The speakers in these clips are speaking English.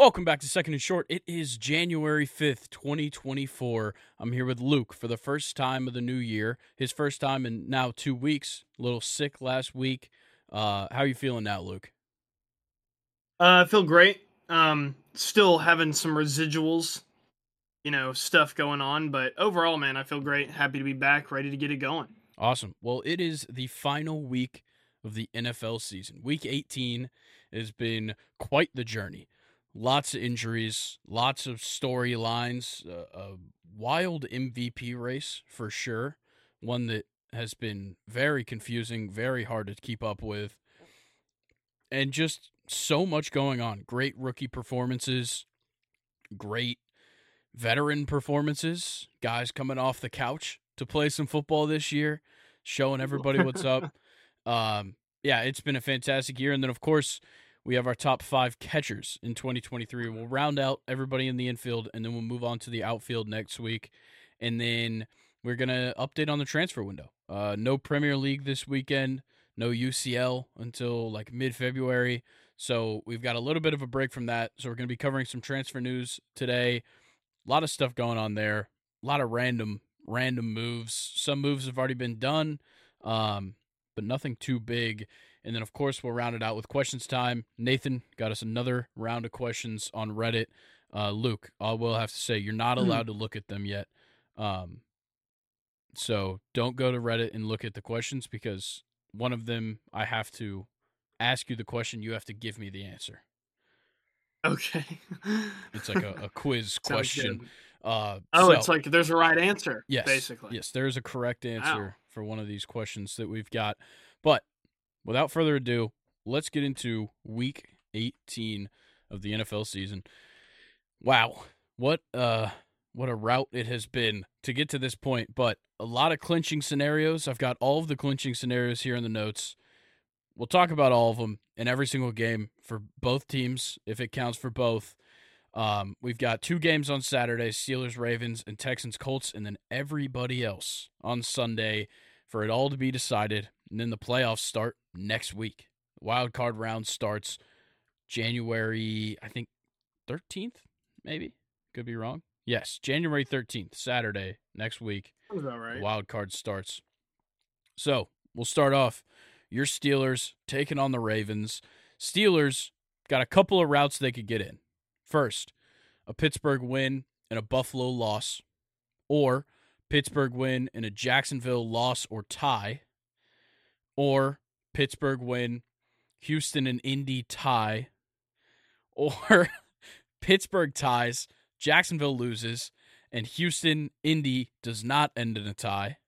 Welcome back to Second and Short. It is January 5th, 2024. I'm here with Luke for the first time of the new year. His first time in now two weeks. A little sick last week. Uh, how are you feeling now, Luke? Uh, I feel great. Um, still having some residuals, you know, stuff going on, but overall, man, I feel great. Happy to be back, ready to get it going. Awesome. Well, it is the final week of the NFL season. Week 18 has been quite the journey lots of injuries, lots of storylines, uh, a wild MVP race for sure. One that has been very confusing, very hard to keep up with, and just so much going on. Great rookie performances, great veteran performances, guys coming off the couch to play some football this year, showing everybody what's up. Um, yeah, it's been a fantastic year. And then, of course, we have our top five catchers in 2023. We'll round out everybody in the infield, and then we'll move on to the outfield next week. And then we're going to update on the transfer window. Uh, no Premier League this weekend, no UCL until like mid February. So we've got a little bit of a break from that. So we're going to be covering some transfer news today. A lot of stuff going on there. A lot of random random moves. Some moves have already been done, um, but nothing too big. And then, of course, we'll round it out with questions time. Nathan got us another round of questions on Reddit. Uh, Luke, I will have to say, you're not hmm. allowed to look at them yet. Um, so don't go to Reddit and look at the questions because one of them I have to ask you the question. You have to give me the answer. Okay. it's like a, a quiz question. Uh, oh, so, it's like there's a right answer. Yes, basically. Yes, there is a correct answer wow. for one of these questions that we've got. But without further ado, let's get into week 18 of the NFL season. Wow, what uh what a route it has been to get to this point, but a lot of clinching scenarios. I've got all of the clinching scenarios here in the notes. We'll talk about all of them in every single game for both teams if it counts for both. Um, we've got two games on Saturday Steelers, Ravens, and Texans, Colts, and then everybody else on Sunday for it all to be decided. And then the playoffs start next week. Wild card round starts January, I think, 13th, maybe. Could be wrong. Yes, January 13th, Saturday, next week. Sounds about right. Wild card starts. So we'll start off. Your Steelers taking on the Ravens. Steelers got a couple of routes they could get in. First, a Pittsburgh win and a Buffalo loss, or Pittsburgh win and a Jacksonville loss or tie, or Pittsburgh win, Houston and Indy tie, or Pittsburgh ties, Jacksonville loses, and Houston Indy does not end in a tie.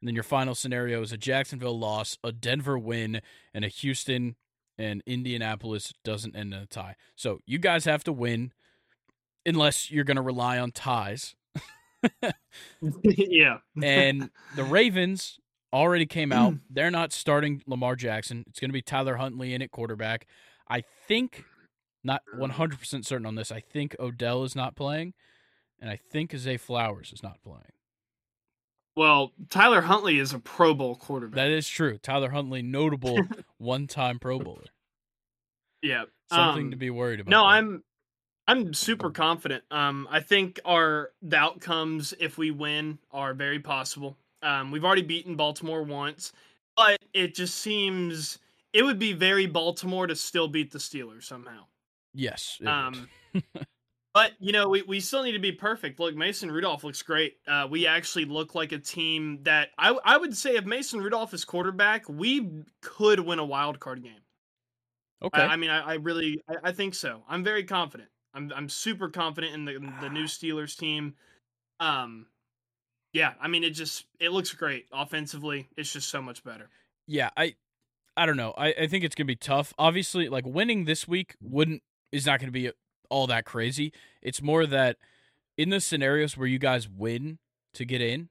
And then your final scenario is a Jacksonville loss, a Denver win, and a Houston and Indianapolis doesn't end in a tie. So you guys have to win unless you're going to rely on ties. yeah. and the Ravens already came out. They're not starting Lamar Jackson. It's going to be Tyler Huntley in at quarterback. I think, not 100% certain on this, I think Odell is not playing, and I think Zay Flowers is not playing. Well, Tyler Huntley is a Pro Bowl quarterback. That is true. Tyler Huntley, notable one time Pro Bowler. Yeah. Something um, to be worried about. No. I'm I'm super confident. Um, I think our the outcomes if we win are very possible. Um, we've already beaten Baltimore once, but it just seems it would be very Baltimore to still beat the Steelers somehow. Yes. Um, but you know, we, we still need to be perfect. Look, Mason Rudolph looks great. Uh, we actually look like a team that I I would say if Mason Rudolph is quarterback, we could win a wild card game. Okay. I, I mean, I, I really I, I, think so. I'm very confident. I'm I'm super confident in the the new Steelers team. Um, yeah, I mean it just it looks great offensively. It's just so much better. Yeah, I I don't know. I, I think it's gonna be tough. Obviously, like winning this week wouldn't is not gonna be all that crazy. It's more that in the scenarios where you guys win to get in,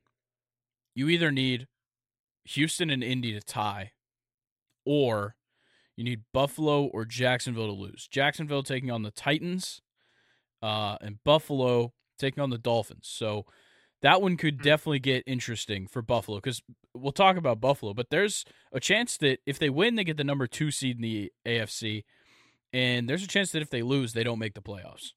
you either need Houston and Indy to tie, or you need Buffalo or Jacksonville to lose. Jacksonville taking on the Titans, uh, and Buffalo taking on the Dolphins. So that one could hmm. definitely get interesting for Buffalo because we'll talk about Buffalo, but there's a chance that if they win, they get the number two seed in the AFC, and there's a chance that if they lose, they don't make the playoffs.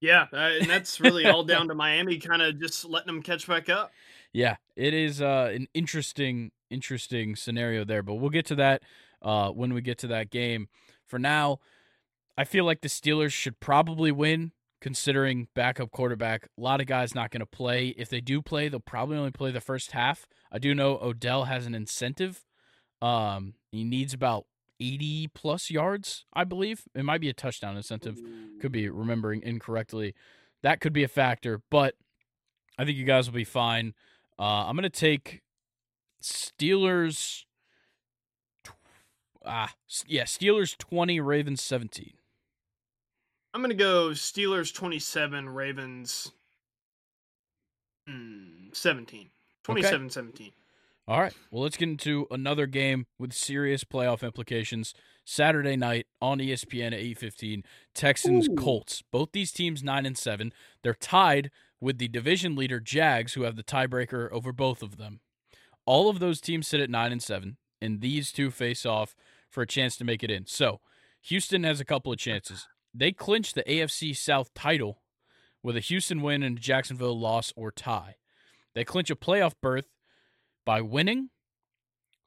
Yeah, uh, and that's really all down to Miami kind of just letting them catch back up. Yeah, it is uh, an interesting, interesting scenario there, but we'll get to that uh, when we get to that game. For now, I feel like the Steelers should probably win, considering backup quarterback. A lot of guys not going to play. If they do play, they'll probably only play the first half. I do know Odell has an incentive. Um, he needs about 80 plus yards, I believe. It might be a touchdown incentive. Could be remembering incorrectly. That could be a factor, but I think you guys will be fine. Uh, I'm going to take Steelers. Ah, yeah, Steelers 20, Ravens 17. I'm going to go Steelers 27, Ravens mm, 17. 27 okay. 17. All right. Well, let's get into another game with serious playoff implications. Saturday night on ESPN at 8:15, Texans Ooh. Colts. Both these teams 9 and 7. They're tied with the division leader Jags who have the tiebreaker over both of them. All of those teams sit at 9 and 7 and these two face off for a chance to make it in. So, Houston has a couple of chances. They clinch the AFC South title with a Houston win and a Jacksonville loss or tie. They clinch a playoff berth by winning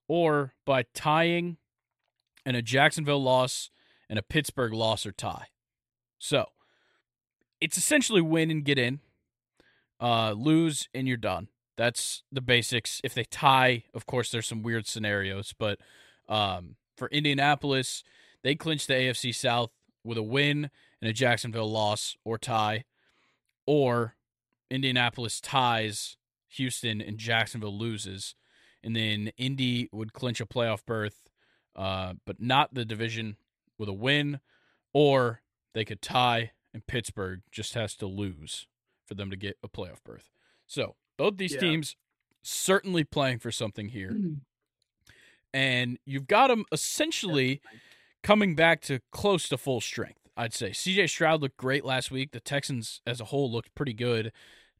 or by tying and a Jacksonville loss and a Pittsburgh loss or tie. So it's essentially win and get in, uh, lose and you're done. That's the basics. If they tie, of course, there's some weird scenarios, but um, for Indianapolis, they clinch the AFC South with a win and a Jacksonville loss or tie, or Indianapolis ties Houston and Jacksonville loses, and then Indy would clinch a playoff berth, uh, but not the division with a win, or they could tie and Pittsburgh just has to lose for them to get a playoff berth. So both these yeah. teams certainly playing for something here. Mm-hmm. And you've got them essentially coming back to close to full strength, I'd say. CJ Stroud looked great last week. The Texans as a whole looked pretty good.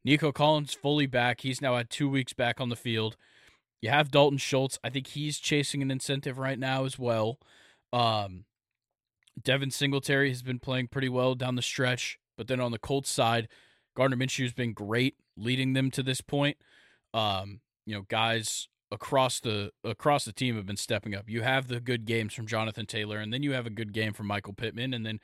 Nico Collins fully back. He's now had two weeks back on the field. You have Dalton Schultz. I think he's chasing an incentive right now as well. Um, Devin Singletary has been playing pretty well down the stretch, but then on the Colts side, Gardner Minshew's been great leading them to this point. Um, you know, guys across the across the team have been stepping up. You have the good games from Jonathan Taylor, and then you have a good game from Michael Pittman, and then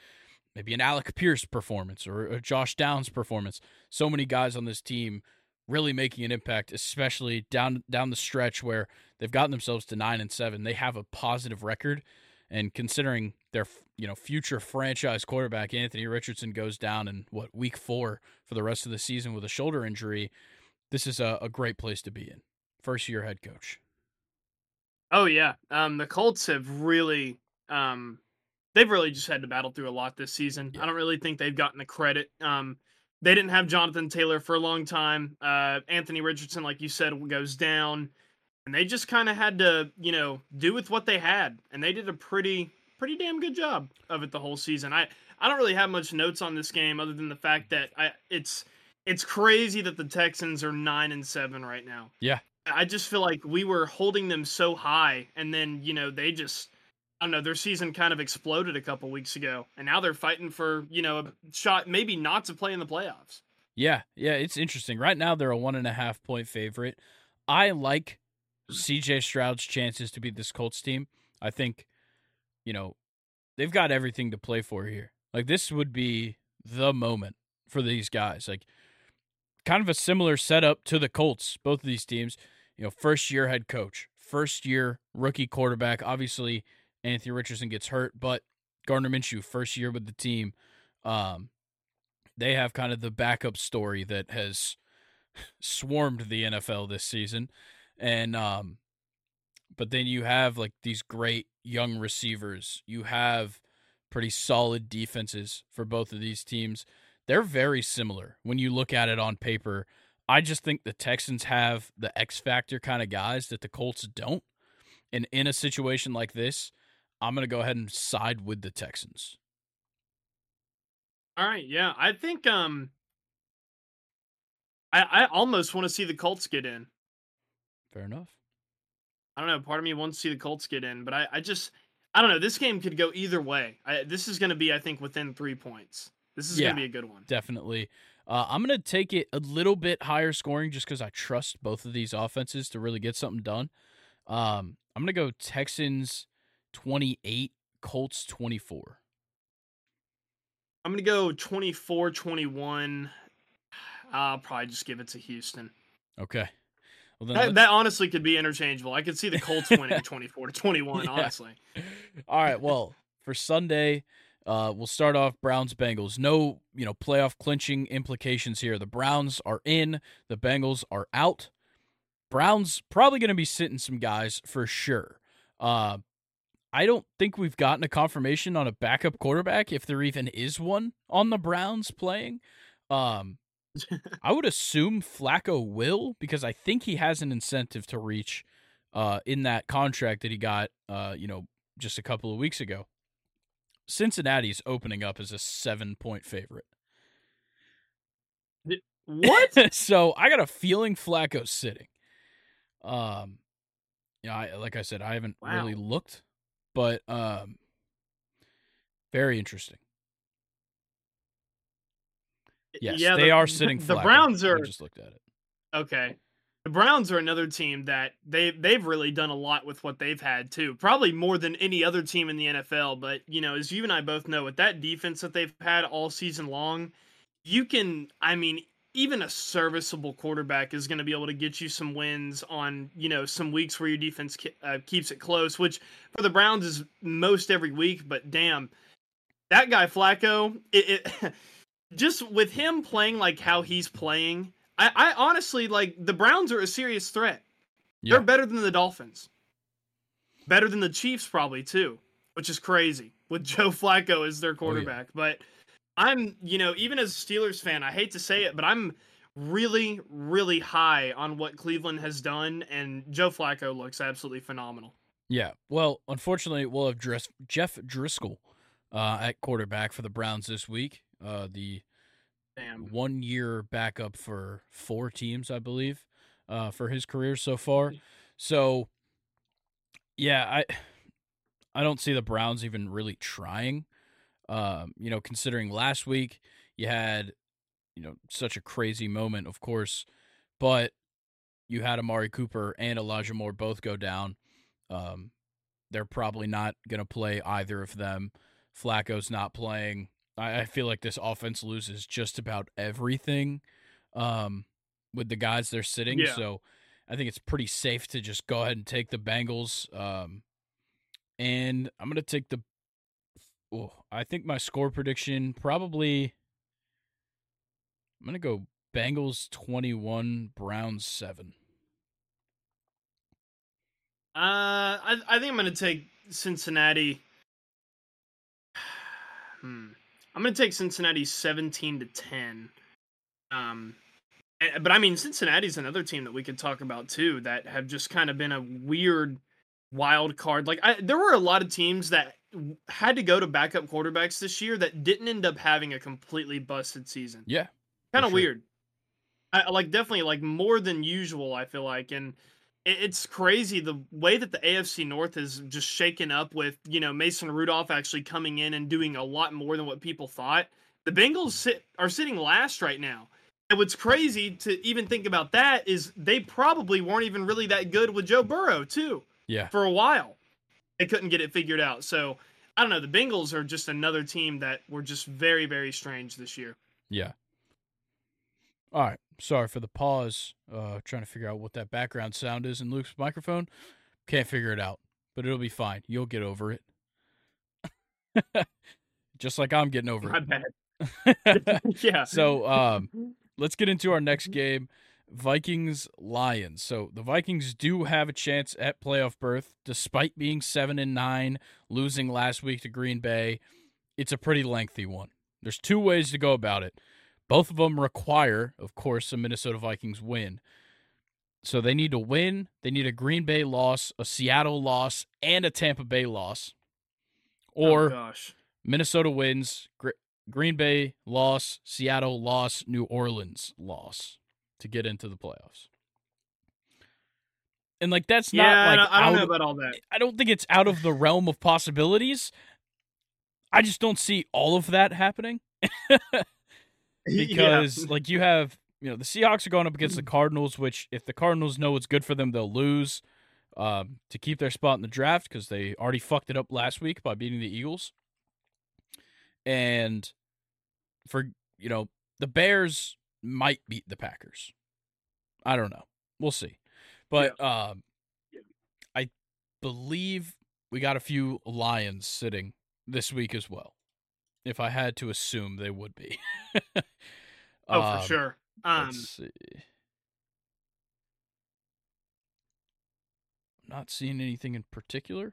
maybe an Alec Pierce performance or a Josh Downs performance. So many guys on this team really making an impact, especially down down the stretch where they've gotten themselves to nine and seven. They have a positive record, and considering their you know future franchise quarterback Anthony Richardson goes down in what week four for the rest of the season with a shoulder injury, this is a, a great place to be in. First year head coach. Oh yeah, um, the Colts have really um, they've really just had to battle through a lot this season. Yeah. I don't really think they've gotten the credit. Um, they didn't have Jonathan Taylor for a long time. Uh, Anthony Richardson, like you said, goes down, and they just kind of had to, you know, do with what they had, and they did a pretty, pretty damn good job of it the whole season. I, I don't really have much notes on this game other than the fact that I, it's, it's crazy that the Texans are nine and seven right now. Yeah, I just feel like we were holding them so high, and then you know they just I don't know, their season kind of exploded a couple weeks ago, and now they're fighting for you know a shot, maybe not to play in the playoffs. Yeah, yeah, it's interesting. Right now, they're a one and a half point favorite. I like CJ Stroud's chances to beat this Colts team. I think, you know, they've got everything to play for here. Like this would be the moment for these guys. Like kind of a similar setup to the Colts, both of these teams. You know, first year head coach, first year rookie quarterback. Obviously, Anthony Richardson gets hurt, but Gardner Minshew, first year with the team, um, they have kind of the backup story that has swarmed the NFL this season, and um, but then you have like these great young receivers. You have pretty solid defenses for both of these teams. They're very similar when you look at it on paper. I just think the Texans have the X factor kind of guys that the Colts don't. And in a situation like this, I'm going to go ahead and side with the Texans. All right, yeah, I think um, I I almost want to see the Colts get in. Fair enough. I don't know. Part of me wants to see the Colts get in, but I I just I don't know. This game could go either way. I, this is going to be, I think, within three points. This is Yeah. going to be a good one. Definitely. Uh, I'm going to take it a little bit higher scoring just because I trust both of these offenses to really get something done. Um, I'm going to go Texans 28, Colts 24. I'm going to go 24 21. I'll probably just give it to Houston. Okay. Well, then That, that honestly could be interchangeable. I could see the Colts winning 24 to 21, Yeah. honestly. All right. Well, for Sunday, uh, we'll start off Browns Bengals. No, you know, playoff clinching implications here. The Browns are in, the Bengals are out. Browns probably going to be sitting some guys for sure. Uh, I don't think we've gotten a confirmation on a backup quarterback, if there even is one on the Browns playing. Um, I would assume Flacco will because I think he has an incentive to reach uh, in that contract that he got, uh, you know, just a couple of weeks ago. Cincinnati's opening up as a seven point favorite. What? so I got a feeling Flacco's sitting. Um, yeah, I, like I said, I haven't really looked, but um, very interesting. Yes, yeah, they the- are sitting. The Flacco. Browns I are just looked at it. okay. The Browns are another team that they they've really done a lot with what they've had too. Probably more than any other team in the NFL. But you know, as you and I both know, with that defense that they've had all season long, you can. I mean, even a serviceable quarterback is going to be able to get you some wins on you know some weeks where your defense ke- uh, keeps it close. Which for the Browns is most every week. But damn, that guy Flacco, it, it just with him playing like how he's playing. I, I honestly like the Browns are a serious threat. Yeah. They're better than the Dolphins. Better than the Chiefs, probably too, which is crazy with Joe Flacco as their quarterback. But I'm, you know, even as a Steelers fan, I hate to say it, but I'm really, really high on what Cleveland has done, and Joe Flacco looks absolutely phenomenal. Yeah. Well, unfortunately, we'll have Dris- Jeff Driskel uh, at quarterback for the Browns this week. Uh, the Damn. one year backup for four teams, I believe, uh, for his career so far. So, yeah, I I don't see the Browns even really trying. Um, you know, considering last week you had, you know, such a crazy moment, of course, but you had Amari Cooper and Elijah Moore both go down. Um, they're probably not going to play either of them. Flacco's not playing. I, I feel like this offense loses just about everything um, with the guys they're sitting. Yeah. So I think it's pretty safe to just go ahead and take the Bengals. Um, and I'm going to take the. Oh, I think my score prediction probably. I'm going to go Bengals 21, Browns 7. Uh, I I think I'm gonna take Cincinnati. Hmm. I'm gonna take Cincinnati 17 to 10. Um, but I mean Cincinnati's another team that we could talk about too that have just kind of been a weird wild card. Like I, there were a lot of teams that had to go to backup quarterbacks this year that didn't end up having a completely busted season. Yeah. kind of sure. weird. I like definitely like more than usual. I feel like, and it's crazy the way that the AFC North is just shaken up with you know Mason Rudolph actually coming in and doing a lot more than what people thought. The Bengals sit are sitting last right now. And what's crazy to even think about that is they probably weren't even really that good with Joe Burrow too Yeah. for a while. They couldn't get it figured out. So I don't know. The Bengals are just another team that were just very very strange this year. Yeah. All right. Sorry for the pause. Uh, trying to figure out what that background sound is in Luke's microphone. Can't figure it out, but it'll be fine. You'll get over it. Just like I'm getting over My it. bad. yeah. so, um, let's get into our next game Vikings Lions. So, the Vikings do have a chance at playoff berth despite being 7 and 9, losing last week to Green Bay. It's a pretty lengthy one. There's two ways to go about it. Both of them require, of course, a Minnesota Vikings win. So they need to win. They need a Green Bay loss, a Seattle loss, and a Tampa Bay loss. oh, Or gosh. Minnesota wins, Gr- Green Bay loss, Seattle loss, New Orleans loss to get into the playoffs. And like that's yeah, not like I don't out know about all that. I don't think it's out of the realm of possibilities. I just don't see all of that happening because like you have you know the Seahawks are going up against the Cardinals, which if the Cardinals know what's good for them, they'll lose um, to keep their spot in the draft because they already fucked it up last week by beating the Eagles. And for you know the Bears might beat the Packers. I don't know. We'll see. But um, I believe we got a few Lions sitting this week as well. If I had to assume they would be. oh, Um, for sure. Um, Let's see. I'm not seeing anything in particular,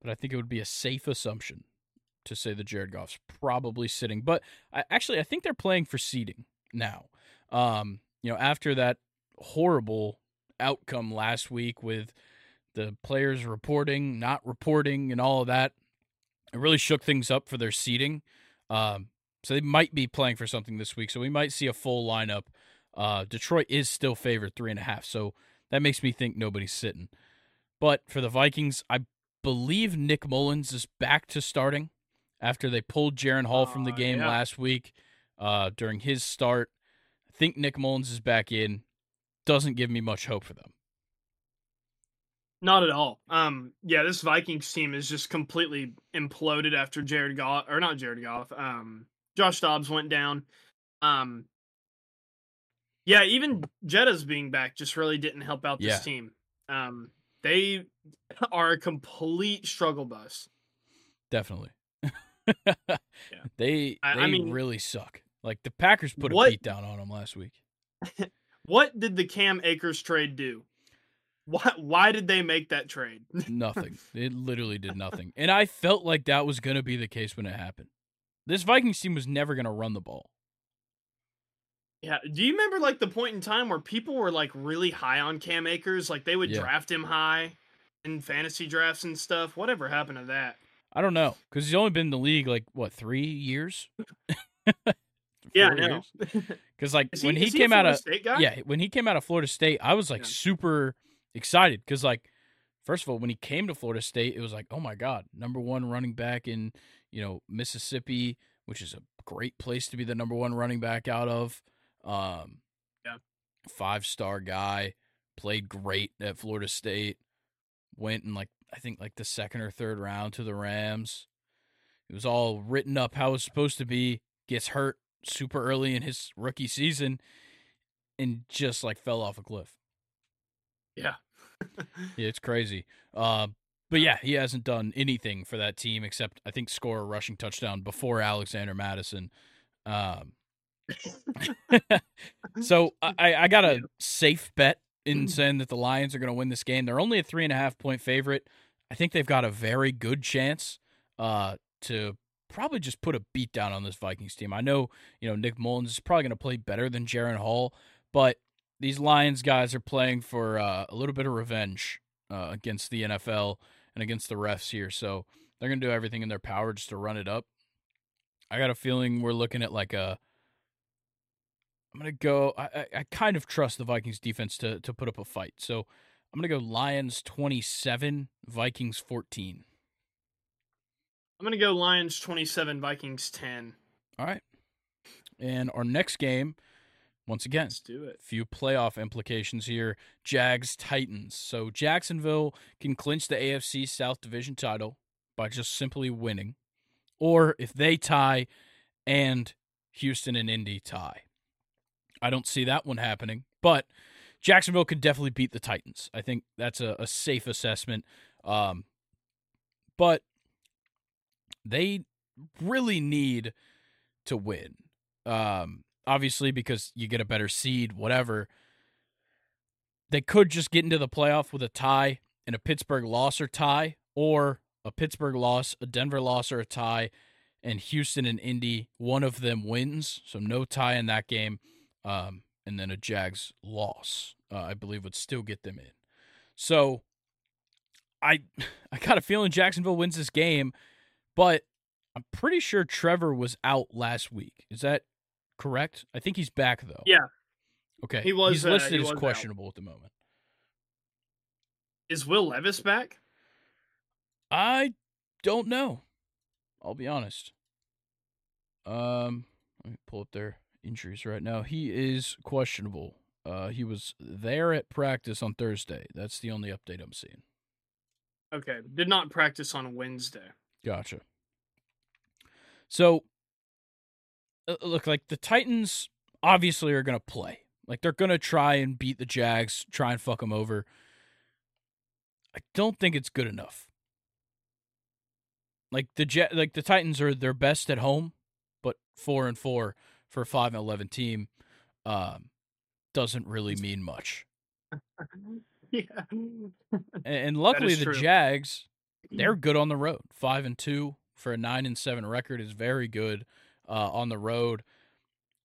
but I think it would be a safe assumption to say that Jared Goff's probably sitting. But I, actually, I think they're playing for seeding now. Um, you know, after that horrible outcome last week with the players reporting, not reporting, and all of that, it really shook things up for their seeding. Um, so they might be playing for something this week. So we might see a full lineup. Uh, Detroit is still favored three and a half. So that makes me think nobody's sitting. But for the Vikings, I believe Nick Mullens is back to starting after they pulled Jaren Hall from the Uh, game yeah. last week uh, during his start. I think Nick Mullens is back in. Doesn't give me much hope for them. Not at all. Um, yeah, this Vikings team is just completely imploded after Jared Goff or not Jared Goff. Um, Josh Dobbs went down. Um, yeah, even Jetta's being back just really didn't help out this Yeah. team. Um, they are a complete struggle bus. Definitely. They I- they I mean- really suck. Like the Packers put a What- beat down on them last week. What did the Cam Akers trade do? Why why did they make that trade? Nothing. it literally did nothing. And I felt like that was going to be the case when it happened. This Vikings team was never going to run the ball. Yeah. Do you remember like the point in time where people were like really high on Cam Akers? Like they would Yeah. draft him high in fantasy drafts and stuff. Whatever happened to that? I don't know because he's only been in the league like what three years? Yeah, I know. Because like when he, came a out of State guy? yeah when he came out of Florida State, I was like Yeah. super excited because like first of all when he came to Florida State, it was like oh my god, number one running back in you know Mississippi, which is a great place to be the number one running back out of. Um, Yeah. five star guy, played great at Florida State. Went in like I think like the second or third round to the Rams. It was all written up how it was supposed to be. Gets hurt super early in his rookie season and just like fell off a cliff. Yeah. Yeah, it's crazy. Uh, but yeah, he hasn't done anything for that team except I think score a rushing touchdown before Alexander Mattison. Um, so I, I got a safe bet in saying that the Lions are going to win this game. They're only a three and a half point favorite. I think they've got a very good chance uh, to probably just put a beat down on this Vikings team. I know you know Nick Mullens is probably going to play better than Jaren Hall, but these Lions guys are playing for uh, a little bit of revenge uh, against the NFL and against the refs here. So they're going to do everything in their power just to run it up. I got a feeling we're looking at like a. I'm gonna go. I, I, I kind of trust the Vikings defense to to put up a fight. So I'm gonna go Lions 27, Vikings 14. I'm gonna go Lions 27, Vikings 10. All right. And our next game, once again, Let's do it. few playoff implications here. Jags Titans. So Jacksonville can clinch the AFC South Division title by just simply winning, or if they tie and Houston and Indy tie. I don't see that one happening, but Jacksonville could definitely beat the Titans. I think that's a, a safe assessment. Um, but they really need to win. Um, obviously, because you get a better seed, whatever. They could just get into the playoff with a tie and a Pittsburgh loss or tie, or a Pittsburgh loss, a Denver loss, or a tie, and Houston and Indy, one of them wins. So no tie in that game. Um, and then a Jags loss, uh, I believe, would still get them in. So I I got a feeling Jacksonville wins this game, but I'm pretty sure Trevor was out last week. Is that correct? I think he's back though. Yeah. Okay. He was, He's uh, listed he as was out. questionable at the moment. Is Will Levis back? I don't know. I'll be honest. Um, let me pull up their injuries right now. He is questionable. Uh, he was there at practice on Thursday. That's the only update I'm seeing. Okay, did not practice on Wednesday. Gotcha. So, uh, look, like the Titans obviously are going to play. Like they're going to try and beat the Jags, try and fuck them over. I don't think it's good enough. Like the like the Titans are their best at home, but four and four for a five and eleven team um, doesn't really mean much. yeah. and, luckily the. Jags, they're good on the road. Five and two for a nine and seven record is very good uh, on the road.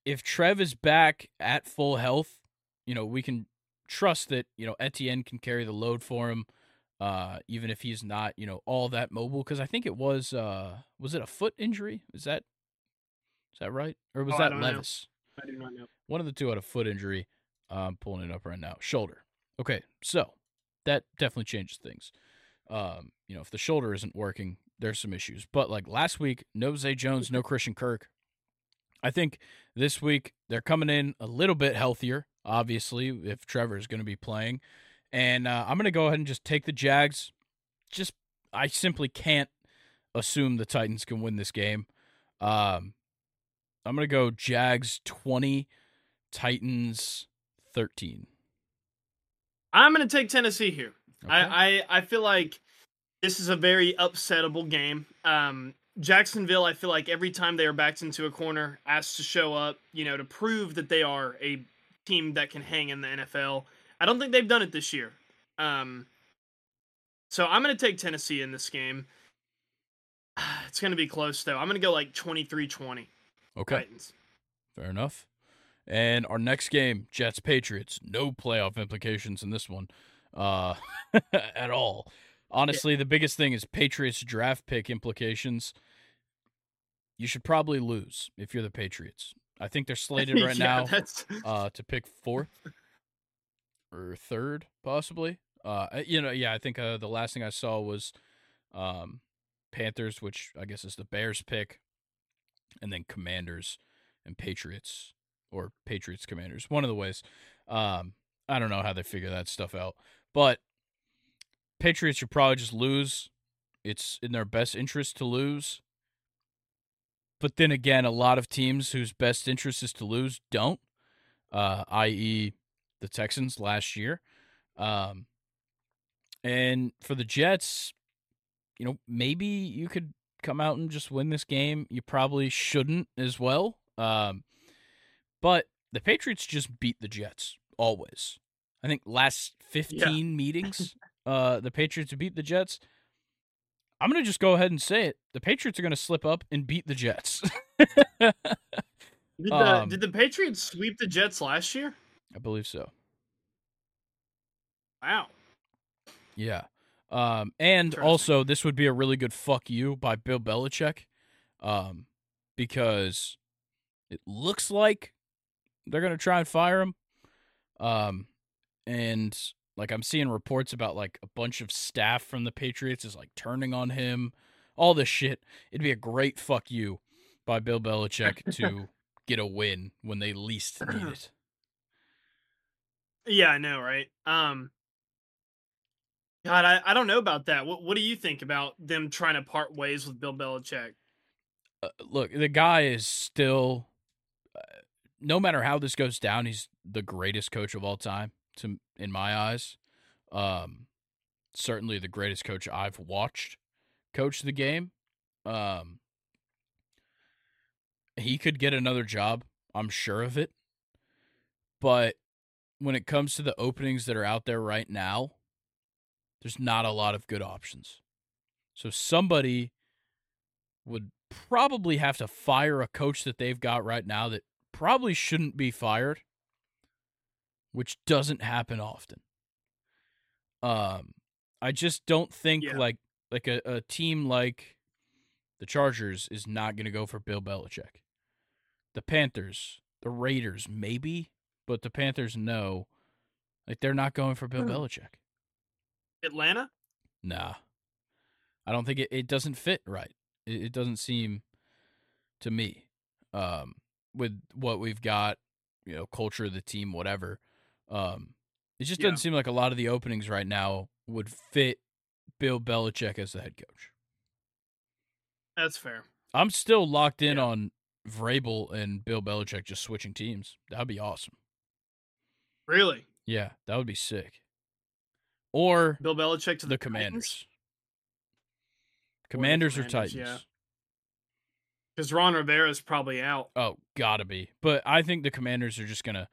If Trev is back at full health, you know we can trust that you know Etienne can carry the load for him uh, even if he's not, you know, all that mobile. Because I think it was, uh, was it a foot injury? Is that, is that right? Or was oh, that Levis? Know. I do not know. One of the two had a foot injury. I'm pulling it up right now. Shoulder. Okay, so that definitely changes things. Um, you know, if the shoulder isn't working, there's some issues. But like last week, no Zay Jones, no Christian Kirk. I think this week they're coming in a little bit healthier. Obviously, if Trevor is going to be playing, and uh, I'm going to go ahead and just take the Jags. Just, I simply can't assume the Titans can win this game. Um, I'm going to go Jags 20, Titans 13. I'm going to take Tennessee here. Okay. I, I, I feel like this is a very upsettable game. Um, Jacksonville, I feel like every time they are backed into a corner, asked to show up, you know, to prove that they are a team that can hang in the NFL. I don't think they've done it this year. Um, so I'm going to take Tennessee in this game. It's going to be close, though. I'm going to go like 23 20. Okay. Titans. Fair enough. And our next game, Jets Patriots. No playoff implications in this one uh, at all. Honestly, yeah. the biggest thing is Patriots draft pick implications. You should probably lose if you're the Patriots. I think they're slated right yeah, now uh, to pick fourth or third, possibly. Uh, you know, yeah, I think uh, the last thing I saw was um, Panthers, which I guess is the Bears pick, and then Commanders and Patriots or Patriots Commanders, one of the ways. Um, I don't know how they figure that stuff out, but Patriots should probably just lose. It's in their best interest to lose. But then again, a lot of teams whose best interest is to lose don't, uh, i.e., the Texans last year. Um, and for the Jets, you know, maybe you could come out and just win this game. You probably shouldn't as well. Um, but the Patriots just beat the Jets always. I think last 15 yeah. meetings, uh, the Patriots beat the Jets. I'm going to just go ahead and say it. The Patriots are going to slip up and beat the Jets. did, the, um, did the Patriots sweep the Jets last year? I believe so. Wow. Yeah. Um, and also, this would be a really good fuck you by Bill Belichick, um, because it looks like they're gonna try and fire him. Um, and like I'm seeing reports about like a bunch of staff from the Patriots is like turning on him, all this shit. It'd be a great fuck you by Bill Belichick to get a win when they least need it. Yeah, I know, right? Um, God, I, I don't know about that. What what do you think about them trying to part ways with Bill Belichick? Uh, look, the guy is still, uh, no matter how this goes down, he's the greatest coach of all time. To in my eyes, um, certainly the greatest coach I've watched coach the game. Um, he could get another job. I'm sure of it. But when it comes to the openings that are out there right now, there's not a lot of good options. So somebody would probably have to fire a coach that they've got right now that probably shouldn't be fired, which doesn't happen often. Um, I just don't think yeah. like like a, a team like the Chargers is not going to go for Bill Belichick. The Panthers, the Raiders, maybe, but the Panthers know, like they're not going for Bill hmm. Belichick. Atlanta? Nah. I don't think it, it doesn't fit right. It, it doesn't seem to me um, with what we've got, you know, culture of the team, whatever. Um, it just doesn't seem like a lot of the openings right now would fit Bill Belichick as the head coach. That's fair. I'm still locked in Yeah. on Vrabel and Bill Belichick just switching teams. That'd be awesome. Really? Yeah, that would be sick. Or Bill Belichick to the the, Commanders. the Commanders or Commanders, Titans? yeah. Because Ron Rivera is probably out. Oh, gotta be. But I think the Commanders are just gonna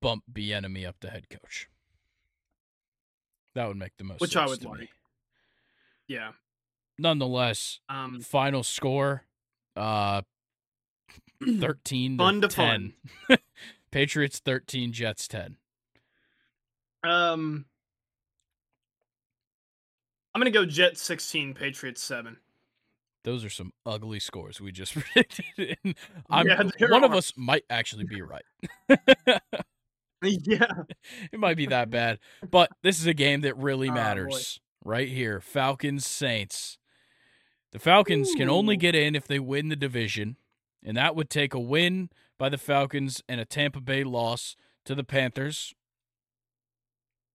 bump Bieniemy up to head coach. That would make the most Which I would to like. me. Yeah. Nonetheless, Um, final score uh 13 Fun to 10. Patriots 13, Jets 10. um, I'm gonna go Jets 16, Patriots seven. Those are some ugly scores we just predicted. I'm Yeah, one of us might actually be right. Yeah. it might be that bad, but this is a game that really Oh, matters right here. Falcons Saints. The Falcons can only get in if they win the division, and that would take a win by the Falcons and a Tampa Bay loss to the Panthers.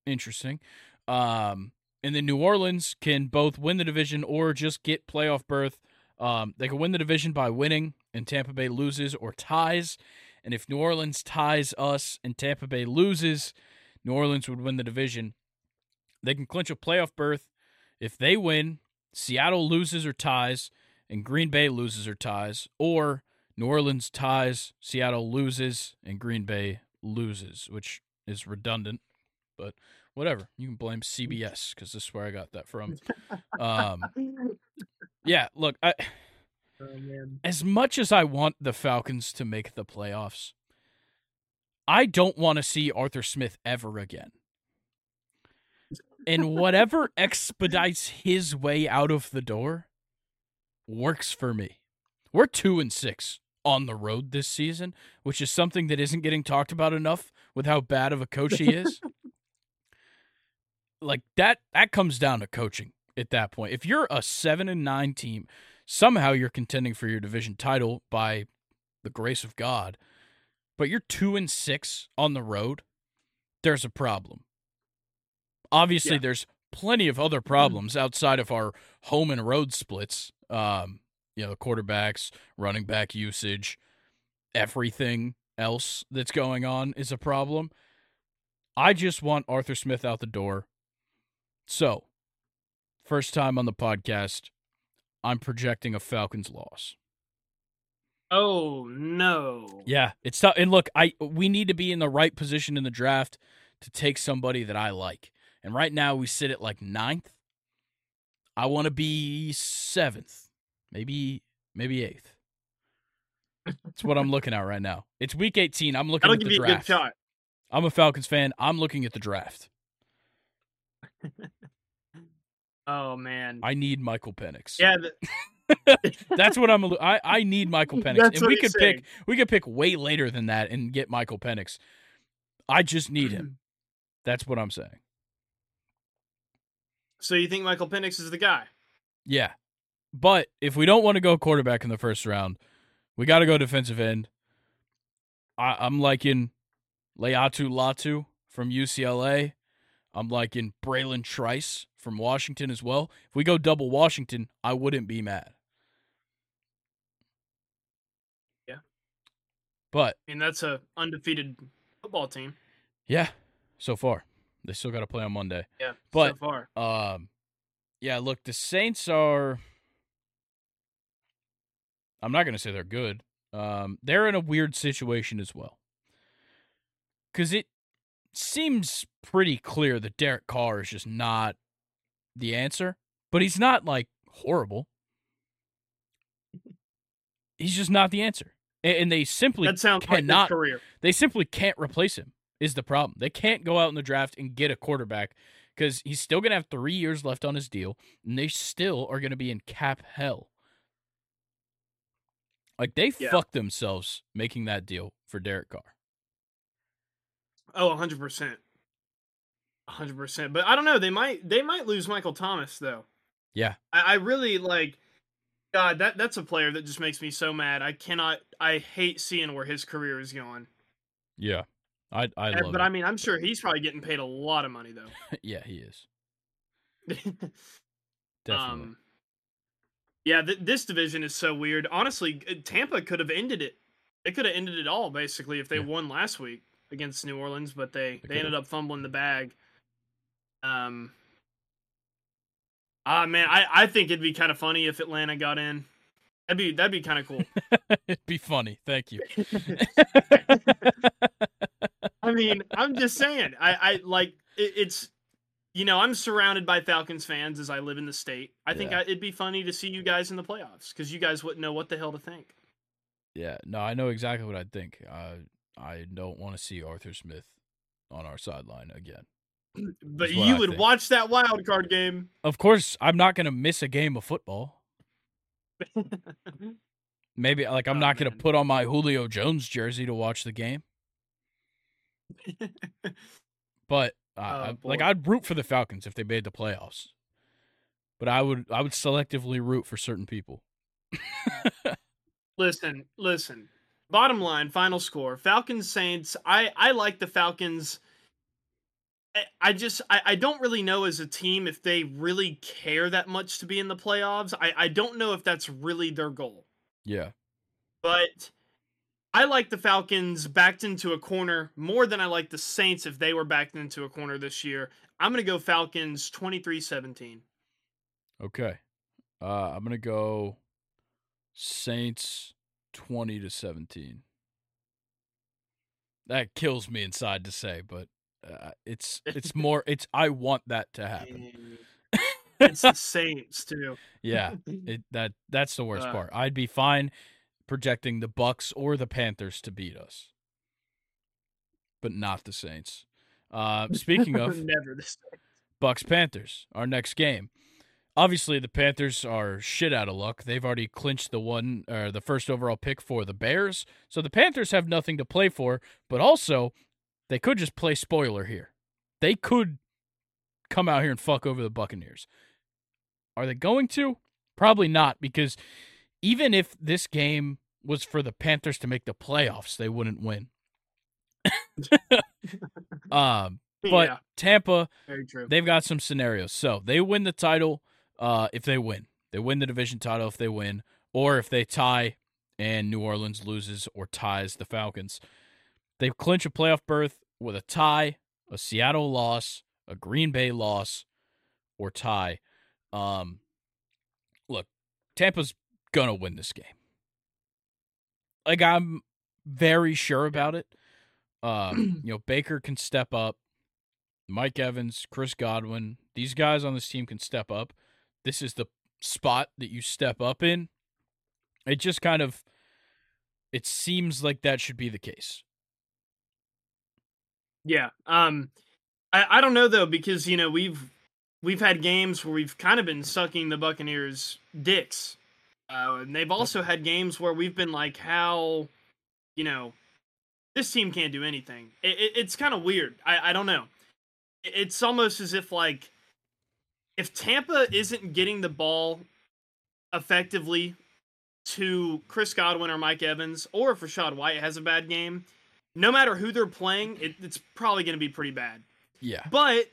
Interesting. Um, and then New Orleans can both win the division or just get playoff berth. Um, they can win the division by winning, and Tampa Bay loses or ties. And if New Orleans ties us and Tampa Bay loses, New Orleans would win the division. They can clinch a playoff berth if they win, Seattle loses or ties, and Green Bay loses or ties, or New Orleans ties, Seattle loses, and Green Bay loses, which is redundant, but whatever. You can blame CBS because this is where I got that from. Um, yeah, look, I. Oh, as much as I want the Falcons to make the playoffs, I don't want to see Arthur Smith ever again. And whatever expedites his way out of the door works for me. We're 2 and 6 on the road this season, which is something that isn't getting talked about enough with how bad of a coach he is. like that that comes down to coaching at that point. If you're a 7 and 9 team somehow you're contending for your division title by the grace of God, but you're two and six on the road, there's a problem. Obviously, Yeah. there's plenty of other problems outside of our home and road splits. Um, you know, quarterbacks, running back usage, everything else that's going on is a problem. I just want Arthur Smith out the door. So, first time on the podcast, I'm projecting a Falcons loss. Oh no. Yeah, it's tough. And look, I we need to be in the right position in the draft to take somebody that I like. And right now we sit at like ninth. I want to be seventh, maybe maybe eighth. That's what I'm looking at right now. It's week 18. I'm looking That'll at give the you a good draft. shot. I'm a Falcons fan. I'm looking at the draft. Oh man. I need Michael Penix. yeah. The, That's what I'm. I I need Michael Penix, That's and we could pick. We could pick way later than that and get Michael Penix. I just need him. That's what I'm saying. so you think Michael Penix is the guy? Yeah, but if we don't want to go quarterback in the first round, we got to go defensive end. I, I'm liking Laiatu Latu from UCLA. I'm liking Bralen Trice from Washington as well. If we go double Washington, I wouldn't be mad. Yeah. But I mean, that's a undefeated football team. Yeah, so far. They still got to play on Monday. Yeah. But- so far. Um yeah, look, the Saints are I'm not going to say they're good. Um they're in a weird situation as well. Cuz it seems pretty clear that Derek Carr is just not the answer, but he's not like horrible. He's just not the answer. And they simply That sounds cannot career. they simply can't replace him is the problem. They can't go out in the draft and get a quarterback because he's still going to have three years left on his deal, and they still are going to be in cap hell. Like they Yeah. fucked themselves making that deal for Derek Carr. Oh, 100%. hundred percent. But I don't know. They might they might lose Michael Thomas though. Yeah. I, I really like. God, that that's a player that just makes me so mad. I cannot. I hate seeing where his career is going. Yeah. I I And- love but it. I mean, I'm sure he's probably getting paid a lot of money though. yeah, he is. Definitely. Um, yeah, th- this division is so weird. Honestly, Tampa could have ended it. They could have ended it all basically if they Yeah. won last week against New Orleans, but they They they ended up fumbling the bag. Um. Ah man, I I think it'd be kind of funny if Atlanta got in. That'd be that'd be kind of cool. It'd be funny. Thank you. I mean, I'm just saying. I I like it, it's. You know, I'm surrounded by Falcons fans as I live in the state. I think I, it'd be funny to see you guys in the playoffs because you guys wouldn't know what the hell to think. yeah. No, I know exactly what I'd think. Uh, I don't want to see Arthur Smith on our sideline again. But you I would think. watch that wild card game. Of course, I'm not going to miss a game of football. Maybe like I'm Oh, not going to put on my Julio Jones jersey to watch the game. But uh, Oh, I- like. I'd root for the Falcons if they made the playoffs. But I would I would selectively root for certain people. listen, listen. Bottom line, final score: Falcons Saints. I I like the Falcons. I, I just I, I don't really know as a team if they really care that much to be in the playoffs. I I don't know if that's really their goal. Yeah. but I like the Falcons backed into a corner more than I like the Saints if they were backed into a corner this year. I'm going to go Falcons 23-17. Okay. Uh, I'm gonna go Saints twenty to seventeen. That kills me inside to say, but uh, it's it's more it's I want that to happen. it's the Saints too. Yeah, it that that's the worst Uh. part. I'd be fine projecting the Bucks or the Panthers to beat us, but not the Saints. Uh, speaking of never the Saints. Bucks Panthers, our next game. Obviously, the Panthers are shit out of luck. They've already clinched the one or the first overall pick for the Bears, so the Panthers have nothing to play for. But also, they could just play spoiler here. They could come out here and fuck over the Buccaneers. Are they going to? Probably not, because even if this game was for the Panthers to make the playoffs, they wouldn't win. um, but yeah, Tampa they've got some scenarios. So they win the title uh, if they win. They win the division title if they win, or if they tie and New Orleans loses or ties the Falcons. They clinch a playoff berth with a tie, a Seattle loss, a Green Bay loss, or tie. Um, look, Tampa's gonna win this game. Like I'm very sure about it. Um, you know, Baker can step up. Mike Evans, Chris Godwin, these guys on this team can step up. This is the spot that you step up in. It just kind of it seems like that should be the case. Yeah. Um I, I don't know though because you know we've we've had games where we've kind of been sucking the Buccaneers dicks. Uh, and they've also had games where we've been like how you know this team can't do anything. It, it, it's kind of weird. I I don't know. It- It's almost as if like if Tampa isn't getting the ball effectively to Chris Godwin or Mike Evans, or if Rachaad White has a bad game, no matter who they're playing, it, it's probably going to be pretty bad. Yeah. But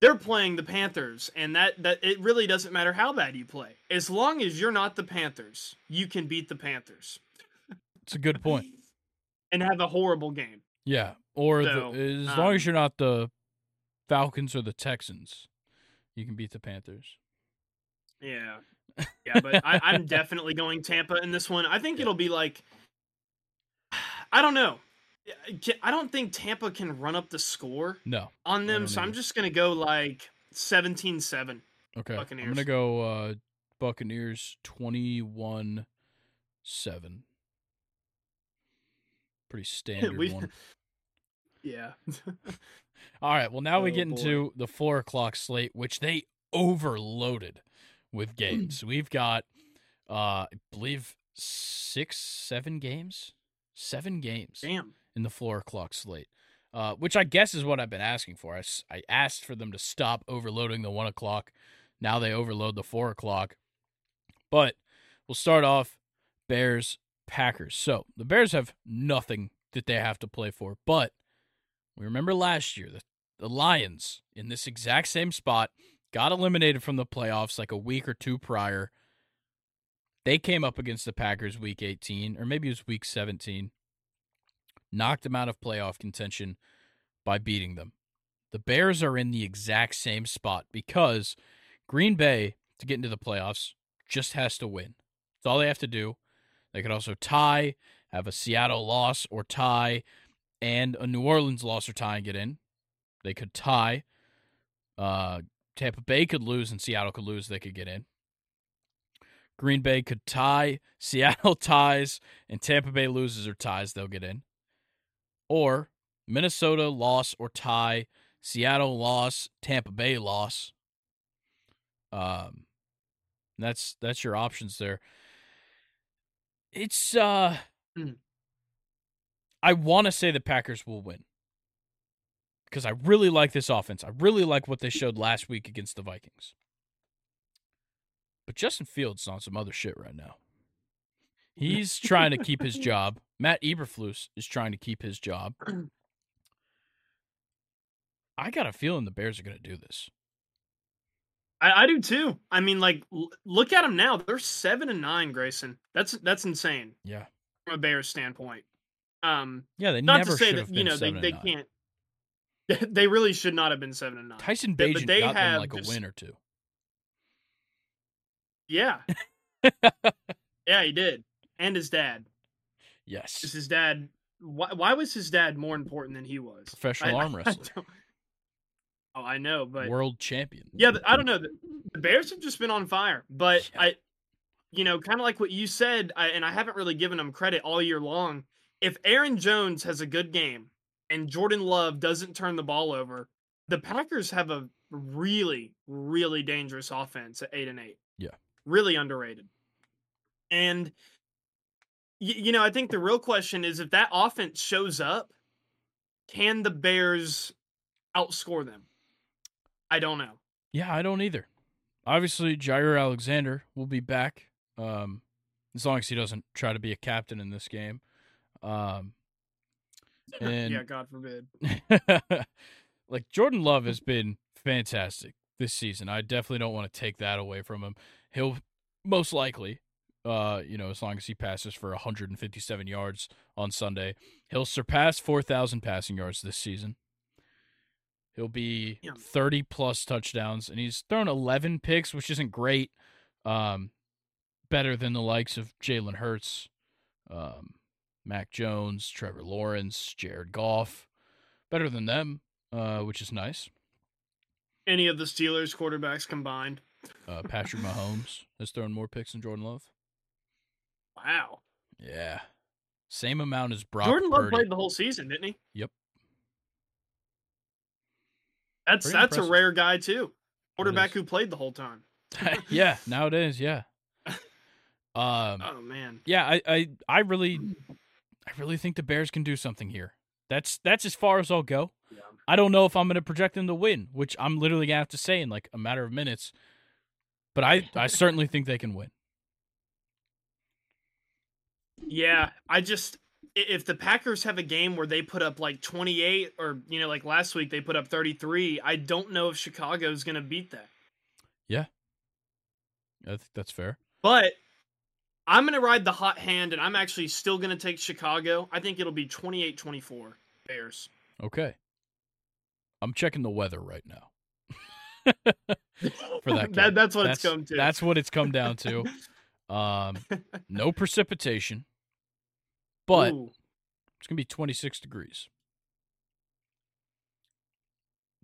they're playing the Panthers, and that that it really doesn't matter how bad you play, as long as you're not the Panthers, you can beat the Panthers It's a good point. and have a horrible game. Yeah. Or So, the, as long as um, you're not the Falcons or the Texans, you can beat the Panthers. Yeah, yeah, but I, I'm definitely going Tampa in this one. I think it'll be like, I don't know. I don't think Tampa can run up the score No. on them, so I'm just gonna go like 17-7. Okay. I'm gonna go uh Buccaneers twenty one seven. Pretty standard We- one. Yeah. All right. Well, now we Oh, get boy. into the four o'clock slate, which they overloaded with games. We've got, uh, I believe, six, seven games, seven games Damn. in the four o'clock slate. uh, which I guess is what I've been asking for. I, I asked for them to stop overloading the one o'clock. Now they overload the four o'clock. But we'll start off Bears Packers. So the Bears have nothing that they have to play for, but we remember last year the, the Lions in this exact same spot got eliminated from the playoffs like a week or two prior. They came up against the Packers week 18, or maybe it was week 17, knocked them out of playoff contention by beating them. The Bears are in the exact same spot because Green Bay, to get into the playoffs, just has to win. That's all they have to do. They could also tie, have a Seattle loss or tie, and a New Orleans loss or tie and get in. They could tie. Uh, Tampa Bay could lose and Seattle could lose. They could get in. Green Bay could tie, Seattle ties, and Tampa Bay loses or ties. They'll get in. Or Minnesota loss or tie, Seattle loss, Tampa Bay loss. Um, that's that's your options there. It's uh, Mm. I want to say the Packers will win because I really like this offense. I really like what they showed last week against the Vikings. But Justin Fields is on some other shit right now. He's trying to keep his job. Matt Eberflus is trying to keep his job. I got a feeling the Bears are going to do this. I, I do too. I mean, like, l- look at them now. They're seven and nine, Grayson. That's that's insane Yeah. from a Bears standpoint. Um, Yeah, they not never to say that you know they, they can't. They really should not have been seven and nine. Tyson Bagent but they got them have like a win or two. Yeah, yeah, he did, and his dad. Yes. Is his dad? Why, why was his dad more important than he was? Professional I- arm wrestler. don't- oh, I know, but World champion. Yeah, I don't know. The, the Bears have just been on fire, but Yeah. I, you know, kind of like what you said, I, and I haven't really given them credit all year long. If Aaron Jones has a good game and Jordan Love doesn't turn the ball over, the Packers have a really, really dangerous offense at eight and eight. Yeah. really underrated. And y- you know, I think the real question is if that offense shows up, can the Bears outscore them? I don't know. Yeah, I don't either. Obviously, Jaire Alexander will be back, um, as long as he doesn't try to be a captain in this game. Um, and yeah, God forbid. like Jordan Love has been fantastic this season. I definitely don't want to take that away from him. He'll most likely, uh, you know, as long as he passes for 157 yards on Sunday, he'll surpass 4,000 passing yards this season. He'll be 30 plus touchdowns, and he's thrown 11 picks, which isn't great. Um, better than the likes of Jalen Hurts, um, Mac Jones, Trevor Lawrence, Jared Goff. Better than them, uh, which is nice. Any of the Steelers quarterbacks combined. Uh, Patrick Mahomes has thrown more picks than Jordan Love. Wow. Yeah, same amount as Brock Jordan Love Purdy. played the whole season, didn't he? Yep. That's Pretty that's impressive. a rare guy too. Quarterback who played the whole time. yeah, nowadays, yeah. Um, Oh man. yeah, I, I, I really, I really think the Bears can do something here. That's that's as far as I'll go. Yeah. I don't know if I'm going to project them to win, which I'm literally going to have to say in like a matter of minutes. But I, I certainly think they can win. Yeah, I just if the Packers have a game where they put up like 28 or you know like last week they put up 33, I don't know if Chicago is going to beat that. Yeah. I think that's fair. But I'm going to ride the hot hand and I'm actually still going to take Chicago. I think it'll be 28-24 Bears. Okay. I'm checking the weather right now. For that that that's what that's, it's come to. That's what it's come down to. Um, no precipitation, but Ooh. it's gonna be 26 degrees.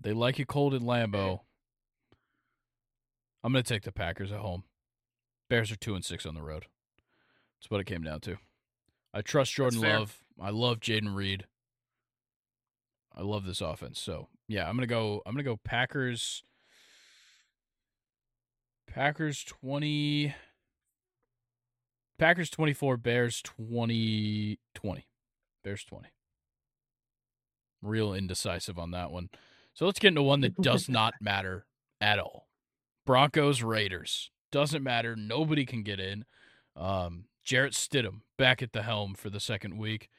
They like it cold in Lambeau. I'm gonna take the Packers at home. Bears are two and six on the road. That's what it came down to. I trust Jordan. Love. I love Jayden Reed. I love this offense. So yeah, I'm gonna go. I'm gonna go Packers. Packers twenty. Packers twenty four. Bears 20, 20. Bears twenty. real indecisive on that one. So let's get into one that does not matter at all. Broncos Raiders doesn't matter. Nobody can get in. Um, Jarrett Stidham back at the helm for the second week.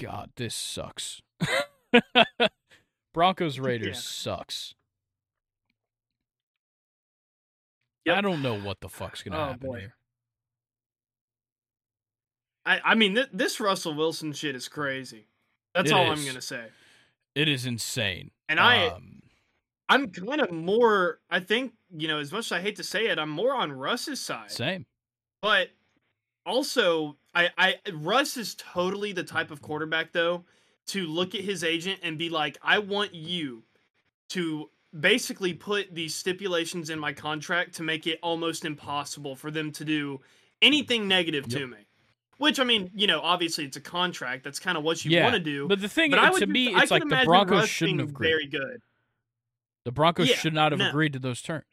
God, this sucks. Broncos Raiders yeah. sucks. Yep. I don't know what the fuck's gonna oh, happen boy. here. I I mean th- this Russell Wilson shit is crazy. That's it all is. I'm gonna say. It is insane. And I um, I'm kind of more I think, you know, as much as I hate to say it, I'm more on Russ's side. Same. But also I I Russ is totally the type of quarterback though to look at his agent and be like, I want you to basically put these stipulations in my contract to make it almost impossible for them to do anything negative yep. to me. Which I mean, you know, obviously it's a contract. That's kind of what you yeah, want to do. But the thing, but to me, it's like the Broncos Russ shouldn't have agreed. Very good. The Broncos yeah, should not have no. agreed to those terms.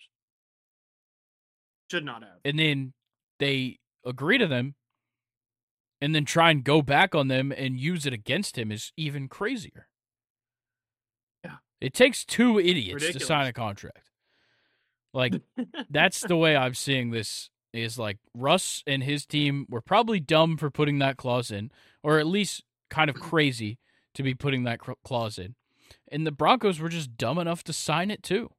Should not have. And then they agree to them, and then try and go back on them and use it against him is even crazier. Yeah. It takes two idiots Ridiculous. to sign a contract. Like that's the way I'm seeing this is like Russ and his team were probably dumb for putting that clause in or at least kind of crazy to be putting that clause in. And the Broncos were just dumb enough to sign it too.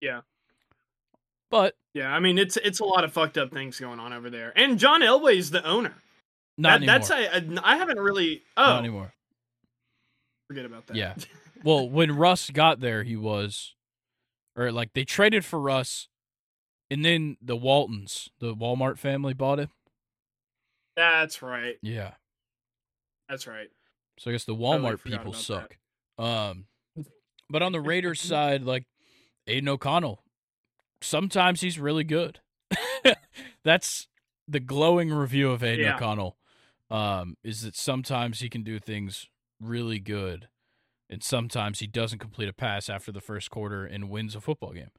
Yeah. But yeah, I mean it's it's a lot of fucked up things going on over there. And John Elway's the owner. Not that, That's I, I haven't really oh not anymore forget about that. Yeah. well, when Russ got there, he was, or like they traded for Russ, and then the Waltons, the Walmart family, bought it. That's right. Yeah. That's right. So I guess the Walmart people suck. That. Um, but on the Raiders side, like Aidan O'Connell, sometimes he's really good. That's the glowing review of Aidan yeah. O'Connell. Um, is that sometimes he can do things really good, and sometimes he doesn't complete a pass after the first quarter and wins a football game.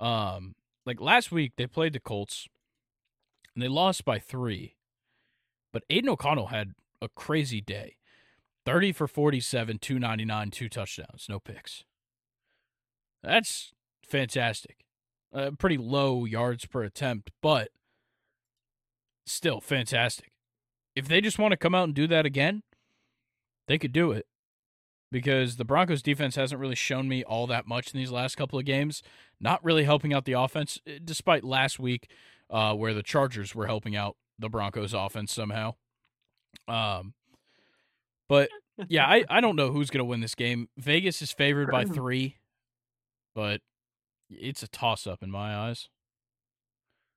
Um, like last week they played the Colts, and they lost by three, but Aidan O'Connell had a crazy day. 30 for 47, 299, two touchdowns, no picks. That's fantastic. Uh, pretty low yards per attempt, but still fantastic. If they just want to come out and do that again, they could do it because the Broncos defense hasn't really shown me all that much in these last couple of games. Not really helping out the offense, eh, despite last week uh, where the Chargers were helping out the Broncos offense somehow. Um, but yeah, I, I don't know who's going to win this game. Vegas is favored by three, but it's a toss up in my eyes.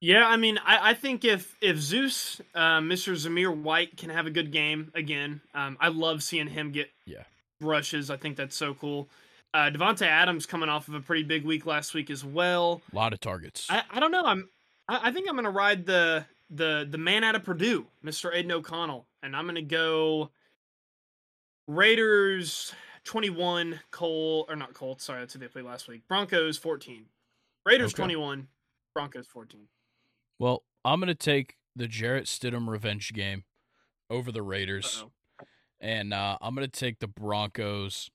Yeah, I mean, I, I think if if Zeus, uh, Mr. Zamir White, can have a good game again, um, I love seeing him get yeah rushes. I think that's so cool. Uh, Davante Adams coming off of a pretty big week last week as well. A lot of targets. I, I don't know. I'm I, I think I'm gonna ride the the the man out of Purdue, Mr. Aidan O'Connell, and I'm gonna go Raiders 21, Cole or not Colts. Sorry, that's who they played last week. Broncos 14. Raiders okay. 21, Broncos 14. Well, I'm going to take the Jarrett Stidham revenge game over the Raiders. Uh-oh. And uh, I'm going to take the Broncos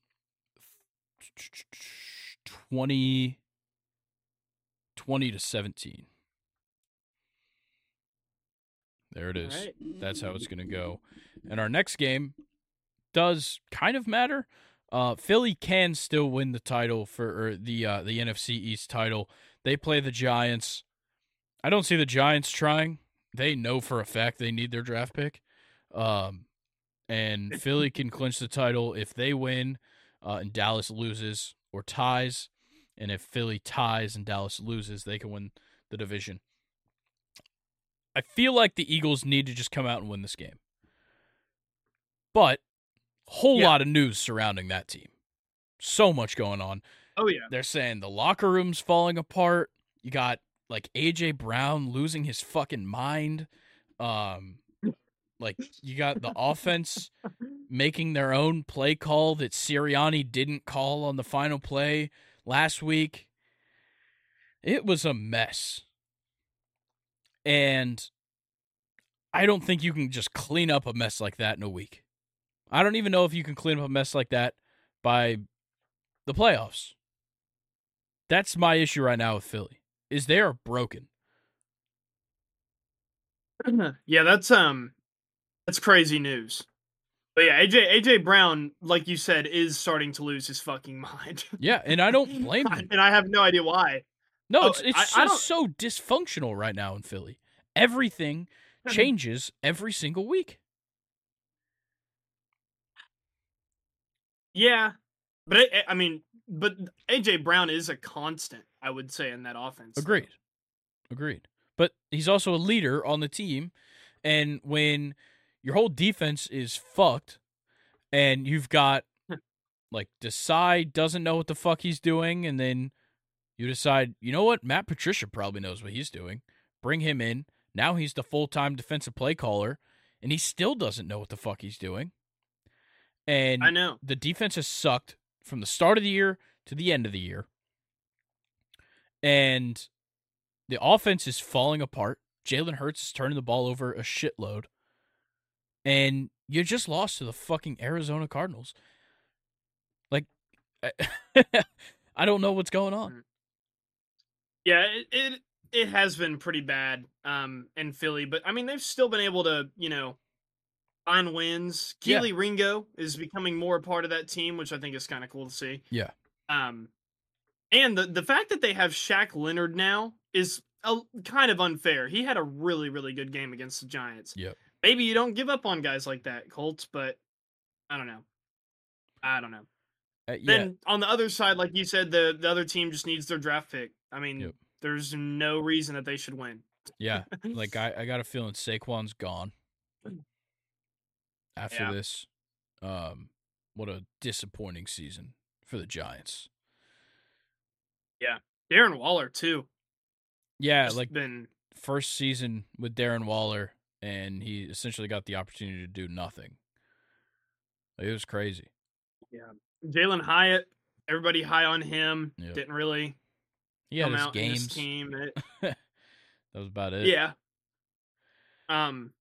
20, 20 to 17. There it is. Right. That's how it's going to go. And our next game does kind of matter. Uh, Philly can still win the title for the uh, the NFC East title. They play the Giants. I don't see the Giants trying. They know for a fact they need their draft pick. Um, and Philly can clinch the title if they win uh, and Dallas loses or ties. And if Philly ties and Dallas loses, they can win the division. I feel like the Eagles need to just come out and win this game. But whole yeah. lot of news surrounding that team. So much going on. Oh yeah. They're saying the locker room's falling apart. You got like AJ Brown losing his fucking mind. Um like you got the offense making their own play call that Sirianni didn't call on the final play last week. It was a mess. And I don't think you can just clean up a mess like that in a week. I don't even know if you can clean up a mess like that by the playoffs. That's my issue right now with Philly. Is they are broken. yeah, that's um that's crazy news. But yeah, AJ AJ Brown, like you said, is starting to lose his fucking mind. Yeah, and I don't blame him. and I have no idea why. No, Oh, it's it's I- just I so dysfunctional right now in Philly. Everything changes every single week. Yeah, but I, I mean, but AJ Brown is a constant, I would say, in that offense. Agreed. Agreed. But he's also a leader on the team. And when your whole defense is fucked and you've got like Desai doesn't know what the fuck he's doing, and then you decide, you know what, Matt Patricia probably knows what he's doing. Bring him in. Now he's the full time defensive play caller, and he still doesn't know what the fuck he's doing. And I know. the defense has sucked from the start of the year to the end of the year. And the offense is falling apart. Jalen Hurts is turning the ball over a shitload. And you just lost to the fucking Arizona Cardinals. Like, I, I don't know what's going on. Yeah, it, it it has been pretty bad um in Philly, but I mean they've still been able to, you know, find wins. Yeah. Keely Ringo is becoming more a part of that team, which I think is kind of cool to see. Yeah. Um and the the fact that they have Shaq Leonard now is a, kind of unfair. He had a really really good game against the Giants. Yep. Maybe you don't give up on guys like that, Colts, but I don't know. I don't know. Uh, yeah, Then on the other side, like you said, the the other team just needs their draft pick. I mean, Yep. there's no reason that they should win. yeah. Like, I, I got a feeling Saquon's gone after Yeah. this. Um, what a disappointing season for the Giants. Yeah, Darren Waller too. Yeah, Just like been first season with Darren Waller, and he essentially got the opportunity to do nothing. Like, it was crazy. Yeah, Jalin Hyatt. Everybody high on him. Yep. Didn't really He come his out in this games. team. It- that was about it. yeah. Um.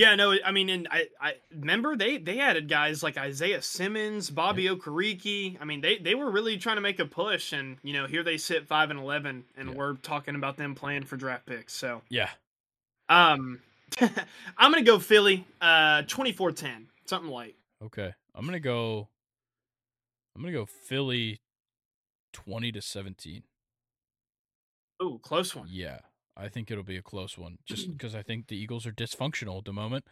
Yeah, no, I mean, and I, I remember they they added guys like Isaiah Simmons, Bobby Okereke. I mean, they they were really trying to make a push, and you know, here they sit five and eleven, and Yeah. we're talking about them playing for draft picks. So, Yeah. um, I'm gonna go Philly, uh, 24-10, something light. Okay. I'm gonna go. I'm gonna go Philly, twenty to seventeen. Oh, close one. Yeah, I think it'll be a close one, just because I think the Eagles are dysfunctional at the moment.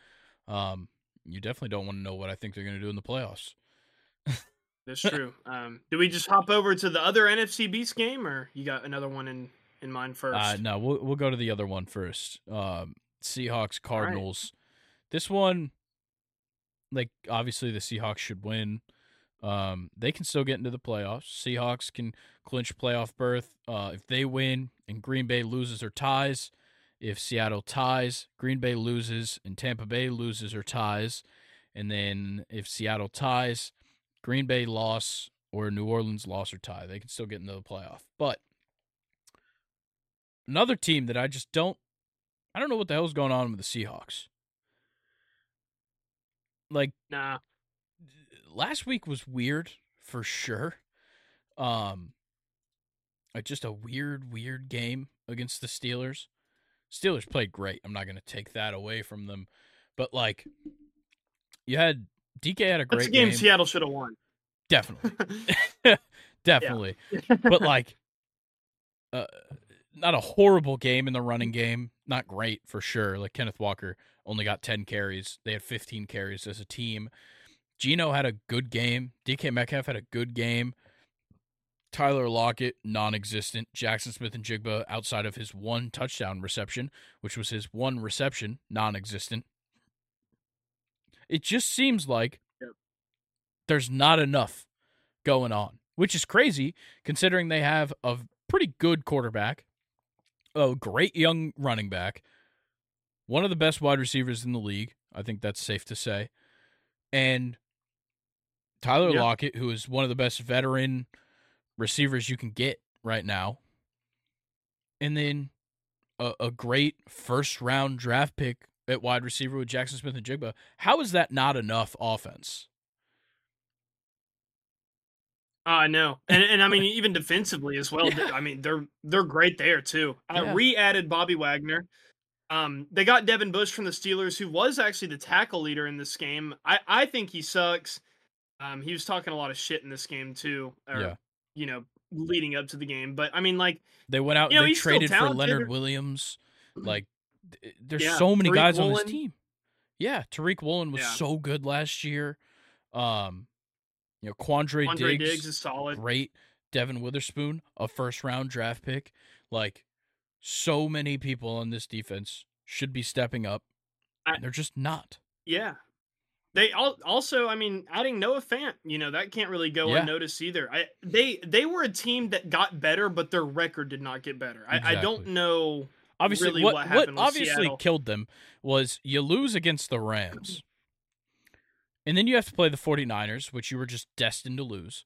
Um, you definitely don't want to know what I think they're gonna do in the playoffs. That's true. Um, do we just hop over to the other NFC Beast game, or you got another one in in mind first? Uh, no, we'll we'll go to the other one first. Um, Seahawks Cardinals. This one, like obviously the Seahawks should win. Um, they can still get into the playoffs. Seahawks can clinch playoff berth. Uh, if they win and Green Bay loses or ties, if Seattle ties, Green Bay loses and Tampa Bay loses or ties, and then if Seattle ties, Green Bay loss or New Orleans loss or tie, they can still get into the playoff. But another team that I just don't I don't know what the hell's going on with the Seahawks. Like nah. last week was weird for sure. Um just a weird weird game against the Steelers. Steelers played great. I'm not going to take that away from them. But like you had DK had a That's great a game, game. Seattle should have won. Definitely. Definitely. But like uh not a horrible game in the running game. Not great for sure. Like Kenneth Walker only got 10 carries. They had 15 carries as a team. Gino had a good game. DK Metcalf had a good game. Tyler Lockett, non existent. Jaxon Smith-Njigba, outside of his one touchdown reception, which was his one reception, non existent. It just seems like Yep. there's not enough going on, which is crazy considering they have a pretty good quarterback, a great young running back, one of the best wide receivers in the league. I think that's safe to say. And Tyler Yeah. Lockett, who is one of the best veteran receivers you can get right now. And then a, a great first round draft pick at wide receiver with Jaxon Smith-Njigba. How is that not enough offense? I uh, know, and and I mean even defensively as well. Yeah. I mean they're they're great there too. I Yeah. re-added Bobby Wagner. Um, they got Devin Bush from the Steelers, who was actually the tackle leader in this game. I I think he sucks. Um, he was talking a lot of shit in this game too. Or, Yeah. You know, leading up to the game. But I mean, like, They went out. You know, they traded for. Leonard Williams. Like, there's Yeah, so many Tariq guys on this team. Yeah, Tariq Woolen was Yeah. so good last year. Um, you know, Quandre, Andre Diggs, Diggs, is solid. great. Devon Witherspoon, a first round draft pick. Like, so many people on this defense should be stepping up, I- and they're just not. Yeah. They al- also, I mean, adding Noah Fant, you know, that can't really go Yeah. unnoticed either. I they they were a team that got better, but their record did not get better. I, I don't know. Obviously, really what what what, obviously Seattle. killed them was you lose against the Rams. And then you have to play the 49ers, which you were just destined to lose.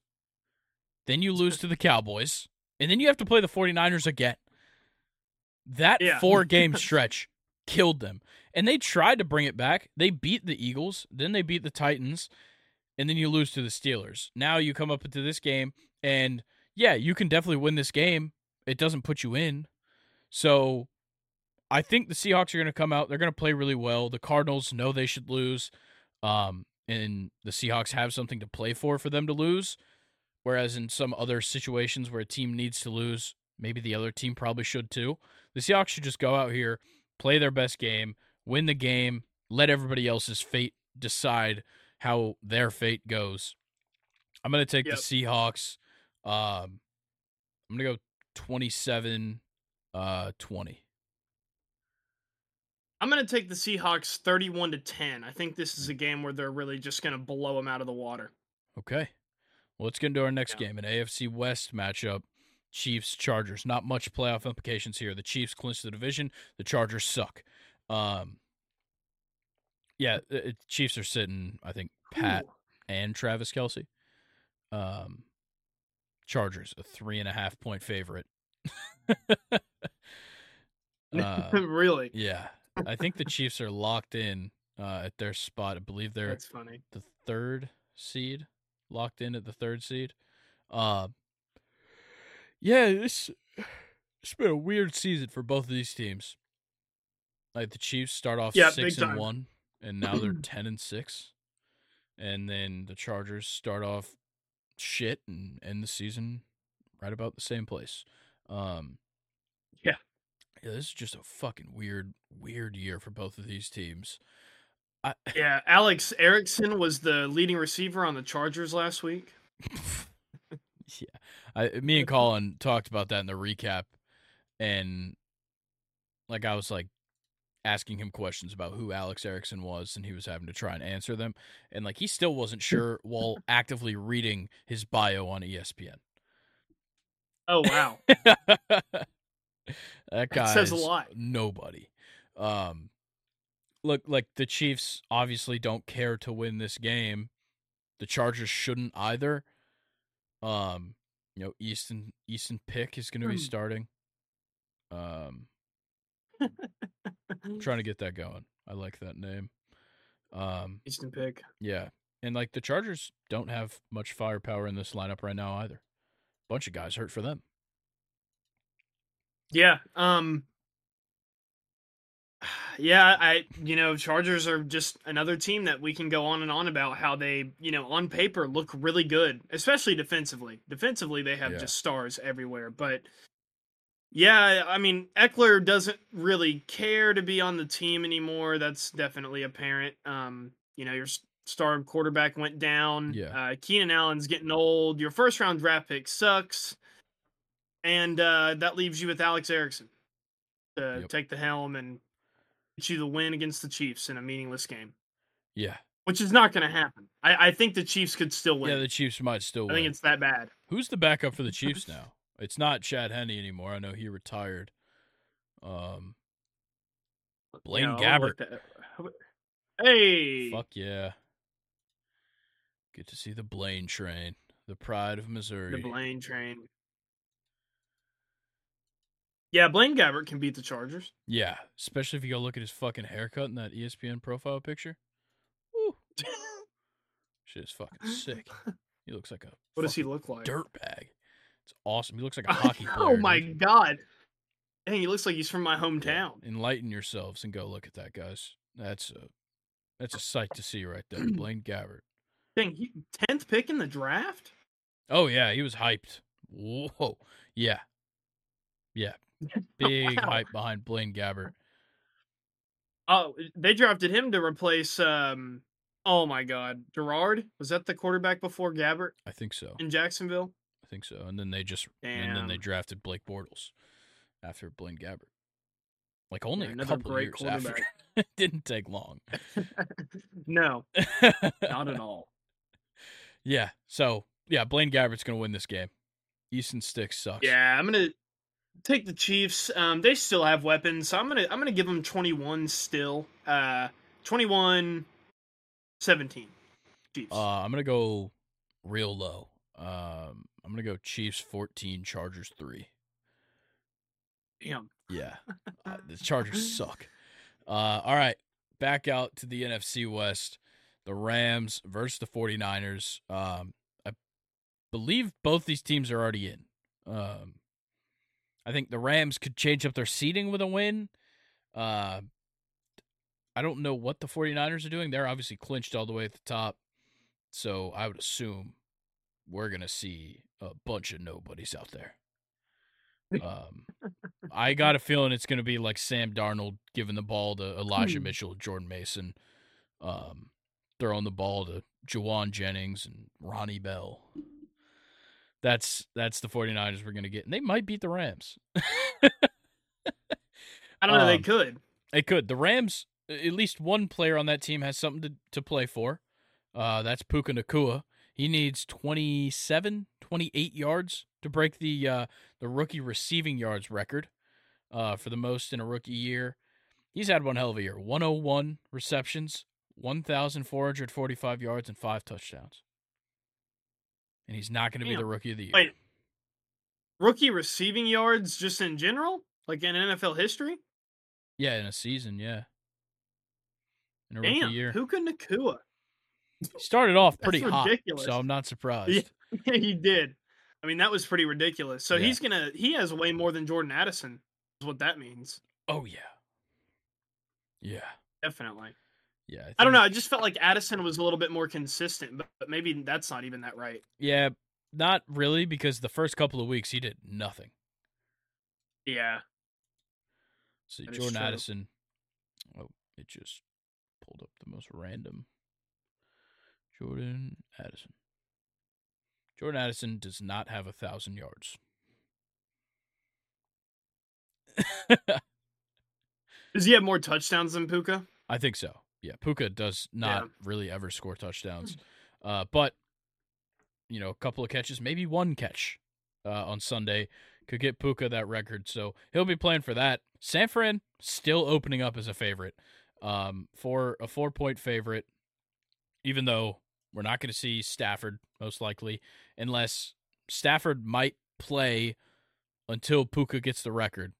Then you lose to the Cowboys, and then you have to play the 49ers again. That Yeah. four game stretch killed them. And they tried to bring it back. They beat the Eagles, then they beat the Titans, and then you lose to the Steelers. Now you come up into this game, and yeah, you can definitely win this game. It doesn't put you in. So I think the Seahawks are going to come out. They're going to play really well. The Cardinals know they should lose. Um, and the Seahawks have something to play for for them to lose. Whereas in some other situations where a team needs to lose, maybe the other team probably should too. The Seahawks should just go out here, play their best game, win the game, let everybody else's fate decide how their fate goes. I'm going to take Yep. the Seahawks. Um, I'm going to go 27 uh 20. I'm going to take the Seahawks 31 to 10. I think this is a game where they're really just going to blow them out of the water. Okay. Well, let's get into our next Yeah. game, an AFC West matchup. Chiefs Chargers. Not much playoff implications here. The Chiefs clinch the division. The Chargers suck. Um, yeah, it, Chiefs are sitting. I think Pat Ooh. and Travis Kelce. Um, Chargers a three and a half point favorite. uh, really? yeah, I think the Chiefs are locked in uh, at their spot. I believe they're That's funny. the third seed, locked in at the third seed. Uh, yeah, this it's been a weird season for both of these teams. Like the Chiefs start off Yeah, six and time. one, and now they're ten and six, and then the Chargers start off shit and end the season right about the same place. Um, Yeah. yeah, this is just a fucking weird, weird year for both of these teams. I, Yeah, Alex Erickson was the leading receiver on the Chargers last week. yeah, I, me and Colin talked about that in the recap, and like I was like asking him questions about who Alex Erickson was, and he was having to try and answer them, and like he still wasn't sure while actively reading his bio on ESPN. Oh wow. that guy says a lot. Nobody. Um, look, like the Chiefs obviously don't care to win this game. The Chargers shouldn't either. Um, you know, Easton Easton Stick is going to be Hmm. starting. Um, trying to get that going. I like that name. Um, Easton Stick. yeah, and like the Chargers don't have much firepower in this lineup right now either. Bunch of guys hurt for them. Yeah. Um Yeah, I you know, Chargers are just another team that we can go on and on about how they, you know, on paper look really good, especially defensively. Defensively they have Yeah. just stars everywhere, but yeah, I mean, Ekeler doesn't really care to be on the team anymore. That's definitely apparent. Um, you know, your star quarterback went down. Yeah. Uh, Keenan Allen's getting old. Your first round draft pick sucks. And uh, that leaves you with Alex Erickson to Yep. take the helm and get you the win against the Chiefs in a meaningless game, Yeah, which is not going to happen. I, I think the Chiefs could still win. yeah. The Chiefs might still I win. I think it's that bad. Who's the backup for the Chiefs now? It's not Chad Henne anymore. I know he retired. Um, Blaine Yeah, I'll Gabbert. that- Hey, Fuck yeah. Get to see the Blaine train, the pride of Missouri. the Blaine train. Yeah, Blaine Gabbert can beat the Chargers. Yeah, especially if you go look at his fucking haircut in that ESPN profile picture. Woo. Shit is fucking sick. He looks like a what does he look like? dirtbag. It's awesome. He looks like a hockey player. oh my dude. god. Dang, he looks like he's from my Yeah, hometown. Enlighten yourselves and go look at that, guys. That's a that's a sight to see right there. Blaine Gabbert. Dang, he, 10th pick in the draft? Oh yeah, he was hyped. Whoa. Yeah. Yeah. Big Wow. hype behind Blaine Gabbert. Oh, they drafted him to replace um oh my god, Garrard? Was that the quarterback before Gabbert I think so. in Jacksonville? Think so. And then they just and then they drafted Blake Bortles after Blaine Gabbert. Like only a couple great years after. it didn't take long. no, not at all. yeah. So yeah, Blaine Gabbert's gonna win this game. Easton Sticks sucks. Yeah, I'm gonna take the Chiefs. Um, they still have weapons, so I'm gonna I'm gonna give them 21 still. Uh, 21, 17. Chiefs. Uh, I'm gonna go real low. Um, I'm gonna go Chiefs 14, Chargers three. Damn. Yeah, uh, the Chargers suck. Uh, all right, back out to the NFC West. The Rams versus the 49ers. Um, I believe both these teams are already in. Um, I think the Rams could change up their seating with a win. Uh, I don't know what the 49ers are doing. They're obviously clinched all the way at the top. So I would assume we're going to see a bunch of nobodies out there. Um, I got a feeling it's going to be like Sam Darnold giving the ball to Elijah Hmm. Mitchell, Jordan Mason, um, throwing the ball to Jauan Jennings and Ronnie Bell. That's that's the 49ers we're going to get. And they might beat the Rams. I don't know. they Um, could. They could. The Rams, at least one player on that team has something to, to play for. Uh, that's Puka Nacua. He needs 27, 28 yards to break the uh, the rookie receiving yards record uh, for the most in a rookie year. He's had one hell of a year. 101 receptions, 1,445 yards, and five touchdowns. And he's not going to be the rookie of the year. Wait. Rookie receiving yards, just in general, like in NFL history. Yeah, in a season, yeah. In a rookie Damn, year. Puka Nacua. Started off pretty hot, ridiculous. so I'm not surprised. Yeah. he did. I mean, that was pretty ridiculous. So Yeah. he's gonna he has way more than Jordan Addison. Is what that means. Oh yeah, yeah, Definitely. yeah. I don't know. I just felt like Addison was a little bit more consistent, but, but maybe that's not even that right. Yeah, not really because the first couple of weeks he did nothing. Yeah. See, Jordan. Addison. Oh, it just pulled up the most random. Jordan Addison. Jordan Addison does not have a thousand yards. Does he have more touchdowns than Puka? I think so. Yeah, Puka does not Yeah. really ever score touchdowns, uh, but you know, a couple of catches, maybe one catch uh, on Sunday could get Puka that record. So he'll be playing for that. San Fran still opening up as a favorite, um, for a four point favorite, even though we're not going to see Stafford most likely, unless Stafford might play until Puka gets the record,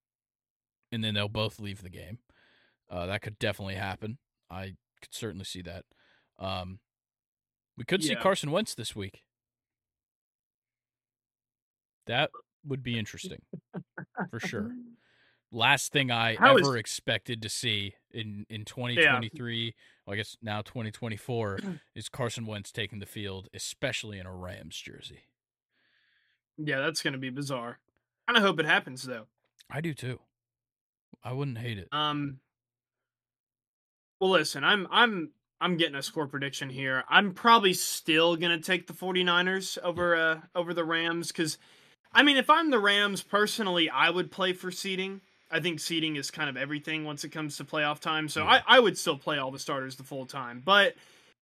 and then they'll both leave the game. Uh, that could definitely happen. I could certainly see that. Um, we could see Carson Wentz this week. That would be interesting for sure. Last thing I How is- ever expected to see in in 2023, well, I guess now 2024, is Carson Wentz taking the field, especially in a Rams jersey. Yeah, that's gonna be bizarre. Kind of hope it happens though. I do too. I wouldn't hate it. Um. Well, listen, I'm I'm I'm getting a score prediction here. I'm probably still gonna take the 49ers over uh over the Rams because, I mean, if I'm the Rams personally, I would play for seeding. I think seeding is kind of everything once it comes to playoff time. So Yeah. I I would still play all the starters the full time. But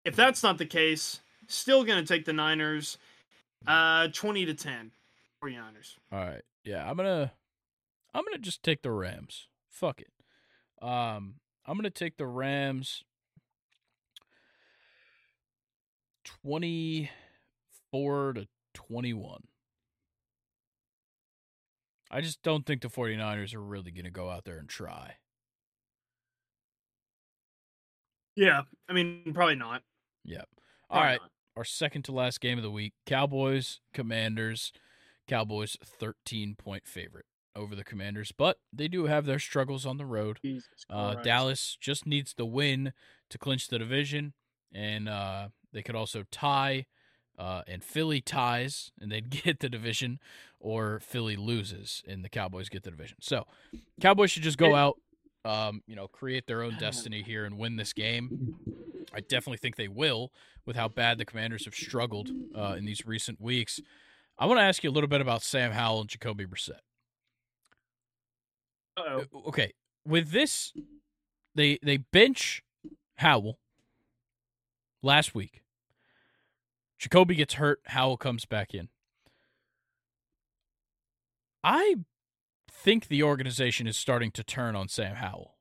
if that's not the case, still gonna take the Niners. Uh, 20 to 10, 49ers. All right. Yeah, I'm gonna I'm gonna just take the Rams. Fuck it. Um I'm gonna take the Rams twenty four to twenty one. I just don't think the 49ers are really going to go out there and try. Yeah, I mean, probably not. Yep. All Probably right, not. our second to last game of the week Cowboys, Commanders. Cowboys 13 point favorite over the Commanders, but they do have their struggles on the road. Uh, Dallas just needs the win to clinch the division, and uh, they could also tie, uh, and Philly ties, and they'd get the division, or Philly loses and the Cowboys get the division. So, Cowboys should just go out, um, you know, create their own destiny here and win this game. I definitely think they will, with how bad the Commanders have struggled uh, in these recent weeks. I want to ask you a little bit about Sam Howell and Jacoby Brissett. Uh-oh. Uh, okay with this they they bench howell last week jacoby gets hurt howell comes back in i think the organization is starting to turn on sam howell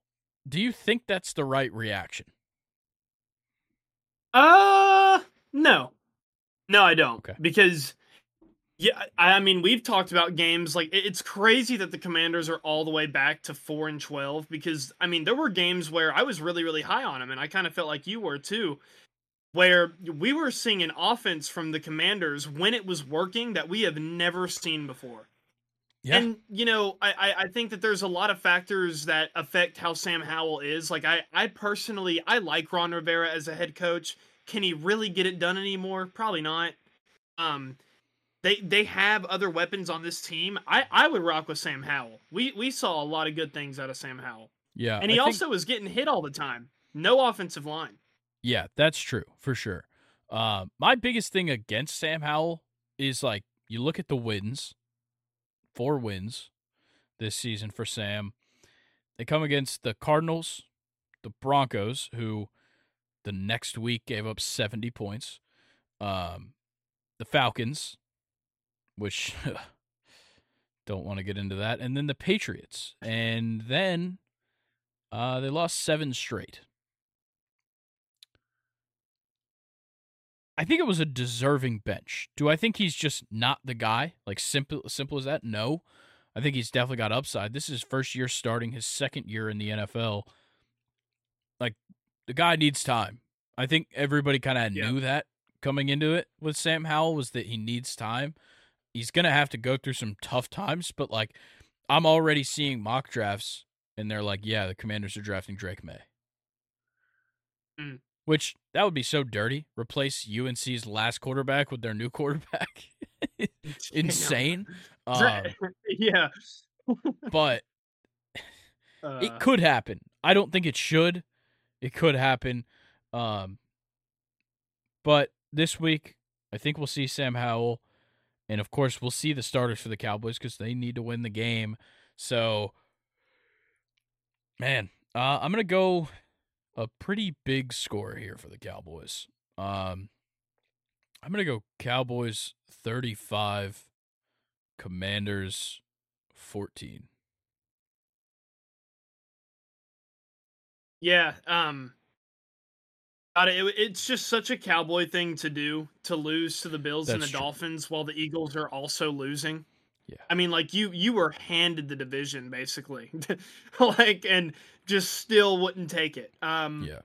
do you think that's the right reaction Uh, no, no, I don't. Okay. Because, yeah, I, I mean, we've talked about games like it's crazy that the Commanders are all the way back to four and twelve. Because I mean, there were games where I was really, really high on them, and I kind of felt like you were too, where we were seeing an offense from the Commanders when it was working that we have never seen before. yeah And you know, I, I I think that there's a lot of factors that affect how Sam Howell is. Like I I personally I like Ron Rivera as a head coach. Can he really get it done anymore? Probably not. Um they they have other weapons on this team. I I would rock with Sam Howell. We we saw a lot of good things out of Sam Howell. yeah And he think- also was getting hit all the time. No offensive line. Yeah, that's true for sure. Uh, my biggest thing against Sam Howell is like you look at the wins, four wins this season for Sam. They come against the Cardinals, the Broncos, who the next week gave up seventy points, um, the Falcons, which don't want to get into that, and then the Patriots, and then uh, they lost seven straight. I think it was a deserving bench. Do I think he's just not the guy? Like simple simple as that? No. I think he's definitely got upside. This is his first year starting, his second year in the NFL. Like the guy needs time. I think everybody kind of Yeah. knew that coming into it with Sam Howell was that he needs time. He's going to have to go through some tough times, but like I'm already seeing mock drafts and they're like, yeah, the Commanders are drafting Drake Maye. Mm. Which that would be so dirty. Replace UNC's last quarterback with their new quarterback. Insane. Um, yeah. but Uh, it could happen. I don't think it should. It could happen. Um, but this week, I think we'll see Sam Howell, and of course, we'll see the starters for the Cowboys because they need to win the game. So, man, uh, I'm gonna go a pretty big score here for the Cowboys. Um, I'm gonna go Cowboys 35, Commanders 14. Yeah, um God, it, it's just such a cowboy thing to do to lose to the Bills and the true. Dolphins while the Eagles are also losing. Yeah. I mean, like you you were handed the division basically, like, and just still wouldn't take it. Um, Yeah.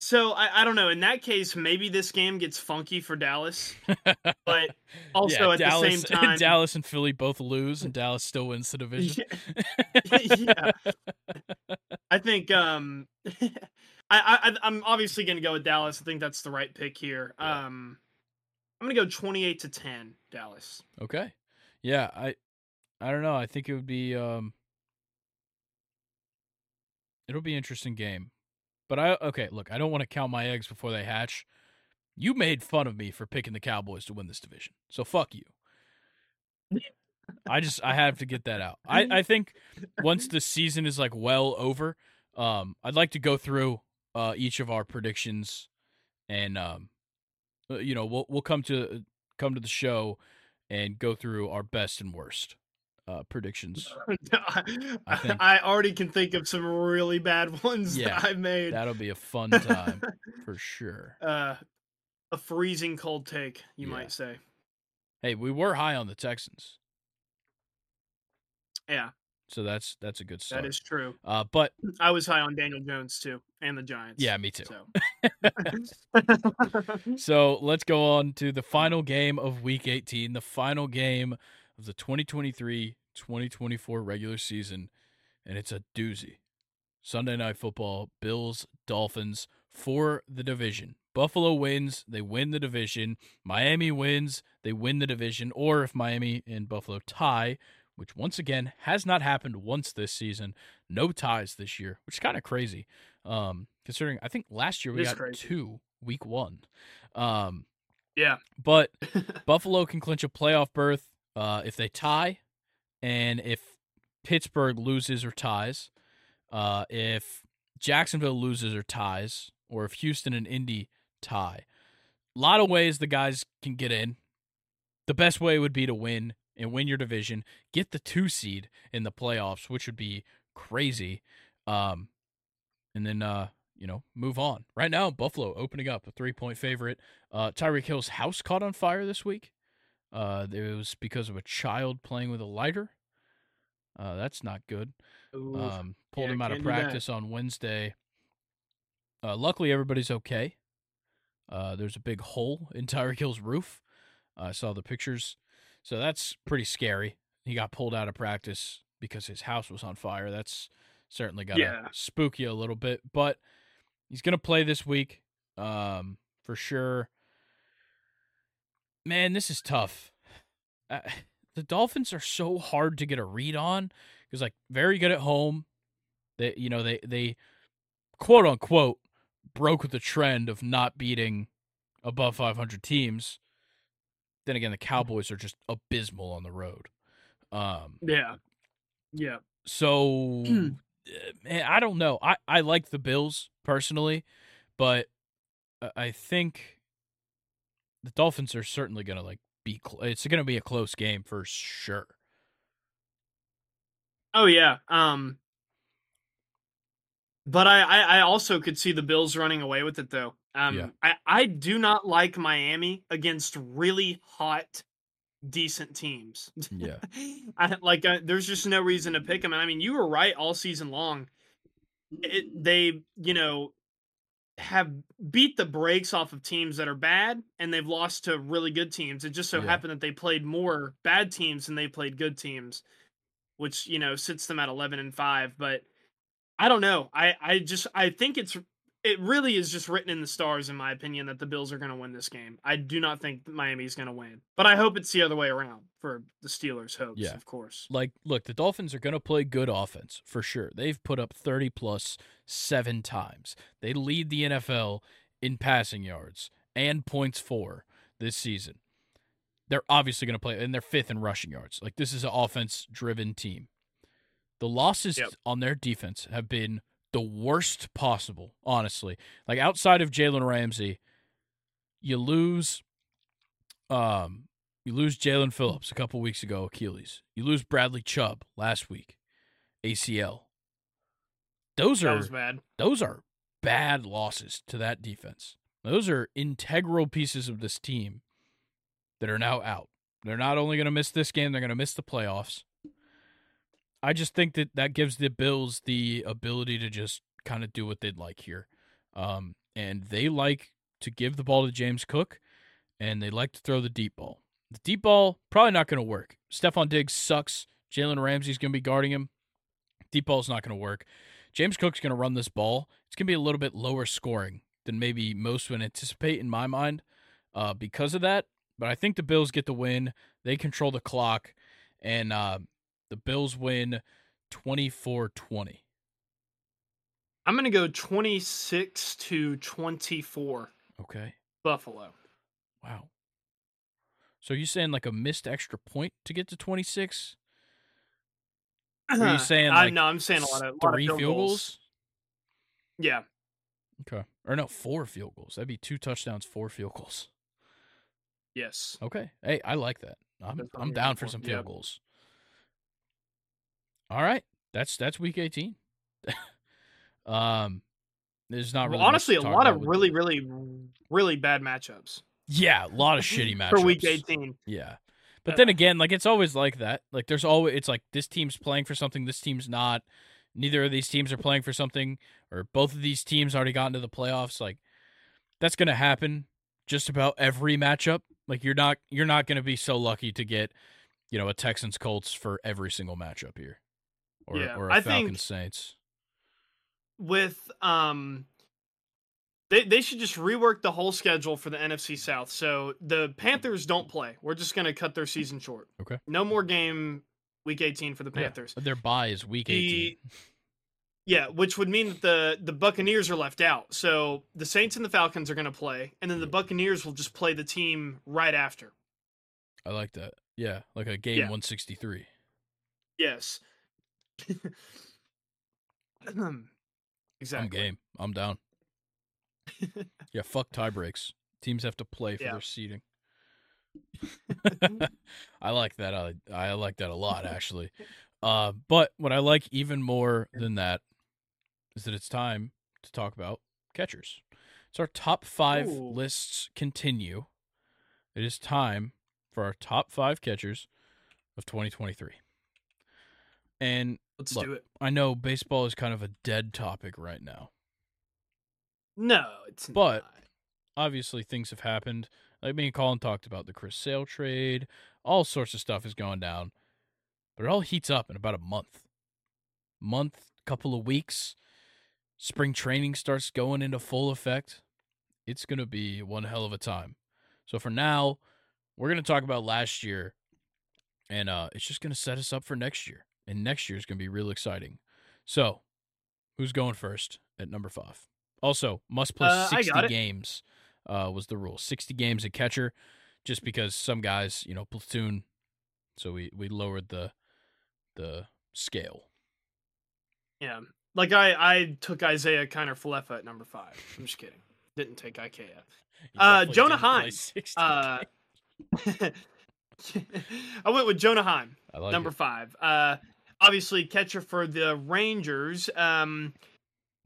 So I, I don't know. In that case, maybe this game gets funky for Dallas, but also Yeah, at Dallas, the same time, Dallas and Philly both lose, and Dallas still wins the division. yeah. I think um I, I I'm obviously gonna go with Dallas. I think that's the right pick here. Yeah. Um I'm gonna go twenty eight to ten, Dallas. Okay. Yeah, I I don't know. I think it would be um it'll be interesting game. But I okay, look, I don't want to count my eggs before they hatch. You made fun of me for picking the Cowboys to win this division. So fuck you. I just I have to get that out. I I think once the season is like well over, um I'd like to go through uh each of our predictions and um you know, we'll we'll come to come to the show and go through our best and worst uh, predictions. I, I I already can think of some really bad ones Yeah, that I've made. That'll be a fun time for sure. uh, a freezing cold take, you Yeah. might say. Hey, we were high on the Texans, Yeah, so that's that's a good start. that is true. Uh, but I was high on Daniel Jones too, and the Giants. yeah, me too. So. So let's go on to the final game of Week 18, the final game of the 2023 2024 regular season, and it's a doozy. Sunday Night Football, Bills, Dolphins for the division. Buffalo wins, they win the division. Miami wins, they win the division. Or if Miami and Buffalo tie, which once again has not happened once this season, no ties this year, which is kind of crazy. Um, considering I think last year we got crazy. two week one. Um, yeah. but Buffalo can clinch a playoff berth uh, if they tie, and if Pittsburgh loses or ties, uh, if Jacksonville loses or ties, or if Houston and Indy tie. A lot of ways the guys can get in. The best way would be to win and win your division, get the two seed in the playoffs, which would be crazy. Um, and then uh, you know, move on. Right now, Buffalo opening up a three point favorite. Uh, Tyreek Hill's house caught on fire this week. Uh, it was because of a child playing with a lighter. Uh, that's not good. Ooh, Um, pulled Yeah, him out of can't do that. practice on Wednesday. Uh, luckily, everybody's okay. Uh, there's a big hole in Tyreek Hill's roof. I saw the pictures, so that's pretty scary. He got pulled out of practice because his house was on fire. That's certainly got to Yeah. spook you a little bit, but he's gonna play this week, um, for sure. Man, this is tough. Uh, the Dolphins are so hard to get a read on because, like, very good at home. They, you know, they they quote unquote broke the trend of not beating above 500 teams. Then again, the Cowboys are just abysmal on the road. Um, Yeah. Yeah. so uh, man, I don't know. I I like the Bills personally, but I- think the Dolphins are certainly gonna like be. Cl- it's gonna be a close game for sure. Oh yeah. Um but I, I I also could see the Bills running away with it though. Um Yeah. I, I do not like Miami against really hot decent teams. Yeah. I like uh, there's just no reason to pick them. And I mean, you were right all season long. It, they, you know, have beat the brakes off of teams that are bad and they've lost to really good teams. It just so Yeah. happened that they played more bad teams than they played good teams, which, you know, sits them at 11 and 5, but I don't know. I I just I think it's it really is just written in the stars in my opinion that the Bills are going to win this game. I do not think Miami's going to win. But I hope it's the other way around for the Steelers' hopes, Yeah. of course. Like, look, the Dolphins are gonna play good offense for sure. They've put up 30 plus seven times. They lead the NFL in passing yards and points for this season. They're obviously gonna play, and they're fifth in rushing yards. Like, this is an offense-driven team. The losses Yep. on their defense have been the worst possible, honestly. Like outside of Jalen Ramsey, you lose um you lose Jaelan Phillips a couple weeks ago, Achilles. You lose Bradley Chubb last week, ACL. Those are bad. those are bad losses to that defense. Those are integral pieces of this team that are now out. They're not only going to miss this game, they're going to miss the playoffs. I just think that that gives the Bills the ability to just kind of do what they'd like here. Um, and they like to give the ball to James Cook, and they like to throw the deep ball. The deep ball probably not going to work. Stefon Diggs sucks. Jalen Ramsey's going to be guarding him. Deep ball's not going to work. James Cook's going to run this ball. It's going to be a little bit lower scoring than maybe most would anticipate in my mind uh, because of that. But I think the Bills get the win. They control the clock, and uh, the Bills win 24 20. I'm going to go 26 to 24 Okay. Buffalo. Wow. So you saying like a missed extra point to get to 26? Or are you saying I like no, I'm saying a lot of, lot of three field field goals. goals? Yeah. Okay. Or no, four field goals. That'd be two touchdowns, four field goals. Yes. Okay. Hey, I like that. I'm That's I'm down for for. some field Yep. goals. All right. That's that's week 18. um there's not really much honestly, a lot of really, really, really bad matchups Yeah, a lot of shitty matchups. for week 18. Yeah. But then again, like it's always like that. Like there's always it's like this team's playing for something, this team's not. Neither of these teams are playing for something, or both of these teams already got into the playoffs. Like that's gonna happen just about every matchup. Like you're not you're not gonna be so lucky to get, you know, a Texans Colts for every single matchup here. Or Yeah, or a I Saints. with um they they should just rework the whole schedule for the NFC South. So the Panthers don't play. We're just going to cut their season short. Okay. No more game week 18 for the Panthers. But their bye is week eighteen. The Yeah, which would mean that the the Buccaneers are left out. So the Saints and the Falcons are going to play and then the Buccaneers will just play the team right after. I like that. Yeah, like a game Yeah. one sixty three. Yes. exactly. I'm game. I'm down. yeah, fuck tie breaks. Teams have to play for Yeah. their seating. I like that. I, I like that a lot, actually. Uh, but what I like even more than that is that it's time to talk about catchers. So our top five Ooh. lists continue. It is time for our top five catchers of 2023. And Let's Look. do it. I know baseball is kind of a dead topic right now. No, it's not But- not. obviously things have happened. Like me and Colin talked about the Chris Sale trade. All sorts of stuff is going down. But it all heats up in about a month. Month, couple of weeks. Spring training starts going into full effect. It's going to be one hell of a time. So for now, we're going to talk about last year. And uh, it's just going to set us up for next year. And next year is going to be real exciting. So, who's going first at number five? Also, must play Uh, 60 games uh, was the rule. 60 games at catcher, just because some guys, you know, platoon. So we, we lowered the the scale. Yeah. Like I, I took Isiah Kiner Falefa at number five. I'm just kidding. Didn't take. He Uh, Jonah 60 Uh. I went with Jonah Heim, like number it. five. Uh, obviously catcher for the Rangers. Um,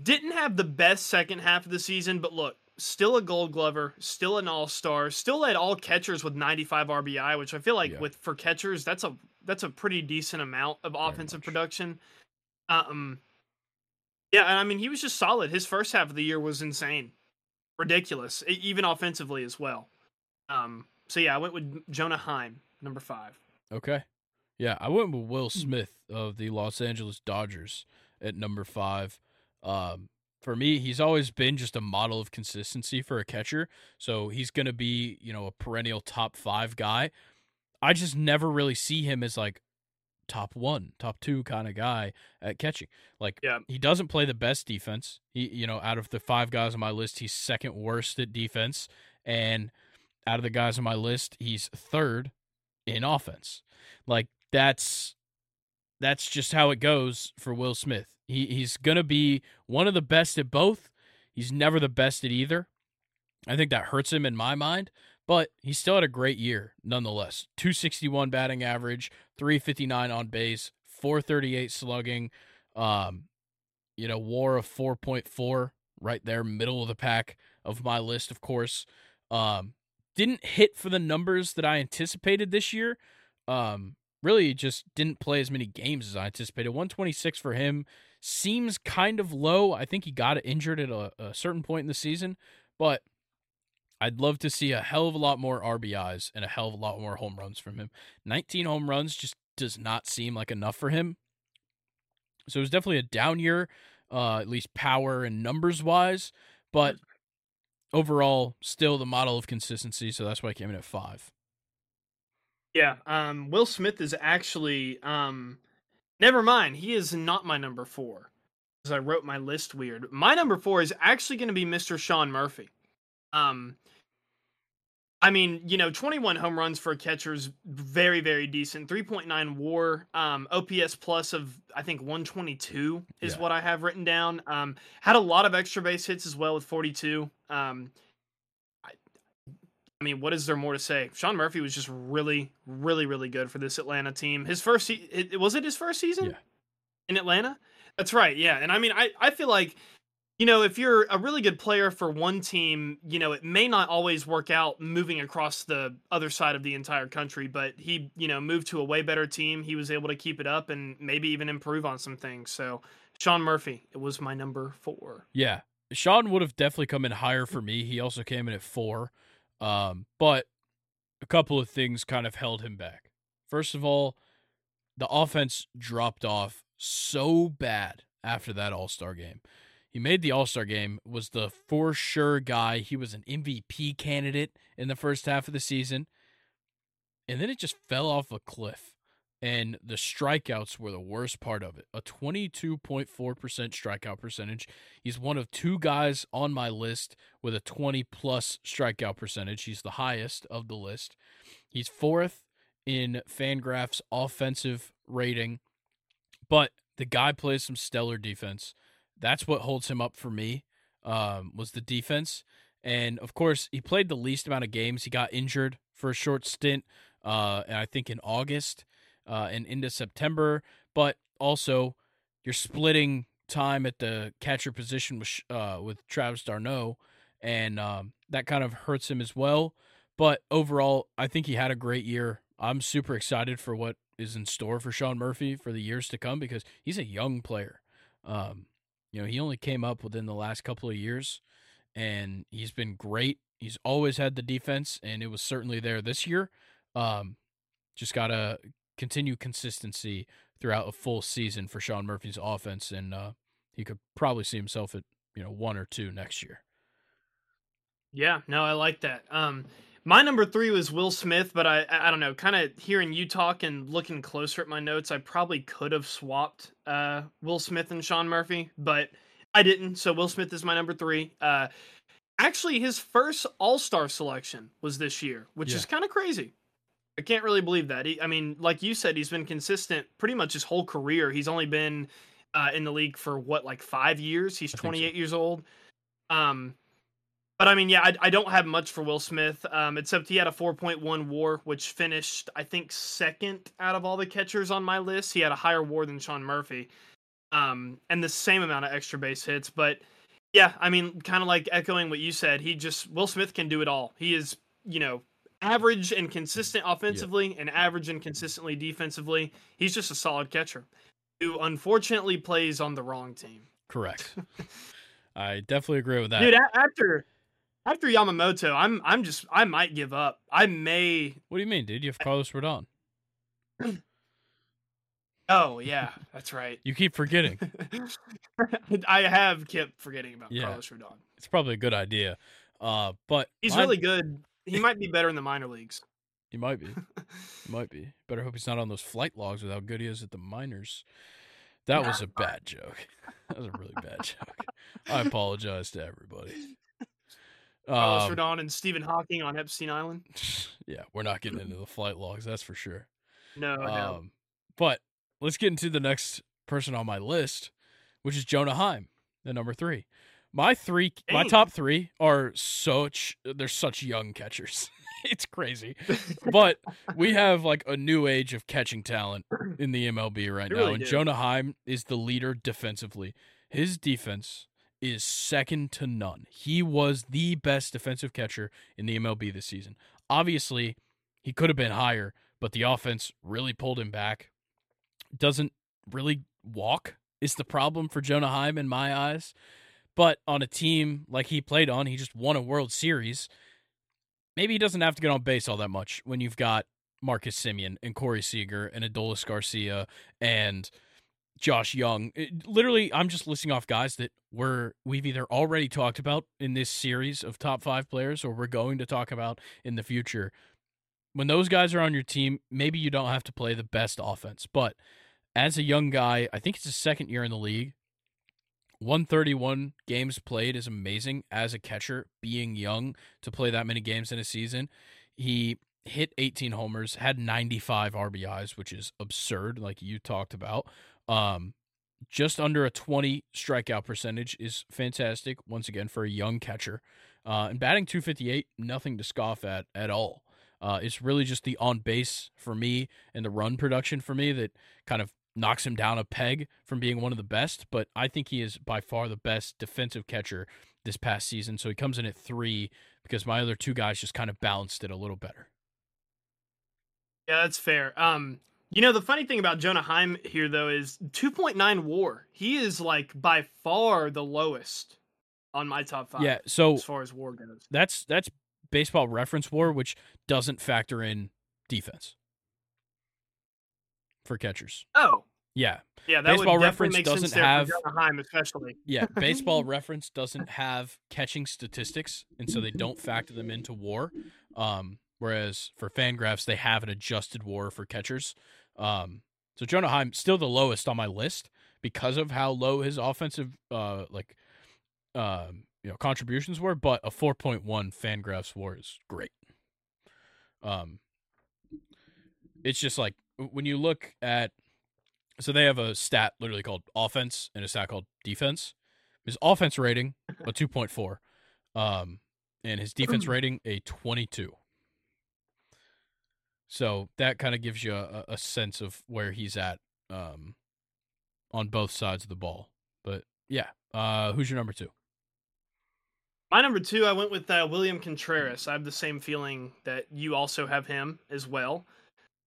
didn't have the best second half of the season, but look, still a Gold Glover, still an All Star, still led all catchers with 95 RBI, which I feel like Yeah. with for catchers that's a that's a pretty decent amount of offensive production. Um, yeah, and I mean he was just solid. His first half of the year was insane, ridiculous, even offensively as well. Um, so yeah, I went with Jonah Heim, number five. Okay. Yeah, I went with Hmm. Will Smith of the Los Angeles Dodgers at number five. Um, for me, he's always been just a model of consistency for a catcher. So he's going to be, you know, a perennial top five guy. I just never really see him as like top one, top two kind of guy at catching. Like, Yeah. he doesn't play the best defense. He, you know, out of the five guys on my list, he's second worst at defense. And out of the guys on my list, he's third in offense. Like that's that's just how it goes for Will Smith. He he's gonna be one of the best at both. He's never the best at either. I think that hurts him in my mind, but he still had a great year nonetheless. 261 batting average, 359 on base, 438 slugging, um, you know, war of 4.4 right there, middle of the pack of my list, of course. Um, didn't hit for the numbers that I anticipated this year. Um, really just didn't play as many games as I anticipated. 126 for him seems kind of low. I think he got injured at a, a certain point in the season, but I'd love to see a hell of a lot more RBIs and a hell of a lot more home runs from him. 19 home runs just does not seem like enough for him. So it was definitely a down year, uh, at least power and numbers wise, but overall, still the model of consistency. So that's why I came in at five. Yeah, um, Will Smith is actually um, never mind. He is not my number four, because I wrote my list weird. My number four is actually going to be Mr. Sean Murphy. Um, I mean, you know, 21 home runs for a catcher is very, very decent. 3.9 WAR, um, OPS plus of I think 122 is Yeah. what I have written down. Um, had a lot of extra base hits as well with 42. Um, I mean, what is there more to say? Sean Murphy was just really, really, really good for this Atlanta team. His first, it, was it his first season Yeah. in Atlanta? That's right. Yeah, and I mean, I, I feel like, you know, if you're a really good player for one team, you know, it may not always work out moving across the other side of the entire country, but he, you know, moved to a way better team. He was able to keep it up and maybe even improve on some things. So, Sean Murphy, it was my number four. Yeah. Sean would have definitely come in higher for me. He also came in at four. Um, but a couple of things kind of held him back. First of all, the offense dropped off so bad after that All Star game. He made the All Star game, was the for sure guy. He was an MVP candidate in the first half of the season. And then it just fell off a cliff. And the strikeouts were the worst part of it. A 22.4% strikeout percentage. He's one of two guys on my list with a 20 plus strikeout percentage. He's the highest of the list. He's fourth in Fangraphs offensive rating, but the guy plays some stellar defense. That's what holds him up for me. Um, was the defense, and of course he played the least amount of games. He got injured for a short stint, uh, and I think in August uh, and into September. But also, you're splitting time at the catcher position with uh, with Travis d'Arnaud, and um, that kind of hurts him as well. But overall, I think he had a great year. I'm super excited for what is in store for Sean Murphy for the years to come because he's a young player. Um, you know, he only came up within the last couple of years, and he's been great. He's always had the defense, and it was certainly there this year. Um, just gotta continue consistency throughout a full season for Sean Murphy's offense, and uh, he could probably see himself at you know one or two next year. Yeah, no, I like that. Um, my number three was Will Smith, but I I don't know. Kind of hearing you talk and looking closer at my notes, I probably could have swapped uh, Will Smith and Sean Murphy, but I didn't. So Will Smith is my number three. Uh, actually, his first All Star selection was this year, which yeah. is kind of crazy. I can't really believe that. He, I mean, like you said, he's been consistent pretty much his whole career. He's only been uh, in the league for what, like five years. He's 28 so. years old. Um, but I mean, yeah, I, I don't have much for Will Smith, um, except he had a 4.1 WAR, which finished, I think, second out of all the catchers on my list. He had a higher WAR than Sean Murphy, um, and the same amount of extra base hits. But yeah, I mean, kind of like echoing what you said, he just Will Smith can do it all. He is, you know, average and consistent offensively, and average and consistently defensively. He's just a solid catcher who unfortunately plays on the wrong team. Correct. I definitely agree with that. Dude, after after Yamamoto, I'm I'm just I might give up. I may. What do you mean, dude? You have Carlos Rodon. oh yeah, that's right. You keep forgetting. I have kept forgetting about yeah. Carlos Rodon. It's probably a good idea, uh, but he's really good. He might be better in the minor leagues. He might be. he might be. Better hope he's not on those flight logs with how good he is at the minors. That was a bad joke. That was a really bad joke. I apologize to everybody. Carlos um, Rodon and Stephen Hawking on Epstein Island. Yeah, we're not getting into the flight logs, that's for sure. No, um, no. But let's get into the next person on my list, which is Jonah Heim, the number three. My three, Dang. my top three are such they're such young catchers. it's crazy, but we have like a new age of catching talent in the MLB right now, and do. Jonah Heim is the leader defensively. His defense is second to none. He was the best defensive catcher in the MLB this season. Obviously, he could have been higher, but the offense really pulled him back. Doesn't really walk is the problem for Jonah Heim in my eyes. But on a team like he played on, he just won a World Series. Maybe he doesn't have to get on base all that much when you've got Marcus Semien and Corey Seager and Adolis Garcia and Josh Jung. It, literally, I'm just listing off guys that we're we've either already talked about in this series of top five players, or we're going to talk about in the future. When those guys are on your team, maybe you don't have to play the best offense, but as a young guy, I think it's his second year in the league. 131 games played is amazing as a catcher, being young to play that many games in a season. He hit 18 homers, had 95 RBIs, which is absurd, like you talked about. Um, just under a 20 strikeout percentage is fantastic, once again, for a young catcher. Uh, and batting 258, nothing to scoff at at all. Uh, it's really just the on base for me and the run production for me that kind of knocks him down a peg from being one of the best, but I think he is by far the best defensive catcher this past season. So he comes in at three because my other two guys just kind of balanced it a little better. Yeah, that's fair. Um, you know, the funny thing about Jonah Heim here though is 2.9 WAR. He is like by far the lowest on my top five. Yeah, so as far as WAR goes, that's that's baseball reference WAR, which doesn't factor in defense for catchers. Oh, yeah, yeah. That baseball reference doesn't have Heim, especially. Yeah, baseball reference doesn't have catching statistics, and so they don't factor them into WAR. Um, whereas for Fangraphs, they have an adjusted WAR for catchers. Um, so Jonah Heim still the lowest on my list because of how low his offensive uh like um you know contributions were, but a 4.1 Fangraphs WAR is great. Um, it's just like when you look at so they have a stat literally called offense and a stat called defense. His offense rating a 2.4, um, and his defense rating a 22. So that kind of gives you a, a, sense of where he's at um, on both sides of the ball. But yeah, uh, who's your number two? My number two, I went with uh, William Contreras. I have the same feeling that you also have him as well.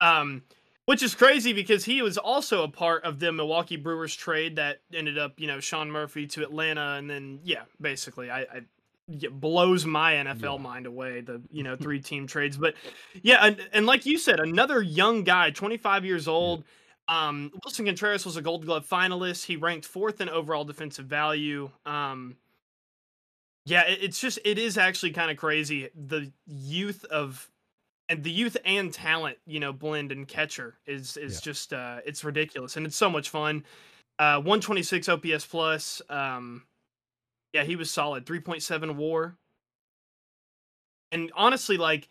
Um, which is crazy because he was also a part of the Milwaukee Brewers trade that ended up, you know, Sean Murphy to Atlanta, and then yeah, basically, I, I it blows my NFL yeah. mind away the you know three team trades, but yeah, and, and like you said, another young guy, 25 years old. Um, Willson Contreras was a Gold Glove finalist. He ranked fourth in overall defensive value. Um, yeah, it, it's just it is actually kind of crazy the youth of and the youth and talent, you know, blend and catcher is is yeah. just uh it's ridiculous and it's so much fun. Uh 126 OPS plus. Um yeah, he was solid. 3.7 war. And honestly like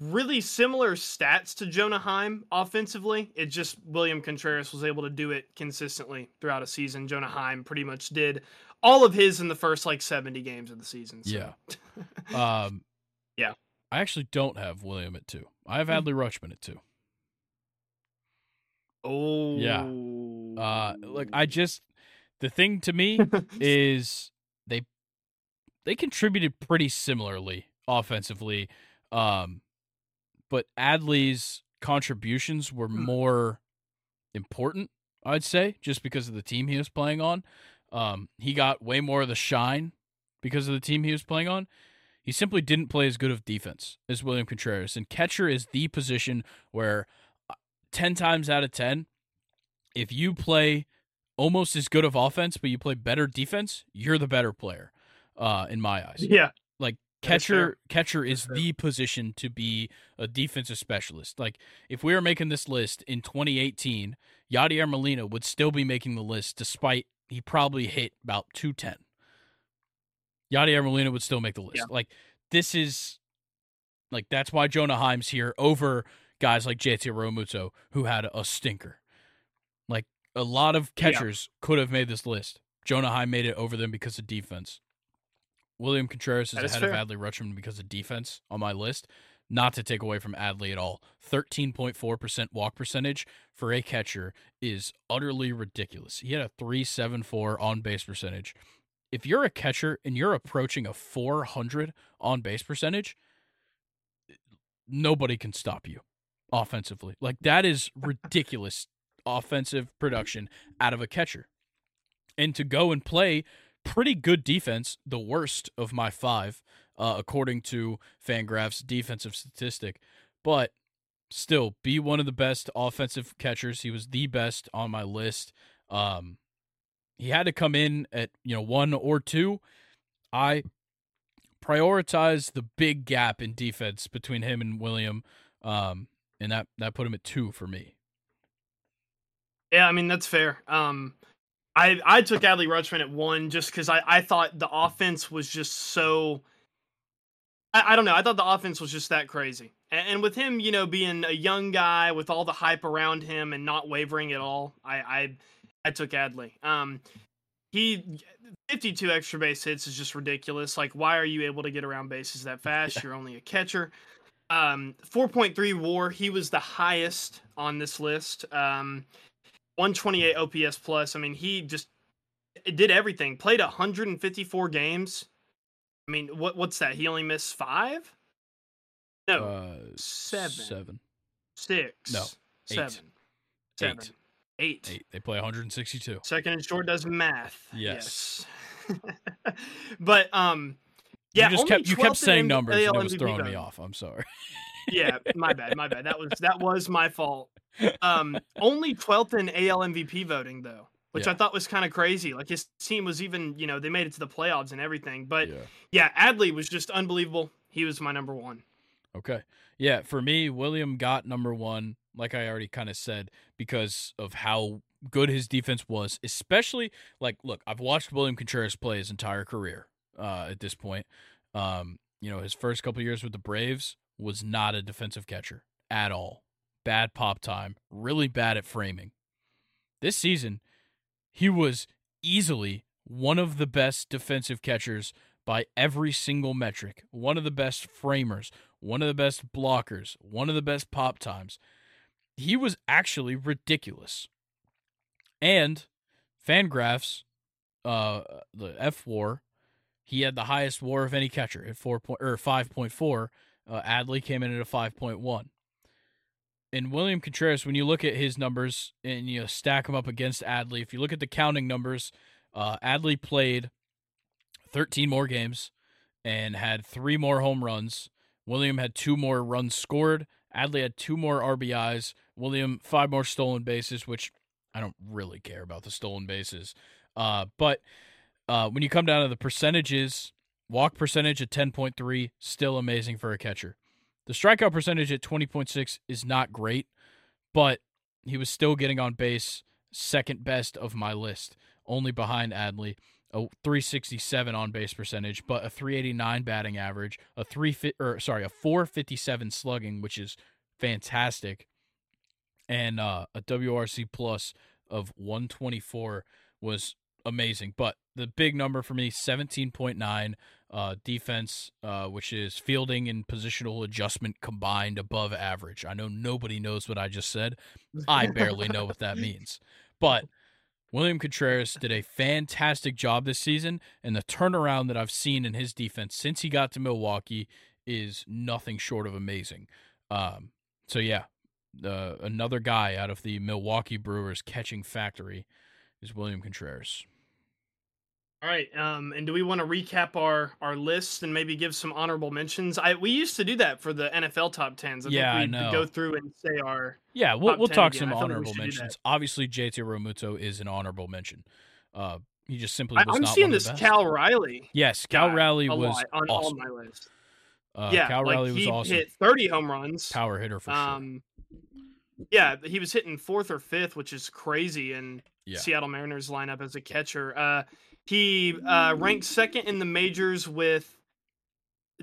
really similar stats to Jonah Heim offensively. It just William Contreras was able to do it consistently throughout a season. Jonah Heim pretty much did all of his in the first like 70 games of the season. So. Yeah. um yeah. I actually don't have William at two. I have hmm. Adley Rutschman at two. Oh yeah. Uh, look, I just the thing to me is they they contributed pretty similarly offensively, um, but Adley's contributions were hmm. more important. I'd say just because of the team he was playing on. Um, he got way more of the shine because of the team he was playing on. He simply didn't play as good of defense as William Contreras. And catcher is the position where uh, 10 times out of 10, if you play almost as good of offense, but you play better defense, you're the better player, uh, in my eyes. Yeah. Like catcher catcher is the position to be a defensive specialist. Like if we were making this list in 2018, Yadier Molina would still be making the list despite he probably hit about 210. Yadier Molina would still make the list. Yeah. Like this is like that's why Jonah Heim's here over guys like JT Realmuto who had a stinker. Like a lot of catchers yeah. could have made this list. Jonah Heim made it over them because of defense. William Contreras is, is ahead fair. of Adley Rutschman because of defense on my list. Not to take away from Adley at all. 13.4% walk percentage for a catcher is utterly ridiculous. He had a 374 on base percentage if you're a catcher and you're approaching a 400 on base percentage, nobody can stop you offensively. Like that is ridiculous offensive production out of a catcher. And to go and play pretty good defense, the worst of my five, uh, according to Fangraph's defensive statistic, but still be one of the best offensive catchers. He was the best on my list. Um, he had to come in at you know one or two. I prioritized the big gap in defense between him and William, um, and that that put him at two for me. Yeah, I mean that's fair. Um, I I took Adley Rutschman at one just because I I thought the offense was just so. I, I don't know. I thought the offense was just that crazy, and, and, with him, you know, being a young guy with all the hype around him and not wavering at all, I I I took Adley. Um, he 52 extra base hits is just ridiculous. Like, why are you able to get around bases that fast? You're only a catcher. Um, 4.3 WAR. He was the highest on this list. Um, 128 OPS plus. I mean, he just did everything. Played 154 games. I mean, what what's that? He only missed five? No, Uh, seven, Seven. six, No, eight. seven, seven, Eight. eight. Eight. They play 162. Second and short does math. Yes. Yes. but um, yeah, you just only kept you kept saying M- numbers, and it was MVP throwing me off. I'm sorry. yeah, my bad, my bad. That was that was my fault. Um, only 12th in AL MVP voting though, which Yeah. I thought was kind of crazy. Like his team was even, you know, they made it to the playoffs and everything. But yeah. yeah, Adley was just unbelievable. He was my number one. Okay. Yeah, for me, William got number one, like I already kind of said, because of how good his defense was. Especially, like, look, I've watched William Contreras play his entire career uh, at this point. Um, you know, his first couple years with the Braves was not a defensive catcher at all. Bad pop time, really bad at framing. This season, he was easily one of the best defensive catchers by every single metric. One of the best framers, one of the best blockers, one of the best pop times. He was actually ridiculous. And Fangraphs, uh, the F WAR, he had the highest WAR of any catcher at four point or five point four. Uh, Adley came in at a five point one. And William Contreras, when you look at his numbers and you stack them up against Adley, if you look at the counting numbers, uh, Adley played 13 more games and had three more home runs. William had two more runs scored. Adley had two more RBIs. William five more stolen bases, which I don't really care about the stolen bases. Uh, but uh, when you come down to the percentages, walk percentage at 10.3, still amazing for a catcher. The strikeout percentage at 20.6 is not great, but he was still getting on base, second best of my list, only behind Adley. A 367 on base percentage, but a 389 batting average, a three or sorry, a 457 slugging, which is fantastic, and uh, a WRC plus of 124 was amazing. But the big number for me, 17.9 uh, defense, uh, which is fielding and positional adjustment combined above average. I know nobody knows what I just said. I barely know what that means. But William Contreras did a fantastic job this season, and the turnaround that I've seen in his defense since he got to Milwaukee is nothing short of amazing. Um, so yeah, uh, another guy out of the Milwaukee Brewers catching factory is William Contreras. All right. Um, and do we want to recap our our list and maybe give some honorable mentions? I we used to do that for the NFL top tens. I Yeah, think we'd know. go through and say our Yeah, we'll we'll 10 talk again. some I like honorable should do that. mentions. Obviously, JT Realmuto is an honorable mention. Uh, he just simply I, not seeing this. Cal Riley. Yes, Cal Raleigh was on all my list. Uh, yeah, Cal like Raleigh was he awesome. hit 30 home runs. Power hitter for sure. um, yeah, he was hitting fourth or fifth, which is crazy in Yeah. Seattle Mariners lineup as a catcher. Uh, he uh, ranked second in the majors with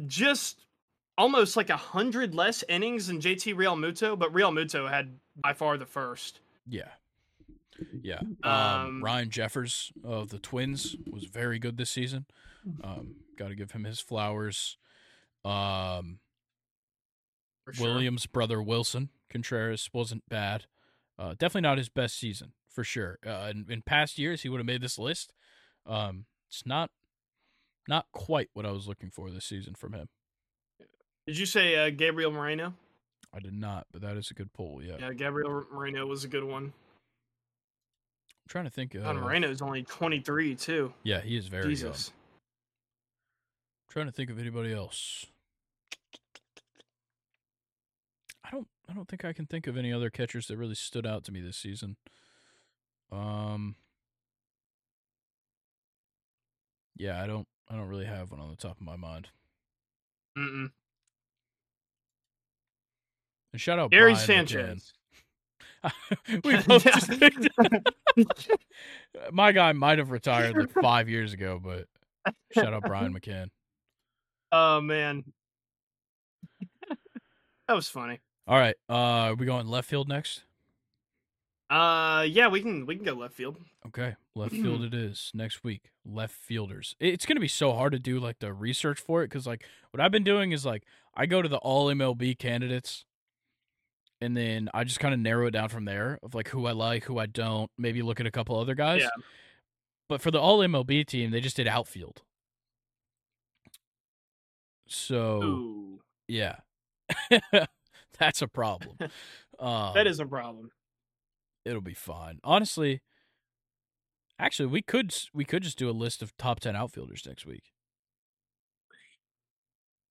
just almost like a hundred less innings than JT Realmuto, but Realmuto had by far the first. Yeah. Yeah. Um, Um, Ryan Jeffers of the Twins was very good this season. Um, Got to give him his flowers. Um, For sure. Williams' brother Willson Contreras wasn't bad. Uh, definitely not his best season for sure. Uh, in, in past years, he would have made this list. Um, it's not not quite what I was looking for this season from him. Did you say uh, Gabriel Moreno? I did not, but that is a good poll. Yeah, Yeah, Gabriel Moreno was a good one. I'm trying to think. Uh, God, is only 23 too. yeah, he is very young. Jesus. trying to think of anybody else. I don't I don't think I can think of any other catchers that really stood out to me this season. Um Yeah, I don't I don't really have one on the top of my mind. Mm-mm. And shout out Gary Brian Sanchez. We both just picked My guy might have retired like 5 years ago, but shout out Brian McCann. Oh man, that was funny. All right, uh are we going left field next? Uh, yeah, we can we can go left field. Okay, left field it is next week. Left fielders. It's gonna be so hard to do like the research for it because like what I've been doing is like I go to the all MLB candidates, and then I just kind of narrow it down from there of like who I like, who I don't. Maybe look at a couple other guys. Yeah. But for the All MLB team, they just did outfield. So Ooh, yeah, that's a problem. Um, that is a problem. it'll be fine. Honestly, actually, we could we could just do a list of top ten outfielders next week.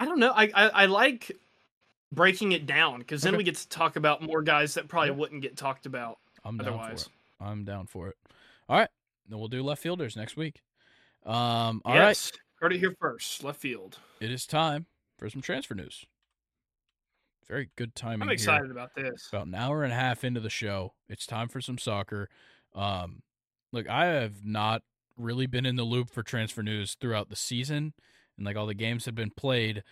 I don't know. I I, I like breaking it down because then Okay. we get to talk about more guys that probably wouldn't get talked about I'm down for otherwise. it. I'm down for it. All right, then we'll do left fielders next week. Um, all right, yes, heard it here first. Left field. it is time for some transfer news. Very good timing. I'm here. excited about this. About an hour and a half into the show, it's time for some soccer. Um, look, I have not really been in the loop for transfer news throughout the season, and like all the games have been played.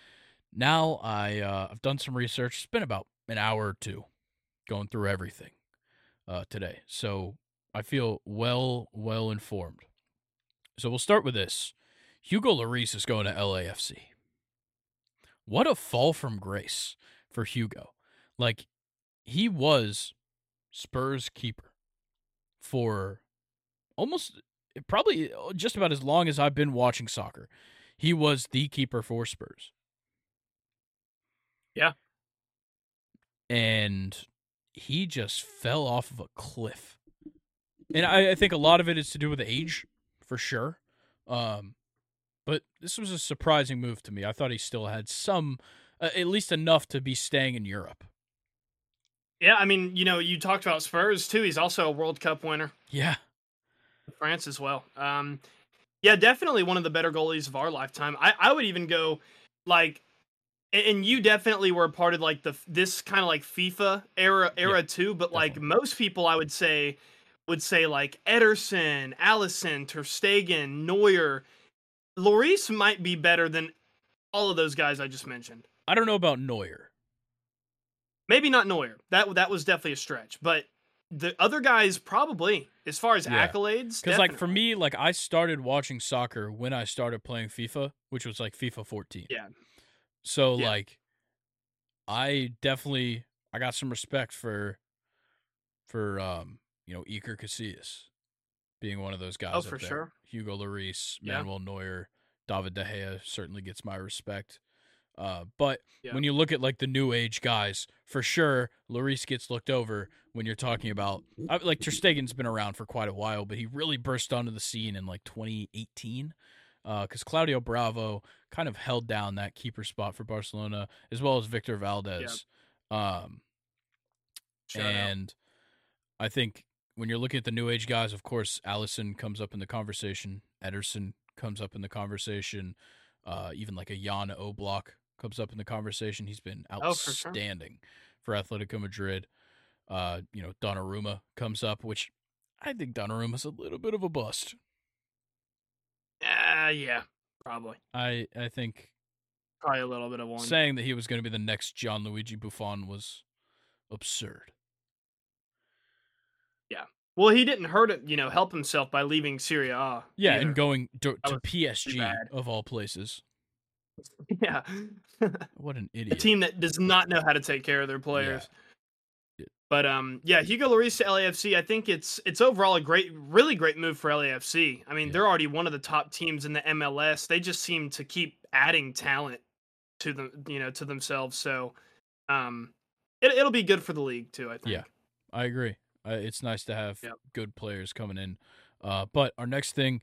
Now I uh, I've done some research. It's been about an hour or two going through everything uh, today, so I feel well well informed. So we'll start with this. Hugo Lloris is going to LAFC. What a fall from grace for Hugo. Like he was Spurs keeper for almost probably just about as long as I've been watching soccer. He was the keeper for Spurs. Yeah. And he just fell off of a cliff. And I, I think a lot of it is to do with age, for sure. Um, but this was a surprising move to me. I thought he still had some, uh, at least enough to be staying in Europe. Yeah, I mean, you know, you talked about Spurs too. He's also a World Cup winner. Yeah. France as well. Um, yeah, definitely one of the better goalies of our lifetime. I, I would even go like, and you definitely were a part of like the this kind of like FIFA era era too. But like definitely. most people, I would say would say like Ederson, Alisson, Ter Stegen, Neuer, Lloris might be better than all of those guys I just mentioned. I don't know about Neuer. Maybe not Neuer. That that was definitely a stretch, but the other guys probably as far as Yeah. accolades. Because like for me, like I started watching soccer when I started playing FIFA, which was like FIFA 14. Yeah. So Yeah. like, I definitely I got some respect for, for um you know Iker Casillas, being one of those guys. Oh, up for there. sure. Hugo Lloris, Yeah. Manuel Neuer, David De Gea certainly gets my respect. Uh, but Yeah. when you look at like the new age guys, for sure, Lloris gets looked over when you're talking about like Ter Stegen's been around for quite a while, but he really burst onto the scene in like 2018 because Claudio Bravo kind of held down that keeper spot for Barcelona as well as Victor Valdés. Um, Shout out. and I think when you're looking at the new age guys, of course, Alisson comes up in the conversation. Ederson comes up in the conversation. Uh, even like a Jan Oblak comes up in the conversation. He's been Oh, for sure. outstanding for Atletico Madrid. Uh, you know, Donnarumma comes up, which I think Donnarumma's a little bit of a bust. Uh, yeah, probably. I I think Probably a little bit of one. saying that he was going to be the next Gianluigi Buffon was absurd. Yeah. Well, he didn't hurt it, you know, help himself by leaving Syria. Yeah, either. and going to, to PSG of all places. yeah, What an idiot! a team that does not know how to take care of their players. Yeah. But um, yeah, Hugo Lloris to LAFC. I think it's it's overall a great, really great move for LAFC. I mean, Yeah. they're already one of the top teams in the MLS. They just seem to keep adding talent to them, you know, to themselves. So, um, it, it'll be good for the league too. I think. Yeah. I agree. Uh, it's nice to have Yep. good players coming in. Uh, but our next thing,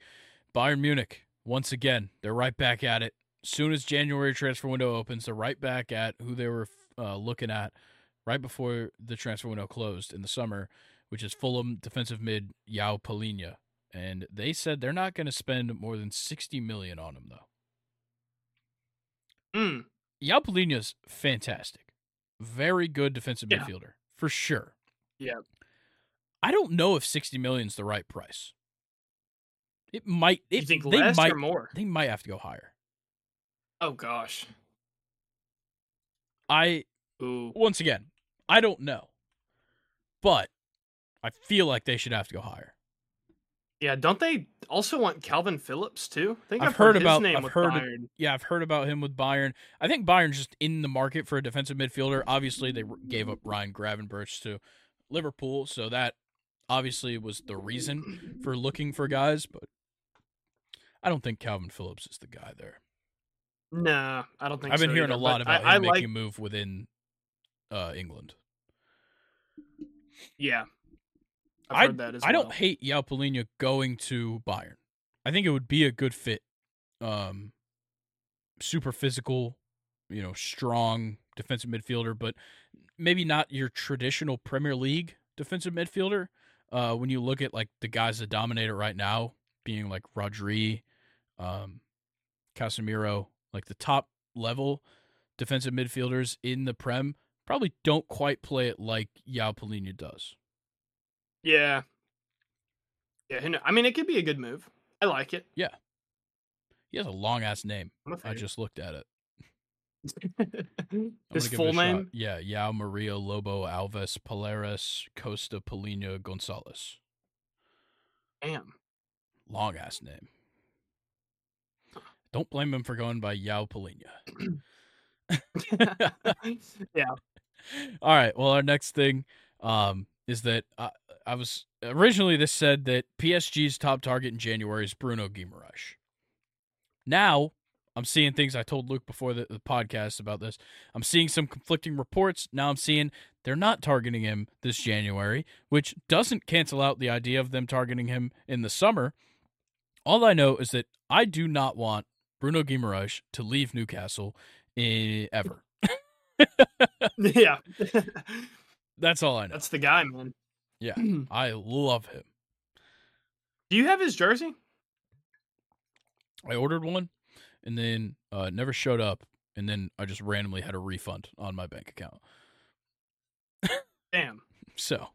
Bayern Munich, once again, they're right back at it. Soon as January transfer window opens, they're right back at who they were uh, looking at right before the transfer window closed in the summer, which is Fulham defensive mid João Palhinha. And they said they're not going to spend more than 60 million on him though. Mm, João Palhinha's fantastic. Very good defensive Yeah. midfielder, for sure. Yeah. I don't know if 60 million is the right price. It might it, you think they less might or more? they might have to go higher. Oh gosh. I Ooh. once again, I don't know. But I feel like they should have to go higher. Yeah, don't they also want Kalvin Phillips too? I think I've I've, heard his about- name I've with heard Bayern. Yeah, I've heard about him with Bayern. I think Bayern's just in the market for a defensive midfielder. Obviously, they gave up Ryan Gravenberch to Liverpool, so that obviously was the reason for looking for guys. But I don't think Kalvin Phillips is the guy there. Nah, I don't think I've been so hearing either, a lot about I, him I making like, a move within uh, England. Yeah, I've I- heard that as I well. don't hate João Palhinha going to Bayern. I think it would be a good fit. Um, super physical, you know, strong defensive midfielder, but maybe not your traditional Premier League defensive midfielder. Uh, when you look at like the guys that dominate it right now, being like Rodri, um, Casemiro, like the top level defensive midfielders in the Prem, probably don't quite play it like João Palhinha does. Yeah, yeah. I mean, it could be a good move. I like it. Yeah. He has a long ass name. I just looked at it. His full name. Yeah, João Maria Lobo Alves Paleras Costa Palhinha Gonzalez. Damn. Long ass name. Don't blame him for going by João Palhinha. yeah. All right. Well, our next thing um, is that I, I was originally this said that PSG's top target in January is Bruno Guimaraes. Now I'm seeing things I told Luke before the, the podcast about this. I'm seeing some conflicting reports. Now I'm seeing they're not targeting him this January, which doesn't cancel out the idea of them targeting him in the summer. All I know is that I do not want Bruno Guimaraes to leave Newcastle eh, ever. yeah. That's all I know. That's the guy, man. Yeah. I love him. Do you have his jersey? I ordered one and then uh, never showed up. And then I just randomly had a refund on my bank account. Damn. So,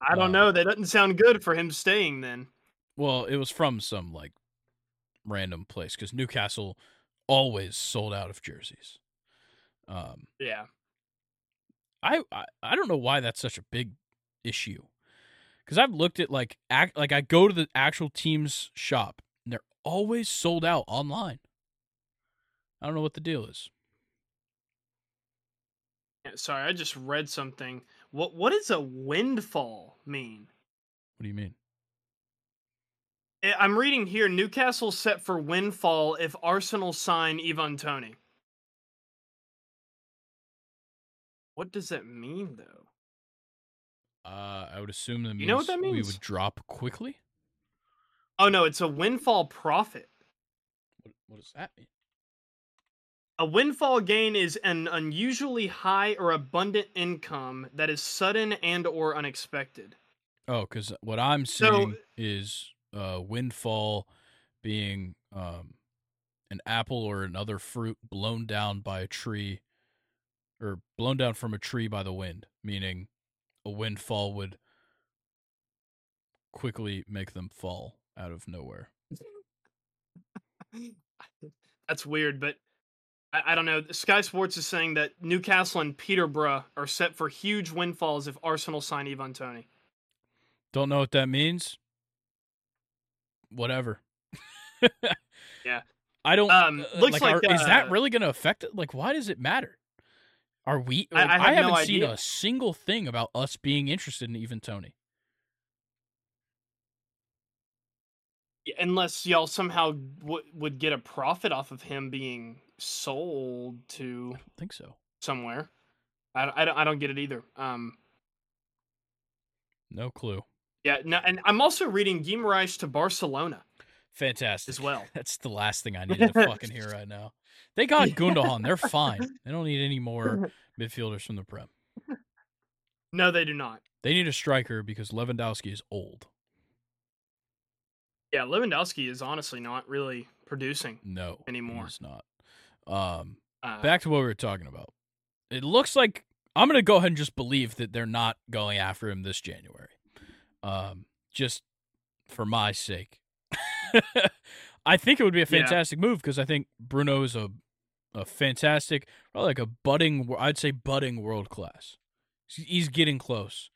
I don't Um, know. That doesn't sound good for him staying then. well, it was from some like random place because Newcastle always sold out of jerseys. Um, Yeah. I, I I don't know why that's such a big issue. Because I've looked at like act like I go to the actual team's shop and they're always sold out online. I don't know what the deal is. Sorry, I just read something. What what does a windfall mean? What do you mean? Eh, I'm reading here Newcastle set for windfall if Arsenal sign Ivan Toney. What does that mean though? Uh, I would assume that means You know what that means we would drop quickly. Oh no, it's a windfall profit. What, what does that mean? A windfall gain is an unusually high or abundant income that is sudden and or unexpected. Oh, because what I'm So- seeing is uh, windfall being um, an apple or another fruit blown down by a tree, or blown down from a tree by the wind, meaning a windfall would quickly make them fall out of nowhere. That's weird, but I, I don't know. Sky Sports is saying that Newcastle and Peterborough are set for huge windfalls if Arsenal sign Ivan Toney. Don't know what that means. Whatever. Yeah. I don't. Um, uh, looks like, are- is that uh, really going to affect it? Like, why does it matter? Are we? I- I have I, haven't no seen a single thing about us being interested in Ivan Toney. Unless y'all somehow w- would get a profit off of him being sold to I don't think so. somewhere. I, I, don't, I don't get it either. Um, No clue. Yeah, no, and I'm also reading Guimaraes to Barcelona Fantastic. as well. That's the last thing I need to fucking hear right now. They got Gundogan. They're fine. They don't need any more midfielders from the Prem. No, they do not. They need a striker because Lewandowski is old. Yeah, Lewandowski is honestly not really producing. No, Anymore. He's not. Um, Uh, back to what we were talking about. It looks like I'm going to go ahead and just believe that they're not going after him this January. Um, just for my sake. I think it would be a Yeah. fantastic move because I think Bruno is a a fantastic, probably like a budding, I'd say budding world class. He's getting close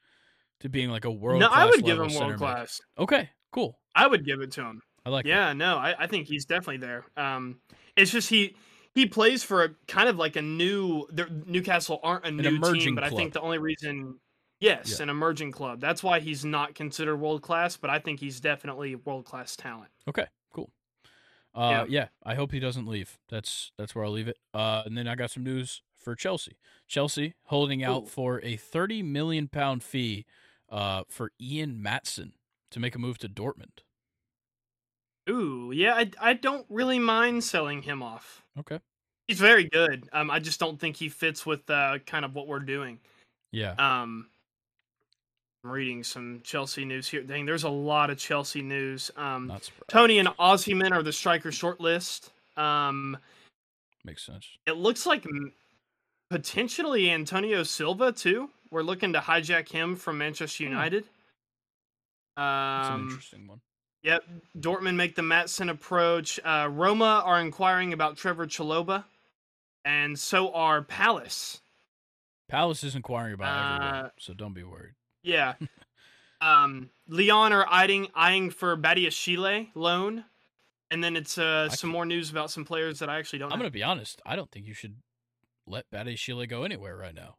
to being like a world. no, I would give him world class. Okay, Cool. I would give it to him. I like. it. Yeah, no, I, I think he's definitely there. Um, it's just he he plays for a kind of like a new Newcastle aren't a new emerging team, but I think the only reason yes, Yeah. an emerging club. That's why he's not considered world class, but I think he's definitely world class talent. Okay. Cool. Uh, Yeah. yeah. I hope he doesn't leave. That's that's where I'll leave it. Uh, and then I got some news for Chelsea. Chelsea holding out Ooh. for a thirty million pound fee, uh, for Ian Maatsen to make a move to Dortmund. Ooh, yeah, I I don't really mind selling him off. Okay. He's very good. Um, I just don't think he fits with uh kind of what we're doing. Yeah. Um, I'm reading some Chelsea news here. Dang, there's a lot of Chelsea news. Um. Toney and Osimhen are the striker shortlist. Um, Makes sense. it looks like potentially Antonio Silva too. We're looking to hijack him from Manchester Hmm. United. That's an Um, interesting one. yep, Dortmund make the Maatsen approach. Uh, Roma are inquiring about Trevoh Chalobah, and so are Palace. Palace is inquiring about everyone, uh, so don't be worried. Yeah. um, Lyon are eyeing eyeing for Badiashile loan, and then it's uh I some more news about some players that I actually don't. I'm gonna be honest. I don't think you should let Badiashile go anywhere right now.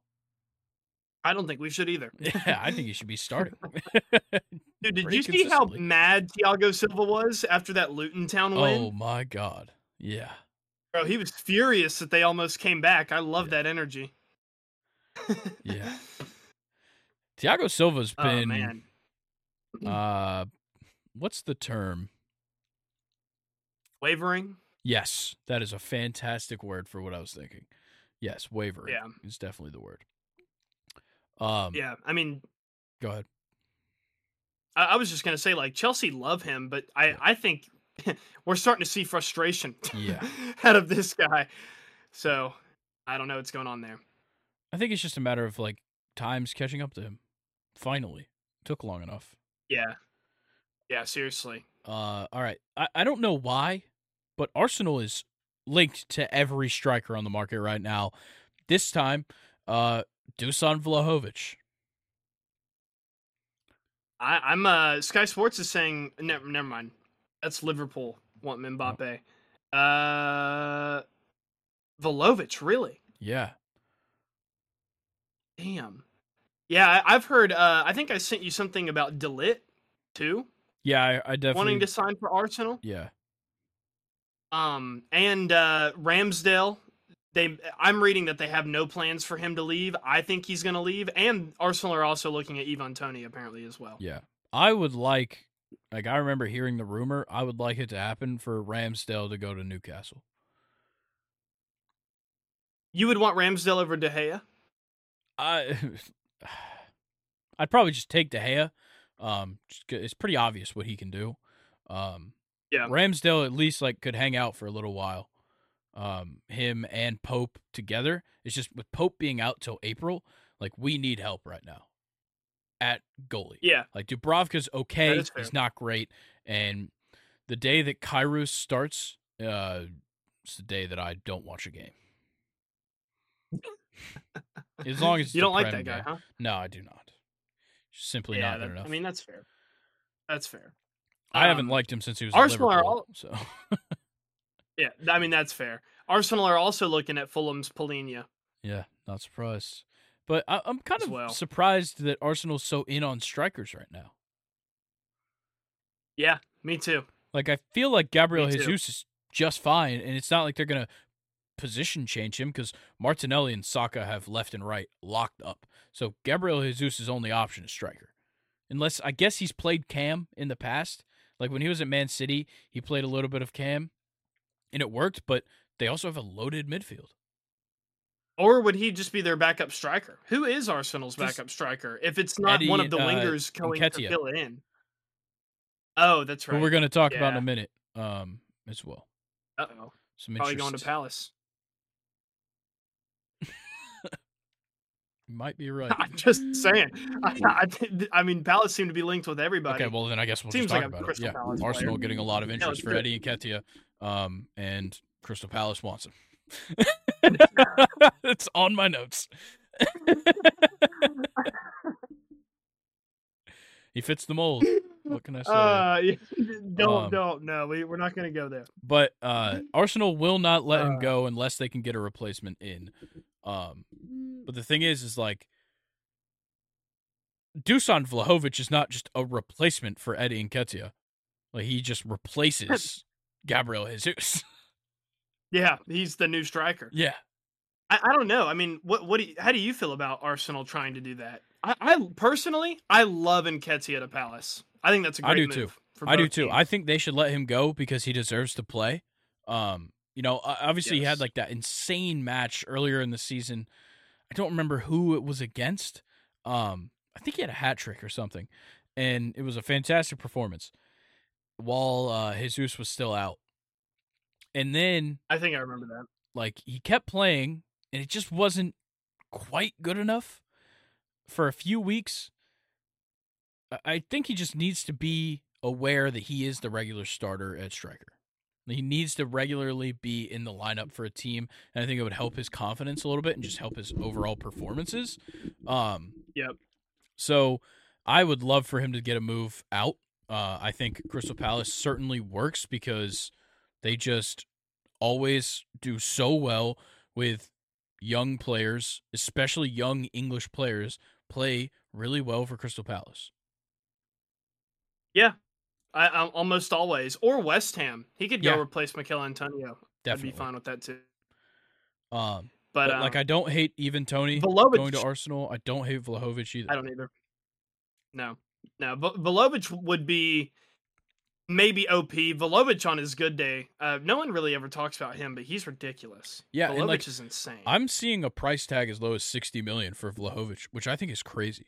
I don't think we should either. Yeah, I think he should be starting. Dude, did you see how mad Thiago Silva was after that Luton Town win? oh my god. Yeah. Bro, he was furious that they almost came back. I love Yeah. that energy. Yeah. Thiago Silva's been man. uh what's the term? Wavering? Yes, that is a fantastic word for what I was thinking. Yes, wavering Yeah. is definitely the word. Um Yeah. I mean, go ahead. I, I was just gonna say like Chelsea love him, but I Yeah. I think we're starting to see frustration Yeah. out of this guy. So I don't know what's going on there. I think it's just a matter of like times catching up to him. Finally. Took long enough. Yeah. Yeah, seriously. Uh, all right. I, I don't know why, but Arsenal is linked to every striker on the market right now. This time, uh, Dusan Vlahovic. I, I'm uh Sky Sports is saying never never mind. That's Liverpool want Mbappe. Uh Vlahovic, really? Yeah. Damn. Yeah, I've heard uh I think I sent you something about de Ligt too, Yeah, I, I definitely. wanting to sign for Arsenal. Yeah. Um and uh Ramsdale they I'm reading that they have no plans for him to leave. I think he's going to leave and Arsenal are also looking at Ivan Toney apparently as well. Yeah. I would like, like, I remember hearing the rumor. I would like it to happen for Ramsdale to go to Newcastle. You would want Ramsdale over De Gea? I, I'd probably just take De Gea. Um, it's pretty obvious what he can do. Um, Yeah. Ramsdale at least like could hang out for a little while. Um, him and Pope together. It's just with Pope being out till April, like we need help right now at goalie. Yeah. Like Dubravka's okay, he's not great, and the day that Karius starts, uh, it's the day that I don't watch a game. As long as You don't like that guy, game. huh? No, I do not. Simply yeah, not that- enough. I mean that's fair. That's fair. I haven't um, liked him since he was Arsenal are all- so Yeah, I mean that's fair. Arsenal are also looking at Fulham's Palhinha. yeah, not surprised. But I, I'm kind As of well. surprised that Arsenal's so in on strikers right now. Yeah, me too. Like I feel like Gabriel Jesus is just fine, and it's not like they're gonna position change him because Martinelli and Saka have left and right locked up. So Gabriel Jesus' only option is striker, unless I guess he's played Cam in the past. Like when he was at Man City, he played a little bit of Cam, and it worked. But they also have a loaded midfield. Or would he just be their backup striker? Who is Arsenal's Just backup striker if it's not one of the uh, wingers going to fill it in? Oh, that's right. Who we're gonna talk about in a minute, um, as well. Uh oh. Probably going to. Palace. You might be right. I'm just saying. I, I, I mean, Palace seem to be linked with everybody. Okay, well then I guess we'll Seems just talk a about it. Crystal Yeah, Palace Arsenal getting a lot of interest for. Eddie Nketiah, um, and Crystal Palace wants him. it's on my notes. he fits the mold. What can I say? Uh, don't Um, don't no, we we're not gonna go there. but uh, Arsenal will not let him Uh. go unless they can get a replacement in. Um, but the thing is, is like Dusan Vlahovic is not just a replacement for Eddie Nketiah. Like he just replaces Gabriel Jesus. Yeah, he's the new striker. yeah, I, I don't know. I mean, what what do you, how do you feel about Arsenal trying to do that? I, I personally, I love Nketiah to Palace. I think that's a great I do move. too. I do both too. teams. I think they should let him go because he deserves to play. Um, you know, obviously he had like that insane match earlier in the season. I don't remember who it was against. Um, I think he had a hat trick or something, and it was a fantastic performance while uh, Jesus was still out. And then I think I remember that. like he kept playing, and it just wasn't quite good enough for a few weeks. I- I think he just needs to be aware that he is the regular starter at striker. He needs to regularly be in the lineup for a team, and I think it would help his confidence a little bit and just help his overall performances. Um, Yep. So I would love for him to get a move out. Uh, I think Crystal Palace certainly works because they just always do so well with young players, especially young English players, play really well for Crystal Palace. I, I almost always or West Ham. He could go Yeah. replace Michail Antonio. Definitely. I'd be fine with that too. Um, But, but, like um, I don't hate Ivan Toney Vlahovic- going to Arsenal. I don't hate Vlahovic either. I don't either. No, no. But Vlahovic would be maybe OP. Vlahovic on his good day. Uh, no one really ever talks about him, but he's ridiculous. Yeah, and, like, is insane. I'm seeing a price tag as low as 60 million for Vlahovic, which I think is crazy.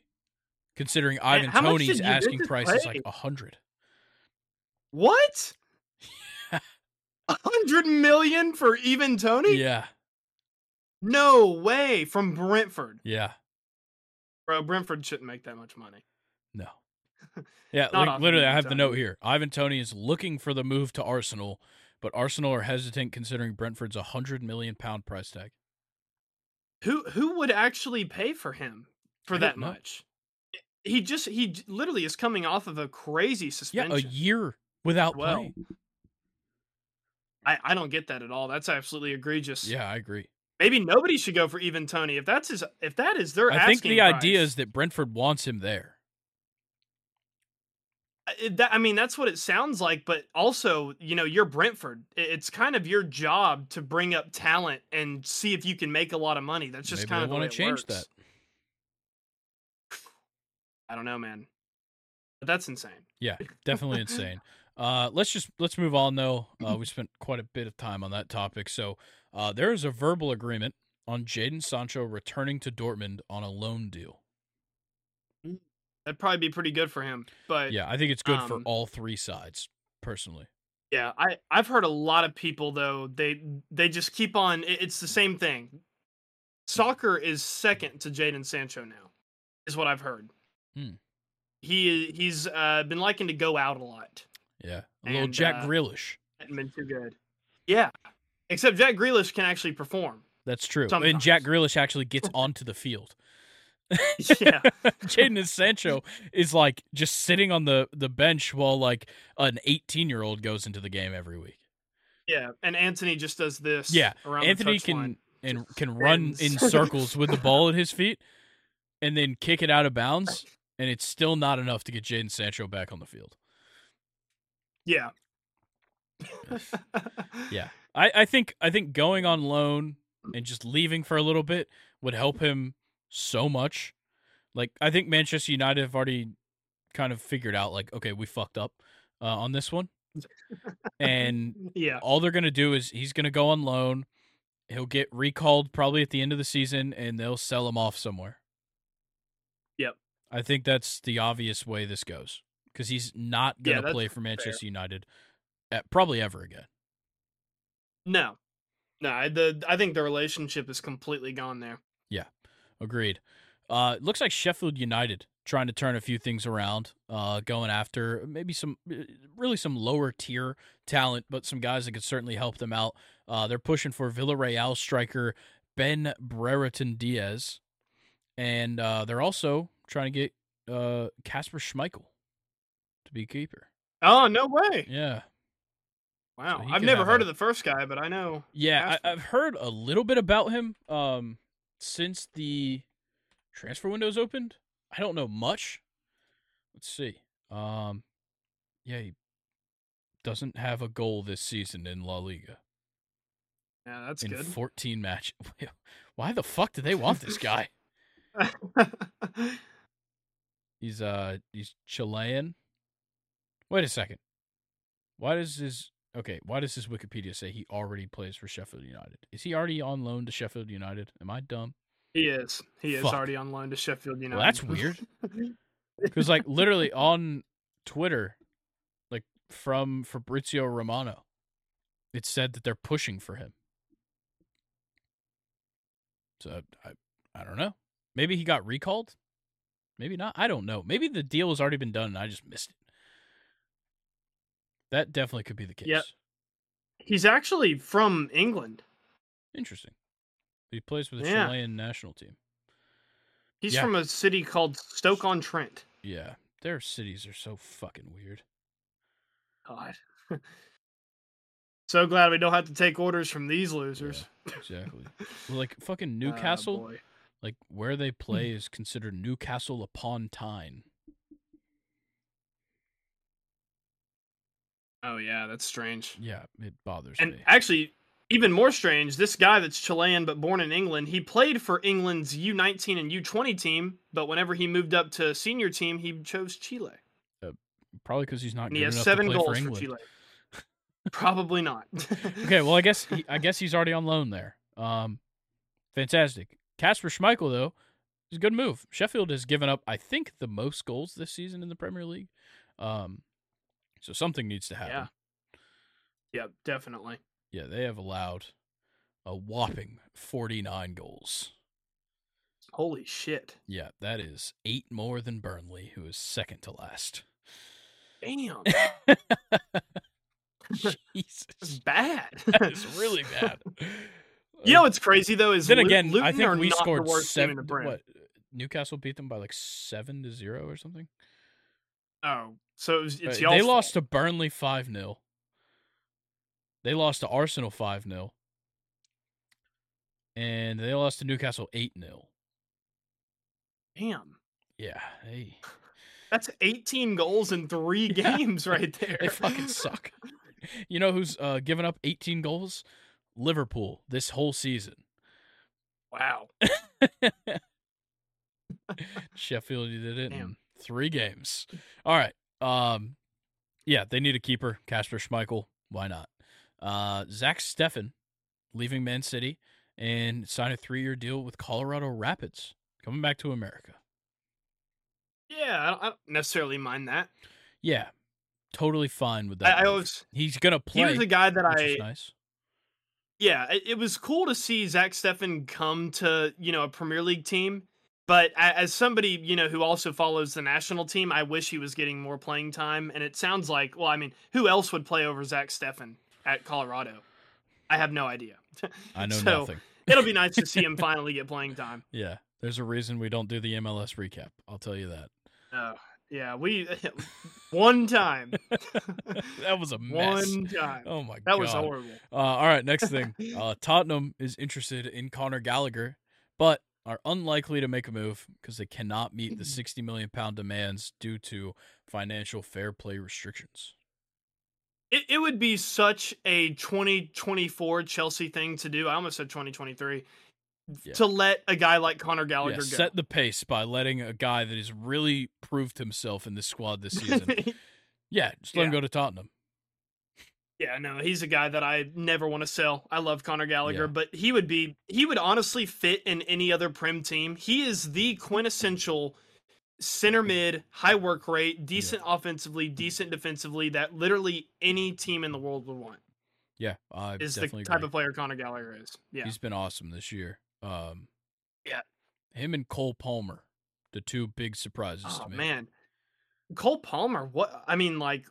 Considering Ivan Toney's asking price is like 100. What? A hundred million for Ivan Toney? Yeah. No way. From Brentford, Yeah. bro. Brentford shouldn't make that much money. No. Yeah, like, literally, I have the note here. Ivan Toney is looking for the move to Arsenal, but Arsenal are hesitant considering Brentford's a hundred million pound price tag. Who who would actually pay for him for I that know. much? He just he literally is coming off of a crazy suspension. Yeah, suspension. a year without Well, playing. I, I don't get that at all. That's absolutely egregious. Yeah, I agree. Maybe nobody should go for Ivan Toney. If that's his if that is their I think the idea is that Brentford wants him there. I- that, I mean that's what it sounds like, but also, you know, you're Brentford. It's kind of your job to bring up talent and see if you can make a lot of money. That's just Maybe kind of want to change works. that. I don't know, man. But that's insane. Yeah, definitely insane. Uh, let's just let's move on though. Uh, we spent quite a bit of time on that topic. So uh, there is a verbal agreement on Jadon Sancho returning to Dortmund on a loan deal. That'd probably be pretty good for him. But Yeah, I think it's good for Um, all three sides, personally. Yeah, I I've heard a lot of people though they they just keep on. it- It's the same thing. Soccer is second to Jadon Sancho now, is what I've heard. Hmm. He he's uh, been liking to go out a lot. Yeah, a little And, Jack uh, Grealish. Hasn't been too good. Yeah, except Jack Grealish can actually perform. That's true. And. Jack Grealish actually gets onto the field. Yeah, Jadon Sancho is like just sitting on the, the bench while like an 18 year old goes into the game every week. yeah, and Antony just does this. Yeah, around Antony the can and can run in circles with the ball at his feet and then kick it out of bounds, and it's still not enough to get Jadon Sancho back on the field. Yeah. Yeah. I, I think I think going on loan and just leaving for a little bit would help him so much. Like I think Manchester United have already kind of figured out like okay we fucked up uh, on this one, and yeah. all they're gonna do is he's gonna go on loan. He'll get recalled probably at the end of the season, and they'll sell him off somewhere. Yep. I think that's the obvious way this goes because he's not gonna that's play for Manchester United, at, probably ever again. No. No, I- the I think the relationship is completely gone there. Yeah, agreed. Uh, looks like Sheffield United trying to turn a few things around, uh, going after maybe some uh, really some lower tier talent, but some guys that could certainly help them out. Uh, they're pushing for Villarreal striker Ben Brereton Diaz, and uh, they're also trying to get uh, Kasper Schmeichel to be keeper. Oh no way! Yeah. Wow, he I've never heard a- of the first guy, but I know. Yeah, I, I've heard a little bit about him um, since the transfer window's opened. I don't know much. Let's see. Um, yeah, he doesn't have a goal this season in La Liga Yeah, that's in good. 14 matches. Why the fuck do they want this guy? He's uh he's Chilean. Wait a second. Why does his okay? Why does his Wikipedia say he already plays for Sheffield United? Is he already on loan to Sheffield United? Am I dumb? he is. He is already on loan to Sheffield United. Well, that's weird. Because like literally on Twitter, like from Fabrizio Romano, it said that they're pushing for him. So I I don't know. Maybe he got recalled. Maybe not. I don't know. Maybe the deal has already been done and I just missed it. That definitely could be the case. Yep. He's actually from England. Interesting. He plays for the Yeah. Chilean national team. He's Yeah. from a city called Stoke on Trent. Yeah. Their cities are so fucking weird. God. so glad we don't have to take orders from these losers. Exactly. Well, like fucking Ah, Newcastle, like where they play is considered Newcastle upon Tyne. Oh yeah, that's strange. Yeah, it bothers And me. actually, even more strange, this guy that's Chilean but born in England, he played for England's U19 and U20 team, but whenever he moved up to senior team, he chose Chile. Probably because he's not And good he has seven to play goals for for, Chile. Probably not. okay, well, I guess he, I guess he's already on loan there. Um, fantastic. Kasper Schmeichel though is a good move. Sheffield has given up, I think, the most goals this season in the Premier League. Um, so something needs to happen. Yeah. Yep, definitely. Yeah, they have allowed a whopping forty nine goals. Holy shit. Yeah, that is eight more than Burnley, who is second to last. Damn. Jesus, That's bad. that is really bad. Uh, you know what's crazy though is then Lu- again, Luton I think we scored seven. team in the Prem. What Newcastle beat them by like seven to zero or something. Oh, so it was, it's y'all's they lost to Burnley five 0 They lost to Arsenal five 0 and they lost to Newcastle eight 0 Damn, Yeah, they that's 18 goals in three Yeah. games right there. they fucking suck. You know who's uh, given up 18 goals? Liverpool this whole season. Wow. Sheffield you did it in three games. All right. Um, yeah, they need a keeper. Kasper Schmeichel. Why not? Uh, Zach Steffen leaving Man City and sign a three-year deal with Colorado Rapids, coming back to America. Yeah, I don't, I don't necessarily mind that. Yeah, totally fine with that. I, I was He's gonna play. he was a guy that I nice. yeah, it, it was cool to see Zach Steffen come to you know a Premier League team. But as somebody you know who also follows the national team, I wish he was getting more playing time. And it sounds like, well, I mean, who else would play over Zach Steffen at Colorado? I have no idea. I know so, nothing. It'll be nice to see him finally get playing time. Yeah, there's a reason we don't do the MLS recap. I'll tell you that. Uh, yeah, we one time, that was a mess. one time. Oh my god. That was horrible. Uh, all right, next thing. Uh, Tottenham is interested in Conor Gallagher, but are unlikely to make a move because they cannot meet the mm-hmm. 60 million pound demands due to financial fair play restrictions. It, it would be such a 2024 Chelsea thing to do. I almost said 2023 Yeah. to let a guy like Conor Yeah, Gallagher go. set the pace by letting a guy that has really proved himself in this squad this season. yeah, just let him go to Tottenham. Yeah, no, he's a guy that I never want to sell. I love Conor Gallagher, Yeah. but he would be he would honestly fit in any other prim team. He is the quintessential center mid, high work rate, decent offensively, decent defensively that literally any team in the world would want. Yeah, I Is the type agree. of player Conor Gallagher is. Yeah. He's been awesome this year. Um, Yeah. him and Cole Palmer, the two big surprises Oh to me. man, Cole Palmer. What I mean, like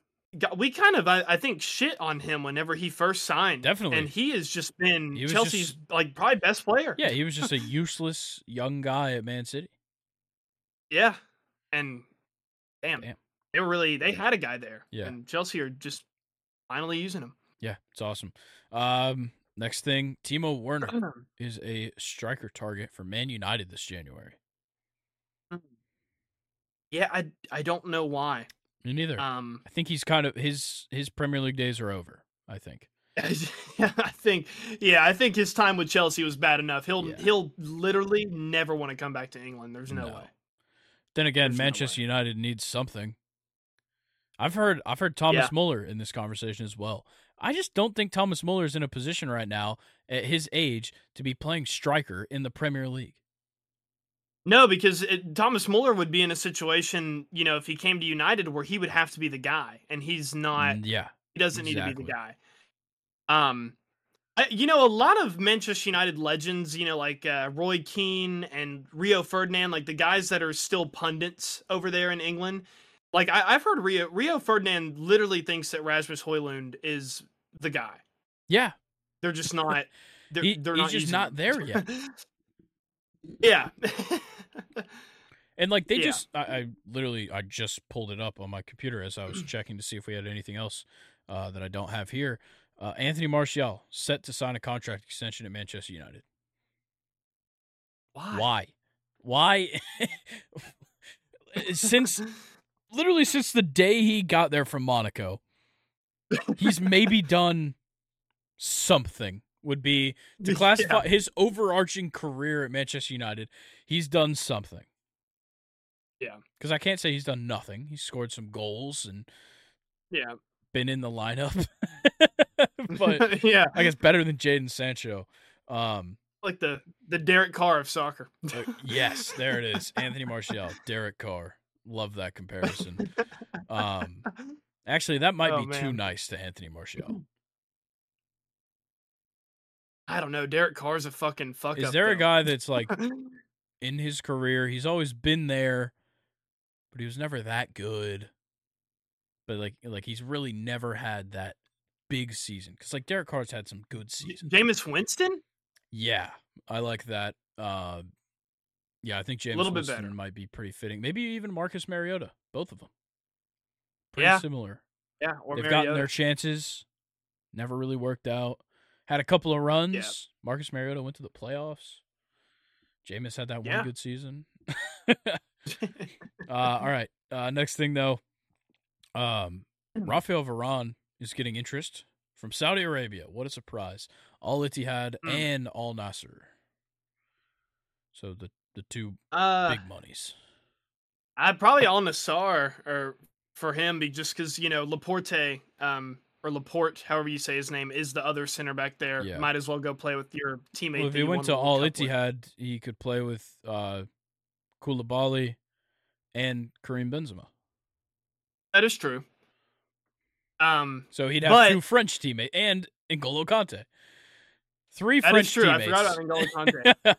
we kind of I, I think shit on him whenever he first signed. Definitely. and he has just been Chelsea's just- like probably best player. Yeah, he was just a useless young guy at Man City. yeah, and damn, Damn. they were really they had a guy there. Yeah. And Chelsea are just finally using him. Yeah, it's awesome. Um, next thing, Timo Werner is a striker target for Man United this January. Yeah, I I don't know why. Me neither. Um I think he's kind of his his Premier League days are over. I think. I think yeah, I think his time with Chelsea was bad enough. He'll Yeah. he'll literally never want to come back to England. There's no, No. way. Then again, There's Manchester way. United needs something. I've heard I've heard Thomas Yeah. Muller in this conversation as well. I just don't think Thomas Muller is in a position right now at his age to be playing striker in the Premier League. No, because it, Thomas Muller would be in a situation, you know, if he came to United where he would have to be the guy, and he's not. Mm, yeah. He doesn't need to be the guy. Um, I, you know, a lot of Manchester United legends, you know, like uh, Roy Keane and Rio Ferdinand, like the guys that are still pundits over there in England. Like I, I've heard Rio Rio Ferdinand literally thinks that Rasmus Hojlund is the guy. Yeah. They're just not. They're, He- they're he's not just not there yet. yeah. And like they Yeah. just I, I literally I just pulled it up on my computer as I was checking to see if we had anything else uh, that I don't have here. Uh, Anthony Martial set to sign a contract extension at Manchester United. Why? Why? Why? since literally since the day he got there from Monaco, he's maybe done something. Would be to classify Yeah. his overarching career at Manchester United. He's done something. Yeah. Because I can't say he's done nothing. He's scored some goals and Yeah. been in the lineup. but yeah, I guess better than Jadon Sancho. Um, like the the Derek Carr of soccer. uh, yes, there it is. Anthony Martial, Derek Carr. Love that comparison. Um, actually, that might Oh, be too nice to Anthony Martial. I don't know. Derek Carr's a fucking fuck Is there a guy that's like in his career, he's always been there, but he was never that good. But like, like he's really never had that big season because like Derek Carr's had some good seasons. Jameis Winston? Yeah, I like that. Uh, yeah, I think James little bit Winston better. might be pretty fitting. Maybe even Marcus Mariota, both of them. Pretty Yeah. similar. Yeah, or They've Mariota. gotten their chances, never really worked out. Had a couple of runs. Marcus Mariota went to the playoffs. Jameis had that Yeah. one good season. uh, all right. Uh, next thing though, um, Rafael Varane is getting interest from Saudi Arabia. What a surprise! Al Ittihad Mm. and Al Nassr. So the the two uh, big monies. I'd probably Al Nassr or for him be just because you know Laporte um or Laporte, however you say his name, is the other center back there. Yeah. Might as well go play with your teammate. Well, if he went to the World Al Cup with. He could play with uh, Koulibaly and Karim Benzema. That is true. Um, So he'd have But- two French teammates and N'Golo Kante. Three that French is true. I teammates. forgot about N'Golo Kante.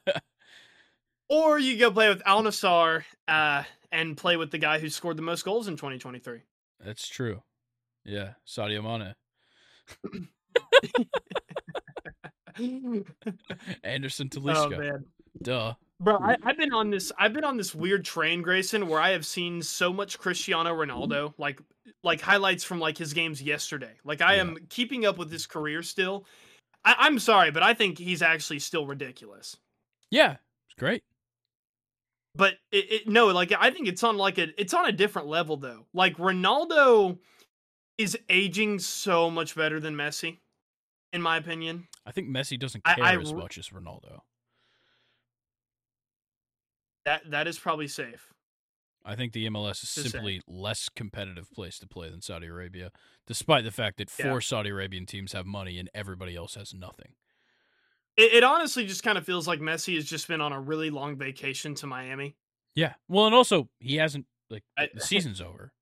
or you go play with Al Nassr uh, and play with the guy who scored the most goals in 2023. That's true. Yeah, Sadio Mane. Anderson oh Talisca. man. Duh. Bro, I, I've been on this. I've been on this weird train, Grayson, where I have seen so much Cristiano mm-hmm. Ronaldo, like like highlights from like his games yesterday. Like I Yeah. am keeping up with his career still. I, I'm sorry, but I think he's actually still ridiculous. Yeah, it's great. But it, it no, like I think it's on like a it's on a different level though. Like Ronaldo is aging so much better than Messi, in my opinion. I think Messi doesn't care I as much as Ronaldo. That that is probably safe. I think the MLS is simply less competitive place to play than Saudi Arabia, despite the fact that Yeah. four Saudi Arabian teams have money and everybody else has nothing. It, it honestly just kind of feels like Messi has just been on a really long vacation to Miami. Yeah. Well, and also he hasn't like I- the season's over.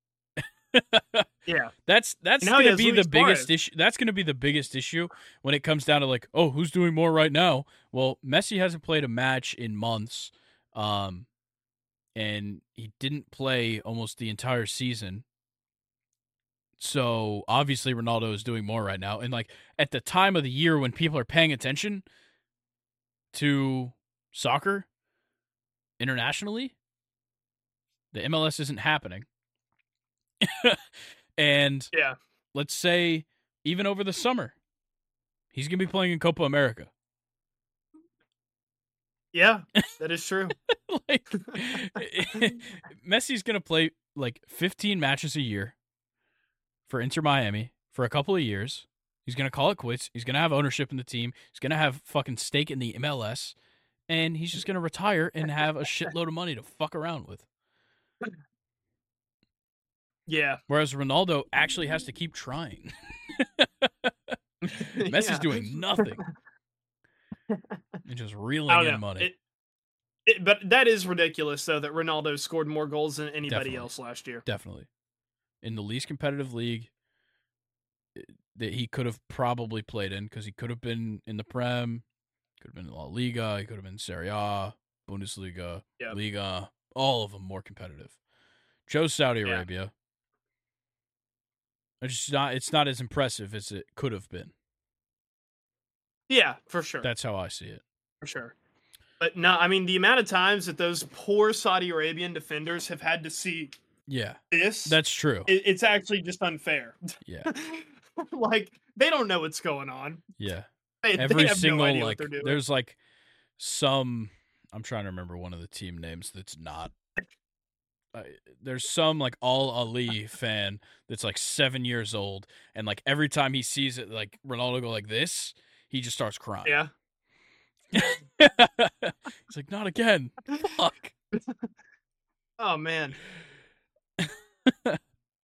Yeah. That's that's Now going to be the biggest Suarez. issue. That's to be the biggest issue when it comes down to like, oh, who's doing more right now? Well, Messi hasn't played a match in months, um, and he didn't play almost the entire season. So obviously Ronaldo is doing more right now, and like at the time of the year when people are paying attention to soccer internationally, the MLS isn't happening. and Yeah. let's say even over the summer, he's gonna be playing in Copa America. Yeah, that is true. like Messi's gonna play like 15 matches a year for Inter Miami for a couple of years. He's gonna call it quits. He's gonna have ownership in the team. He's gonna have fucking stake in the MLS, and he's just gonna retire and have a shitload of money to fuck around with. Yeah. Whereas Ronaldo actually has to keep trying. Messi's Yeah. doing nothing. and just reeling don't in know. money. It, it, but that is ridiculous, though, that Ronaldo scored more goals than anybody Definitely. else last year. Definitely. In the least competitive league eh, that he could have probably played in because he could have been in the Prem, could have been in La Liga, he could have been in Serie A, Bundesliga, Yep. Liga, all of them more competitive. Chose Saudi. Arabia. It's just not it's not as impressive as it could have been. Yeah, for sure. That's how I see it. for sure. But no, I mean, the amount of times that those poor Saudi Arabian defenders have had to see Yeah. this, That's true. it, it's actually just unfair. Yeah. like, they don't know what's going on. Yeah. They, they every have single no idea like what they're doing. there's like some I'm trying to remember one of the team names that's not uh, there's some like Al Ahli fan that's like seven years old and like every time he sees it like Ronaldo go like this he just starts crying Yeah. he's like not again fuck Oh, man.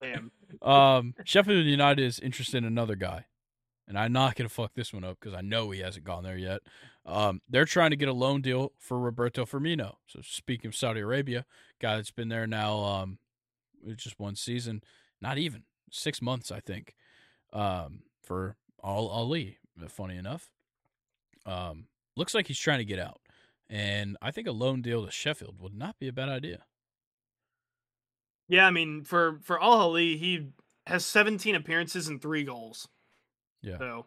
Damn. um Sheffield United is interested in another guy and I'm not gonna fuck this one up because I know he hasn't gone there yet um they're trying to get a loan deal for Roberto Firmino so speaking of Saudi Arabia guy that's been there now um it's just one season not even six months I think um for Al Ahli funny enough um looks like he's trying to get out and I think a loan deal to Sheffield would not be a bad idea Yeah, I mean, for for Al Ahli, he has 17 appearances and three goals. Yeah. So,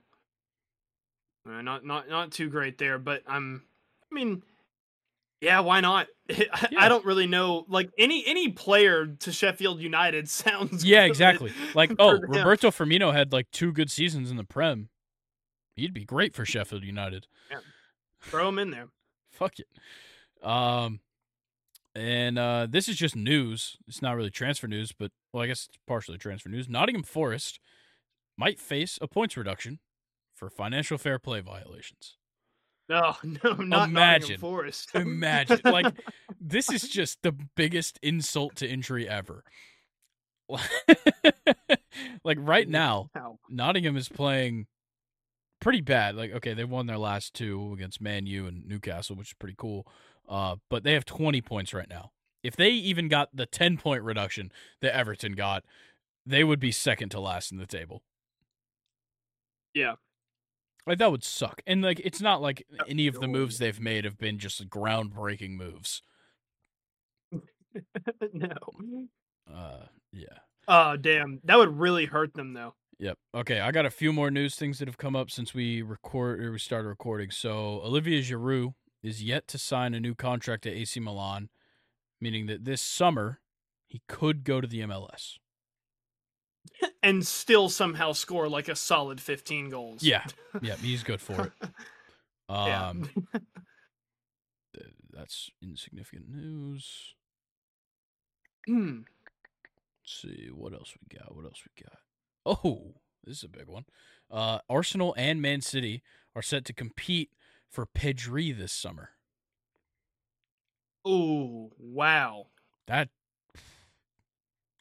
uh, not not not too great there, but I'm. I mean, yeah, why not? I, Yeah. I don't really know. Like any any player to Sheffield United sounds. Yeah, exactly. Like, oh, them. Roberto Firmino had like two good seasons in the Prem. He'd be great for Sheffield United. Throw him in there. Fuck it. Um, and uh, this is just news. It's not really transfer news, but well, I guess it's partially transfer news. Nottingham Forest might face a points reduction for financial fair play violations. No, no, not Imagine. Nottingham Forest. Imagine, like, this is just the biggest insult to injury ever. like right now. Nottingham is playing pretty bad. Like, okay, they won their last two against Man U and Newcastle, which is pretty cool. Uh, but they have 20 points right now. If they even got the 10 point reduction that Everton got, they would be second to last in the table. Yeah. Like that would suck. And like it's not like Uh, any of the moves they've made have been just groundbreaking moves. no. Uh yeah. Oh damn, that would really hurt them though. Yep. Okay, I got a few more news things that have come up since we record or we started recording. So Olivier Giroud is yet to sign a new contract at AC Milan, meaning that this summer he could go to the MLS. And still somehow score like a solid 15 goals. Yeah. Yeah, he's good for it. yeah. Um th- that's insignificant news. Hmm. Let's see what else we got. What else we got? Oh, this is a big one. Uh, Arsenal and Man City are set to compete for Pedri this summer. Oh wow. That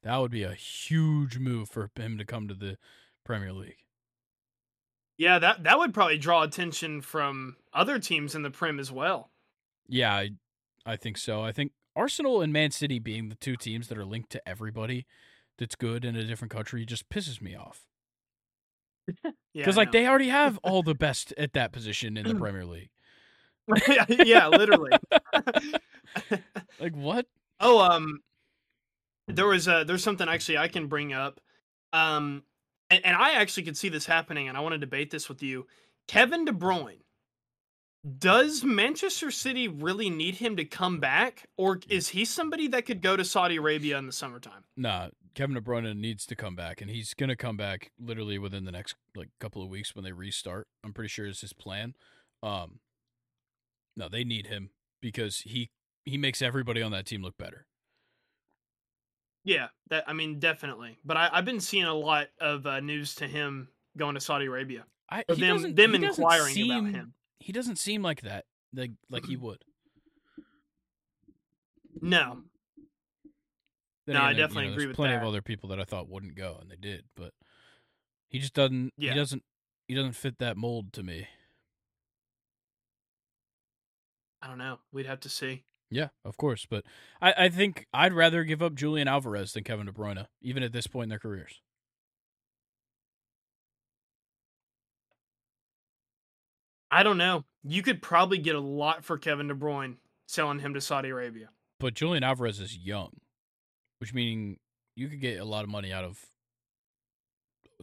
that would be a huge move for him to come to the Premier League. Yeah, that that would probably draw attention from other teams in the Prem as well. Yeah, I, I think so. I think Arsenal and Man City being the two teams that are linked to everybody that's good in a different country just pisses me off. Yeah, Because like they already have all the best at that position in the Premier League. yeah, literally. Like what? oh, um, there was uh, there's something actually I can bring up, um, and, and I actually could see this happening, and I want to debate this with you. Kevin De Bruyne, does Manchester City really need him to come back, or is he somebody that could go to Saudi Arabia in the summertime? Nah, Kevin De Bruyne needs to come back, and he's gonna come back literally within the next like couple of weeks when they restart. I'm pretty sure is his plan. Um, no, they need him because he he makes everybody on that team look better. Yeah, that I mean definitely. But I, I've been seeing a lot of uh, news to him going to Saudi Arabia. I them them inquiring seem, about him. He doesn't seem like that, like like he would. No. Then No, I again, definitely there's agree with plenty of other people that I thought wouldn't go, and they did, but he just doesn't. Yeah. He doesn't. He doesn't fit that mold to me. I don't know. We'd have to see. Yeah, of course, but I, I think I'd rather give up Julian Alvarez than Kevin De Bruyne, even at this point in their careers. I don't know. You could probably get a lot for Kevin De Bruyne selling him to Saudi Arabia. But Julian Alvarez is young, which meaning you could get a lot of money out of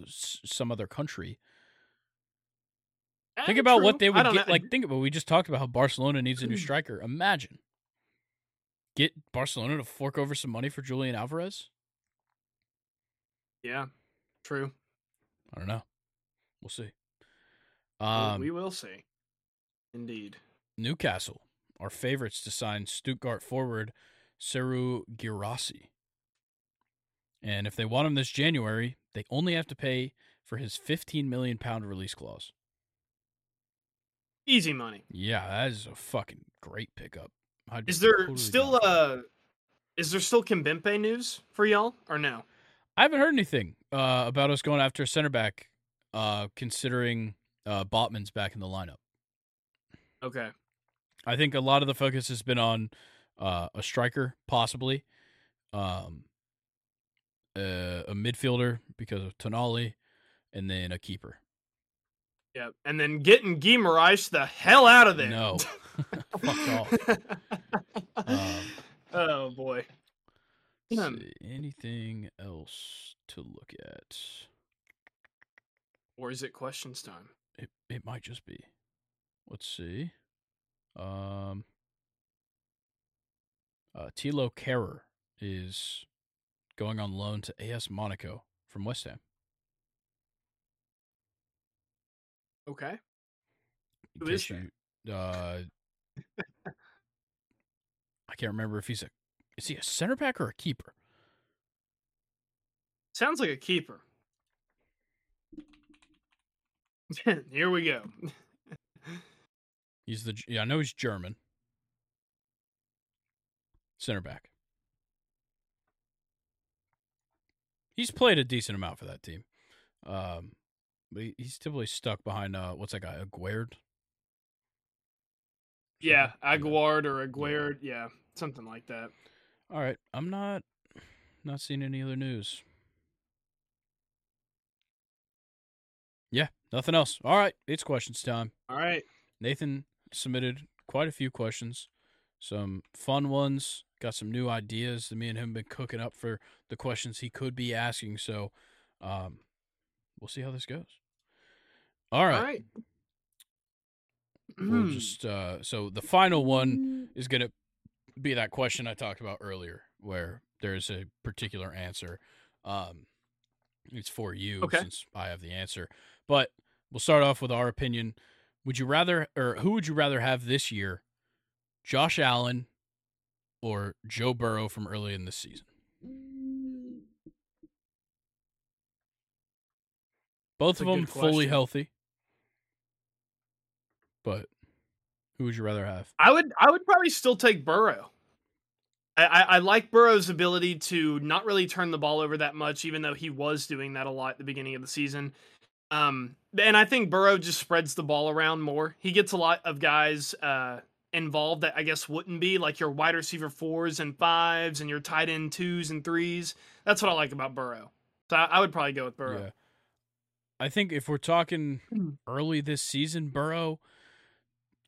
some other country. Think Eh, about true. what they would get. know. Like, think about we just talked about how Barcelona needs a new striker. Imagine get Barcelona to fork over some money for Julian Alvarez. yeah, true. I don't know. We'll see. We- Um, we will see. Indeed. Newcastle are favorites to sign Stuttgart forward Serhou Guirassy. And if they want him this January, they only have to pay for his 15 million pound release clause. Easy money. Yeah, that is a fucking great pickup. I'd Is there totally still uh is there still Kimpembe news for y'all or no? I haven't heard anything uh, about us going after a center back, uh, considering uh, Botman's back in the lineup. Okay. I think a lot of the focus has been on uh, a striker, possibly, um, uh, a midfielder because of Tonali, and then a keeper. Yep. And then getting Guimaraes the hell out of there. No, fuck off. Um, oh boy. Um, see, anything else to look at? Or is it questions time? It it might just be. Let's see. Um. Uh, Thilo Kehrer is going on loan to AS Monaco from West Ham. Okay. Who is you, uh, I can't remember if he's a is he a center back or a keeper. Sounds like a keeper. Here we go. He's the yeah I know he's German. Center back. He's played a decent amount for that team, um, but he's typically stuck behind uh, what's that guy Aguerd? Yeah. Aguard or Aguerd. Yeah, something like that. All right, I'm not not seeing any other news. Yeah, nothing else. All right, it's questions time. All right. Nathan submitted quite a few questions, some fun ones. Got some new ideas that me and him have been cooking up for the questions he could be asking. So, um, we'll see how this goes. All right, All right. We'll Hmm. just uh, so the final one is gonna be that question I talked about earlier, where there's a particular answer. Um, it's for you Okay. since I have the answer, but we'll start off with our opinion. Would you rather, or who would you rather have this year, Josh Allen or Joe Burrow from early in the season? Both That's of them fully healthy, but who would you rather have? I would I would probably still take Burrow. I, I, I like Burrow's ability to not really turn the ball over that much, even though he was doing that a lot at the beginning of the season. Um, and I think Burrow just spreads the ball around more. He gets a lot of guys uh, involved that I guess wouldn't be like your wide receiver fours and fives and your tight end twos and threes. That's what I like about Burrow. So I, I would probably go with Burrow. Yeah. I think if we're talking Hmm. early this season, Burrow,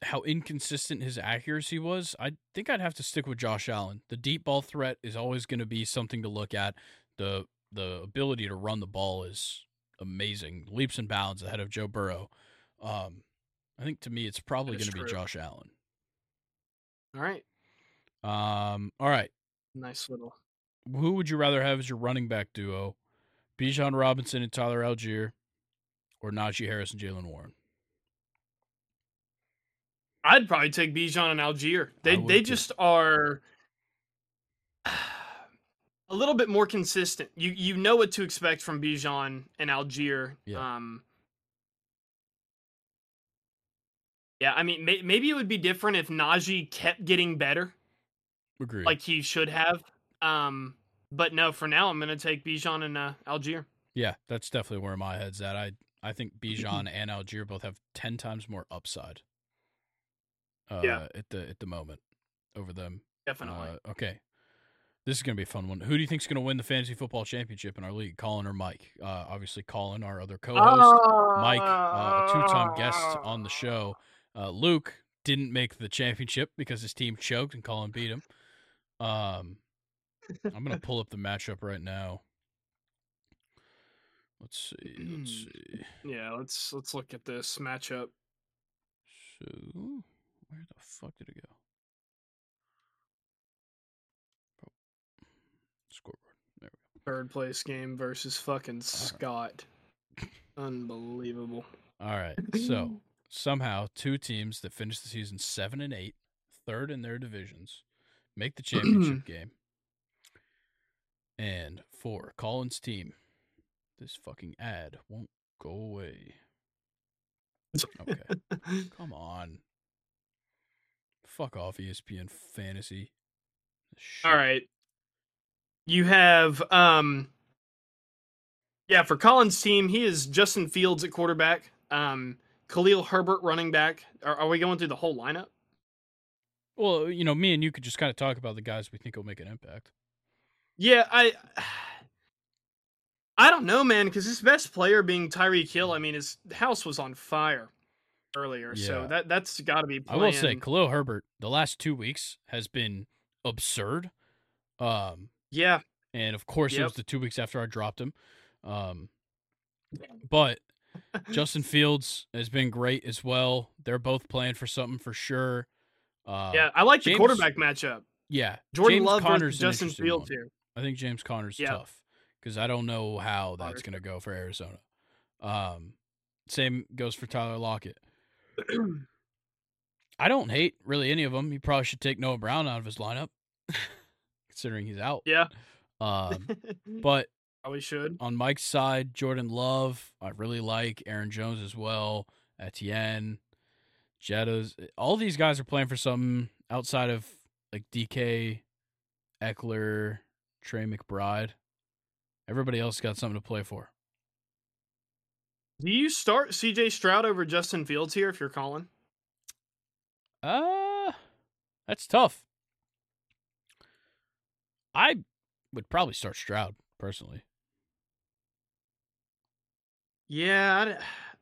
how inconsistent his accuracy was, I think I'd have to stick with Josh Allen. The deep ball threat is always going to be something to look at. The the ability to run the ball is amazing, leaps and bounds ahead of Joe Burrow. Um, I think to me, it's probably going to be. Josh Allen. All right. Um, all right, Nice little. who would you rather have as your running back duo? Bijan Robinson and Tyler Allgeier, or Najee Harris and Jaylen Warren? I'd probably take Bijan and Allgeier. They they too. just are a little bit more consistent. You you know what to expect from Bijan and Allgeier. Yeah. Um, yeah, I mean, may, maybe it would be different if Najee kept getting better, Agreed. like he should have. Um, but no, for now, I'm gonna take Bijan and uh, Allgeier. yeah, that's definitely where my head's at. I I think Bijan and Allgeier both have ten times more upside. Uh, Yeah. At the at the moment, over them. Definitely. Uh, okay. This is gonna be a fun one. Who do you think is gonna win the fantasy football championship in our league, Colin or Mike? Uh, obviously, Colin, our other co-host. Mike, uh, a two-time guest on the show. Uh, Luke didn't make the championship because his team choked and Colin beat him. Um, I'm gonna pull up the matchup right now. Let's see. Let's see. yeah, let's let's look at this matchup. So, where the fuck did it go? Oh. Scoreboard. There we go. Third place game versus fucking Scott. Unbelievable. All right. So somehow, two teams that finished the season seven and eight, third in their divisions, make the championship game. And for Colin's team, this fucking ad won't go away. Okay. Come on. Fuck off, ESPN fantasy. Shit. All right. You have um Yeah, for Colin's team, he is Justin Fields at quarterback, um Khalil Herbert running back. Are, are we going through the whole lineup? Well, you know, me and you could just kind of talk about the guys we think will make an impact. Yeah, I I don't know, man, because his best player being Tyreek Hill, I mean, his house was on fire earlier, so that that's got to be. I will say, playing- Khalil Herbert, the last two weeks has been absurd. Um, yeah, and of course, it was the two weeks after I dropped him. Um, but Justin Fields has been great as well. They're both playing for something for sure. Uh, yeah, I like the quarterback matchup. yeah. Jordan James Love Conner's Justin Fields one. here. I think James Conner's Yeah. tough because I don't know how that's going to go for Arizona. Um, same goes for Tyler Lockett. I don't hate really any of them. He probably should take Noah Brown out of his lineup, considering he's out. yeah, Um, but probably should. on Mike's side, Jordan Love, I really like Aaron Jones as well. Etienne, Jettas, all these guys are playing for something outside of like DK, Ekeler, Trey McBride. Everybody else got something to play for. Do you start CJ Stroud over Justin Fields here if you're calling? Uh, that's tough. I would probably start Stroud personally. Yeah,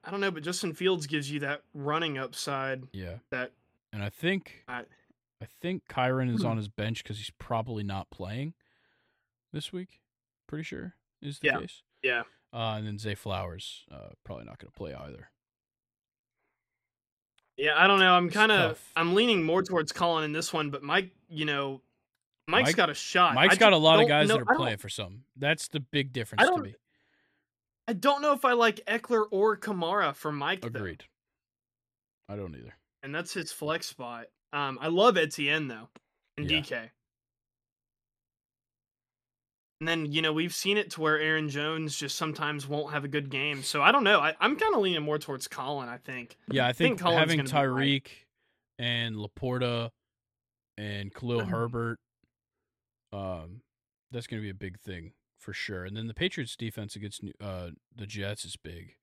I don't know, but Justin Fields gives you that running upside Yeah, that and I think I, I think Kyren is Hmm. on his bench because he's probably not playing this week. Pretty sure is the Yeah. case. yeah. Uh, and then Zay Flowers, uh, probably not going to play either. Yeah, I don't know. I'm kind of. I'm leaning more towards Colin in this one, but Mike, you know, Mike's Mike- got a shot. Mike's I got a lot of guys know- that are playing for something. That's the big difference to me. I don't know if I like Ekeler or Kamara for Mike. though, Agreed. I don't either. and that's his flex spot. Um, I love Etienne though, and Yeah. DK. And then you know we've seen it to where Aaron Jones just sometimes won't have a good game. So I don't know. I, I'm kind of leaning more towards Colin. I think. Yeah, I think, think having right. Tyreek and LaPorta and Khalil Mm-hmm. Herbert, um, that's going to be a big thing for sure. And then the Patriots' defense against uh, the Jets is big.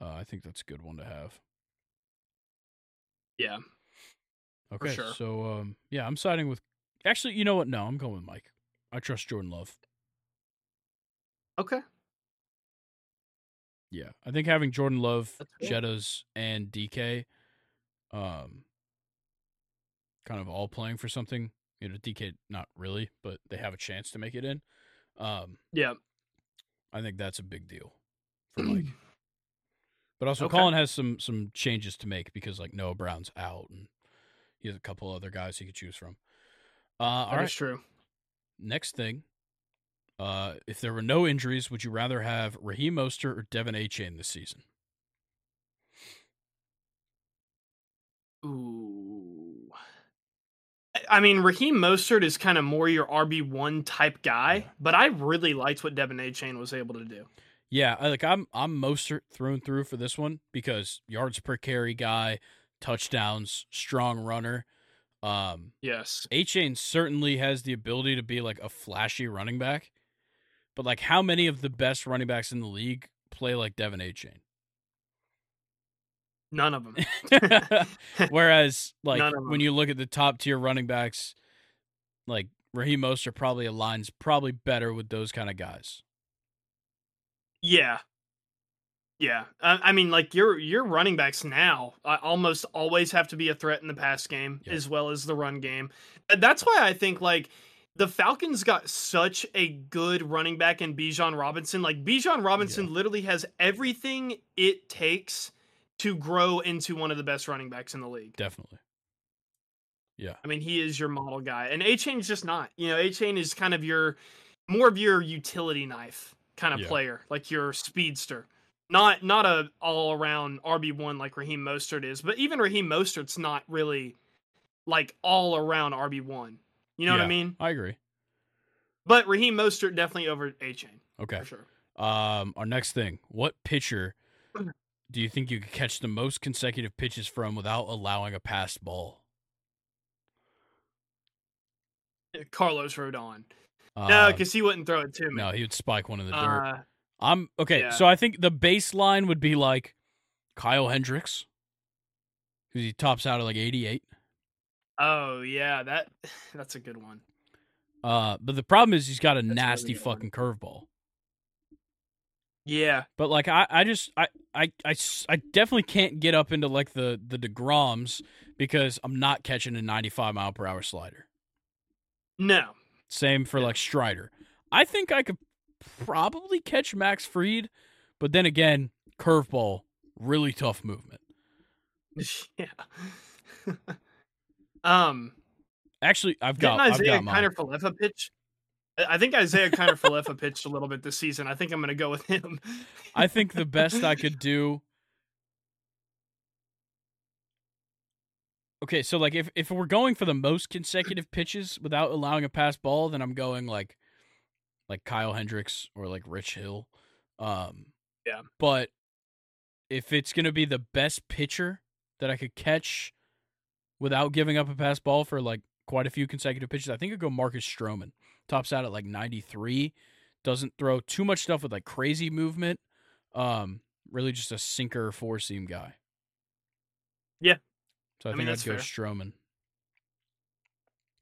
Uh, I think that's a good one to have. Yeah. Okay, sure. so um, yeah, I'm siding with. Actually, you know what? No, I'm going with Mike. I trust Jordan Love. Okay. Yeah, I think having Jordan Love, That's cool. Jettas, and DK, um, kind of all playing for something. You know, DK not really, but they have a chance to make it in. Um, Yeah. I think that's a big deal for Mike. But also, Okay. Colin has some some changes to make because like Noah Brown's out, and he has a couple other guys he could choose from. Uh, all That is right, true. next thing, Uh, if there were no injuries, would you rather have Raheem Mostert or De'Von Achane this season? Ooh. I mean, Raheem Mostert is kind of more your RB one type guy, but I really liked what De'Von Achane was able to do. Yeah, like I'm I'm Mostert through and through for this one because yards per carry guy, touchdowns, strong runner. Um, yes, Achane certainly has the ability to be like a flashy running back, but like how many of the best running backs in the league play like De'Von Achane? None of them. Whereas, like when you look at the top tier running backs, like Raheem Mostert probably aligns probably better with those kind of guys. Yeah, yeah. I, I mean, like your your running backs now uh, almost always have to be a threat in the pass game yep. as well as the run game. That's why I think like the Falcons got such a good running back in Bijan Robinson. Like Bijan Robinson yeah. literally has everything it takes to grow into one of the best running backs in the league. Definitely. Yeah. I mean, he is your model guy. And Achane is just not. You know, Achane is kind of your more of your utility knife kind of yeah. player, like your speedster. Not not a all around RB one like Raheem Mostert is, but even Raheem Mostert's not really like all around RB one. You know yeah, what I mean? I agree. But Raheem Mostert definitely over Achane. Okay. For sure. Um, our next thing, what pitcher do you think you could catch the most consecutive pitches from without allowing a passed ball? Carlos Rodon. Uh, no, because he wouldn't throw it to me. No, he would spike one in the dirt. Uh, I'm okay. Yeah. So I think the baseline would be like Kyle Hendricks, because he tops out at like 88. Oh yeah, that that's a good one. Uh, but the problem is he's got a that's nasty really fucking curveball. Yeah, but like I, I just I, I, I, I definitely can't get up into like the the Degroms because I'm not catching a 95 mile per hour slider. No. Same for yeah. like Strider. I think I could probably catch Max Fried, but then again, curveball, really tough movement. Yeah. um. Actually, I've got Did Isiah I've got Kiner Falefa pitch. I think Isiah Kiner-Falefa pitched a little bit this season. I think I'm going to go with him. I think the best I could do. Okay, so like if if we're going for the most consecutive pitches without allowing a pass ball, then I'm going like like Kyle Hendricks or like Rich Hill. Um yeah. But if it's going to be the best pitcher that I could catch without giving up a pass ball for like quite a few consecutive pitches, I think I'd go Marcus Stroman tops out at like 93. Doesn't throw too much stuff with like crazy movement. Um, really just a sinker four seam guy. Yeah. So I, I think mean, I'd go fair. Stroman.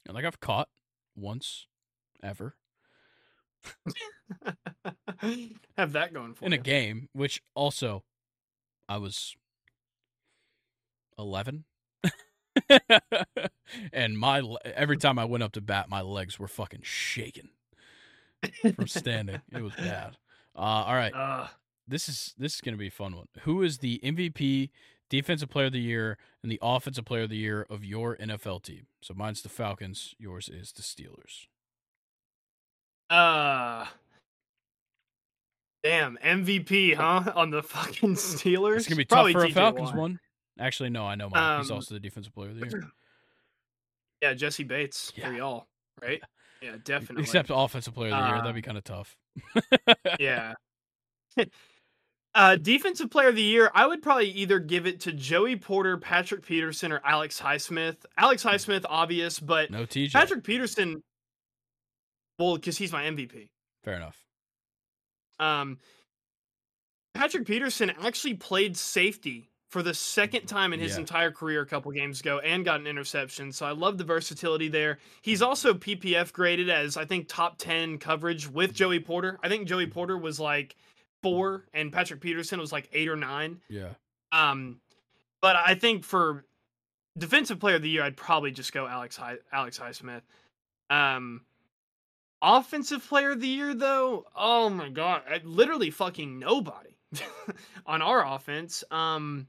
And like I've caught once ever. Have that going for in you. a game, which also I was eleven and my every time I went up to bat, my legs were fucking shaking from standing. it was bad. Uh, all right, uh, this is this is gonna be a fun one. Who is the MVP, Defensive Player of the Year, and the Offensive Player of the Year of your NFL team? So mine's the Falcons. Yours is the Steelers. Uh Damn, MVP, huh? On the fucking Steelers. It's gonna be Probably tough for TJ a Falcons one. Actually, no, I know mine. Um, He's also the defensive player of the year. Yeah, Jessie Bates yeah. for y'all, right? Yeah, definitely. Except offensive player of the uh, year, that'd be kind of tough. yeah. Uh, defensive player of the year, I would probably either give it to Joey Porter, Patrick Peterson, or Alex Highsmith. Alex Highsmith, obvious, but no TJ. Patrick Peterson, well, because he's my MVP. Fair enough. Um, Patrick Peterson actually played safety for the second time in his yeah. entire career a couple games ago and got an interception. So I love the versatility there. He's also PFF graded as I think top 10 coverage with Joey Porter. I think Joey Porter was like 4 and Patrick Peterson was like 8 or 9. Yeah. Um but I think for defensive player of the year I'd probably just go Alex High, Alex Highsmith. Um offensive player of the year though, oh my god, literally fucking nobody on our offense. Um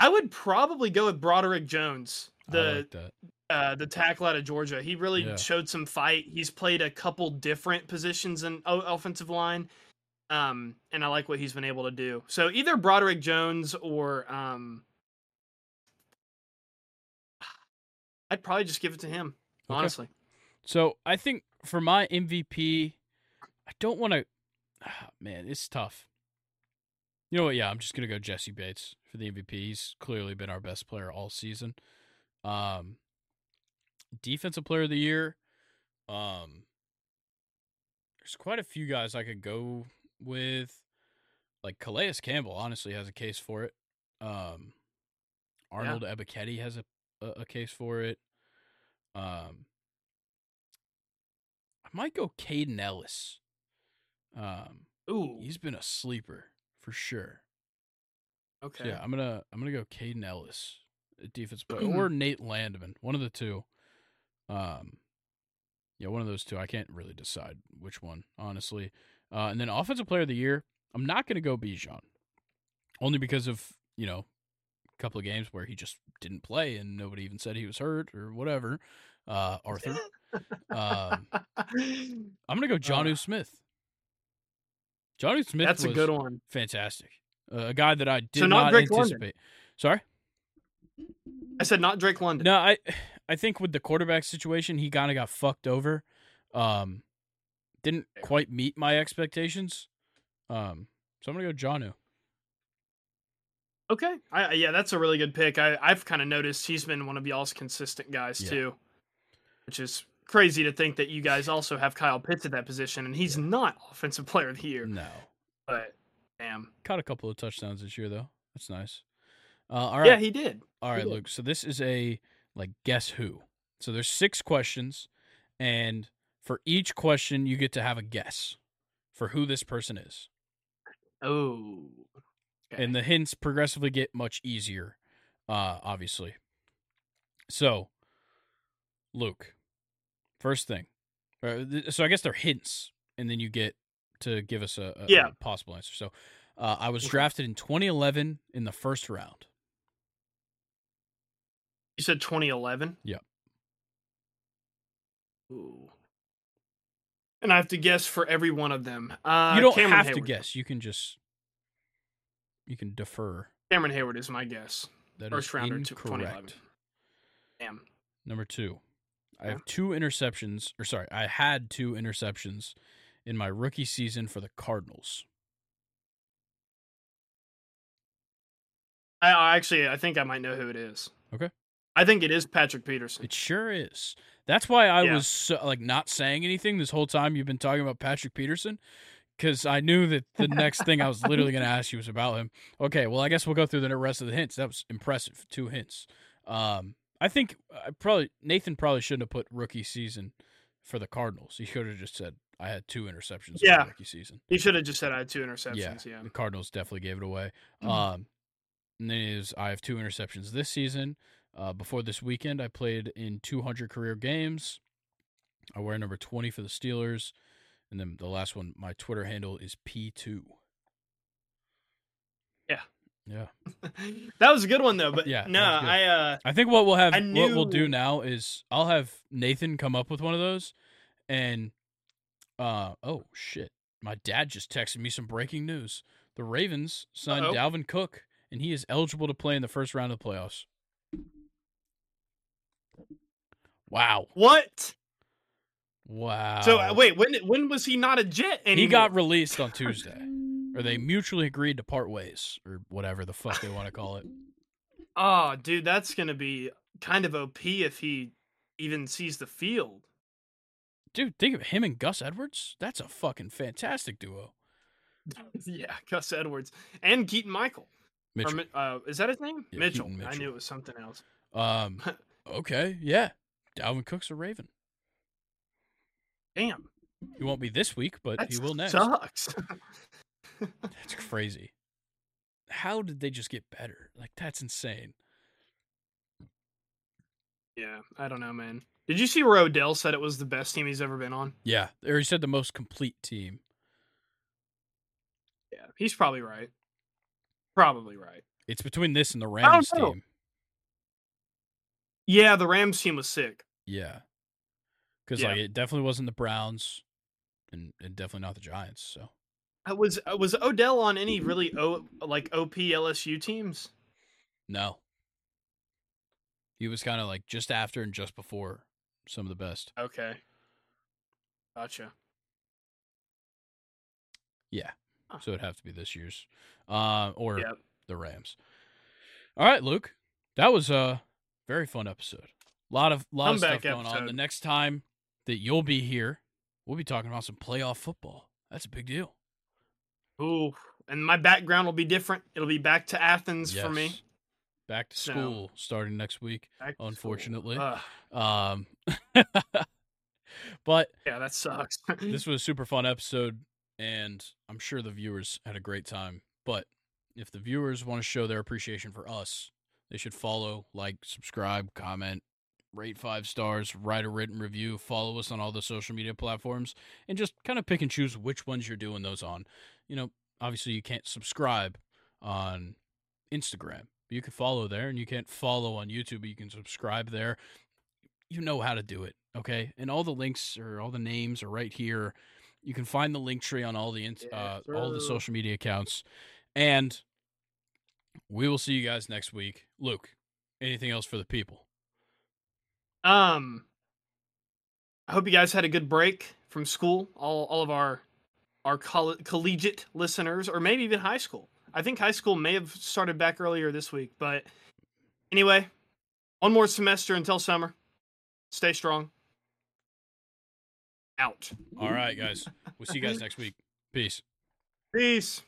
I would probably go with Broderick Jones the like uh, the tackle out of Georgia. He really Yeah. showed some fight. He's played a couple different positions in offensive line, um, and I like what he's been able to do. So either Broderick Jones or um, I'd probably just give it to him. Okay. Honestly, So I think for my MVP, I don't want to. man, it's tough. You know what? Yeah, I'm just gonna go Jessie Bates for the MVP. He's clearly been our best player all season. Um, defensive player of the year. Um, there's quite a few guys I could go with. Like Calais Campbell, honestly, has a case for it. Um, Arnold Ebiketie has a, a a case for it. Um, I might go Kaden Elliss. Um, ooh, he's been a sleeper for sure. So, okay, yeah, I'm gonna I'm gonna go Kaden Elliss, a defense player, or Nate Landman, one of the two. Um, yeah, one of those two. I can't really decide which one, honestly. Uh, and then offensive player of the year, I'm not gonna go Bijan, only because of you know a couple of games where he just didn't play and nobody even said he was hurt or whatever. Uh, Arthur, um, I'm gonna go John Uh, Smith. John Smith. that's a good one. Fantastic. Uh, a guy that I did So not not Drake London. anticipate. Sorry. I said not Drake London. No, I I think with the quarterback situation, he kind of got fucked over. Um, didn't quite meet my expectations. Um, so I'm gonna go Jonnu. Okay, I, I- yeah, that's a really good pick. I I've kind of noticed he's been one of y'all's consistent guys Yeah. too, which is crazy to think that you guys also have Kyle Pitts at that position, and he's not offensive player of the year. No, But damn, caught a couple of touchdowns this year though. That's nice. Uh, all right, yeah, he did. all right, did. Luke. So this is a like guess who. So there's six questions, and for each question, you get to have a guess for who this person is. Oh, okay. and the hints progressively get much easier uh obviously so luke first thing uh, so i guess they're hints and then you get to give us a, a- a possible answer so uh, i was drafted in 2011 in the first round you said 2011. Yep. Ooh. And I have to guess for every one of them. Uh, you don't Cameron have to guess you can just you can defer Cameron Heyward is my guess. That is First rounder to incorrect 2011. Damn. number two i have two interceptions or sorry i had two interceptions in my rookie season for the cardinals I, I actually I think I might know who it is. Okay. I think it is Patrick Peterson. It sure is. That's why I Yeah. was so, like not saying anything this whole time you've been talking about Patrick Peterson because I knew that the next thing I was literally going to ask you was about him. Okay, well I guess we'll go through the rest of the hints. That was impressive. Two hints. Um, I think I probably Nathan probably shouldn't have put rookie season for the Cardinals. He should have just said I had two interceptions Yeah. rookie season. He should have just said I had two interceptions. Yeah. The Cardinals definitely gave it away. Mhm. Um, and then is I have two interceptions this season. Uh, before this weekend, I played in 200 career games. I wear number 20 for the Steelers. And then the last one, my Twitter handle is P2. Yeah. Yeah. that was a good one though. But Yeah, no. I uh I think what we'll have, I what we'll do now is I'll have Nathan come up with one of those. And, uh, oh, shit. My dad just texted me some breaking news. The Ravens signed Uh-oh. Dalvin Cook, and he is eligible to play in the first round of the playoffs. Wow. what? Wow. So uh, wait, when when was he not a Jet anymore? he got released on Tuesday. Or they mutually agreed to part ways, or whatever the fuck they want to call it. Oh, dude, that's gonna be kind of OP if he even sees the field. Dude, think of him and Gus Edwards. That's a fucking fantastic duo. yeah, Gus Edwards and Keaton Michael. Mitchell. Mi- uh, is that his name? Yeah, Mitchell. Keaton I knew it was something else. Um, okay, yeah. Dalvin Cook's a Raven. Damn, He won't be this week, but that he will next. sucks. That's crazy. How did they just get better? Like that's insane. yeah, I don't know, man. Did you see where Odell said it was the best team he's ever been on? Yeah, or he said the most complete team. Yeah, he's probably right. Probably right. It's between this and the Rams team. Yeah, the Rams team was sick. Yeah, because Yeah. like it definitely wasn't the Browns, and, and definitely not the Giants. So Was uh, was Odell on any really o, like OP LSU teams? no, he was kind of like just after and just before some of the best. Okay, gotcha. Yeah, Huh. so it'd have to be this year's, uh, or Yep. the Rams. All right, Luke, that was a very fun episode. A lot of lot of stuff going on. The next time that you'll be here, we'll be talking about some playoff football. That's a big deal. Ooh, and my background will be different. It'll be back to Athens for me. Yes. Back to So- school starting next week. Back to school. Unfortunately. Um, but yeah, that sucks. this was a super fun episode, and I'm sure the viewers had a great time. But if the viewers want to show their appreciation for us, they should follow, like, subscribe, comment, rate five stars, write a written review, follow us on all the social media platforms, and just kind of pick and choose which ones you're doing those on. You know, obviously you can't subscribe on Instagram. You can follow there, and you can't follow on YouTube, but you can subscribe there. You know how to do it, okay? And all the links or all the names are right here. You can find the link tree on all the uh, all the social media accounts, and we will see you guys next week. Luke, anything else for the people? Um, I hope you guys had a good break from school. All all of our our coll- collegiate listeners, or maybe even high school. I think high school may have started back earlier this week, but anyway, one more semester until summer. Stay strong. Out. All right, guys. We'll see you guys next week. Peace. Peace.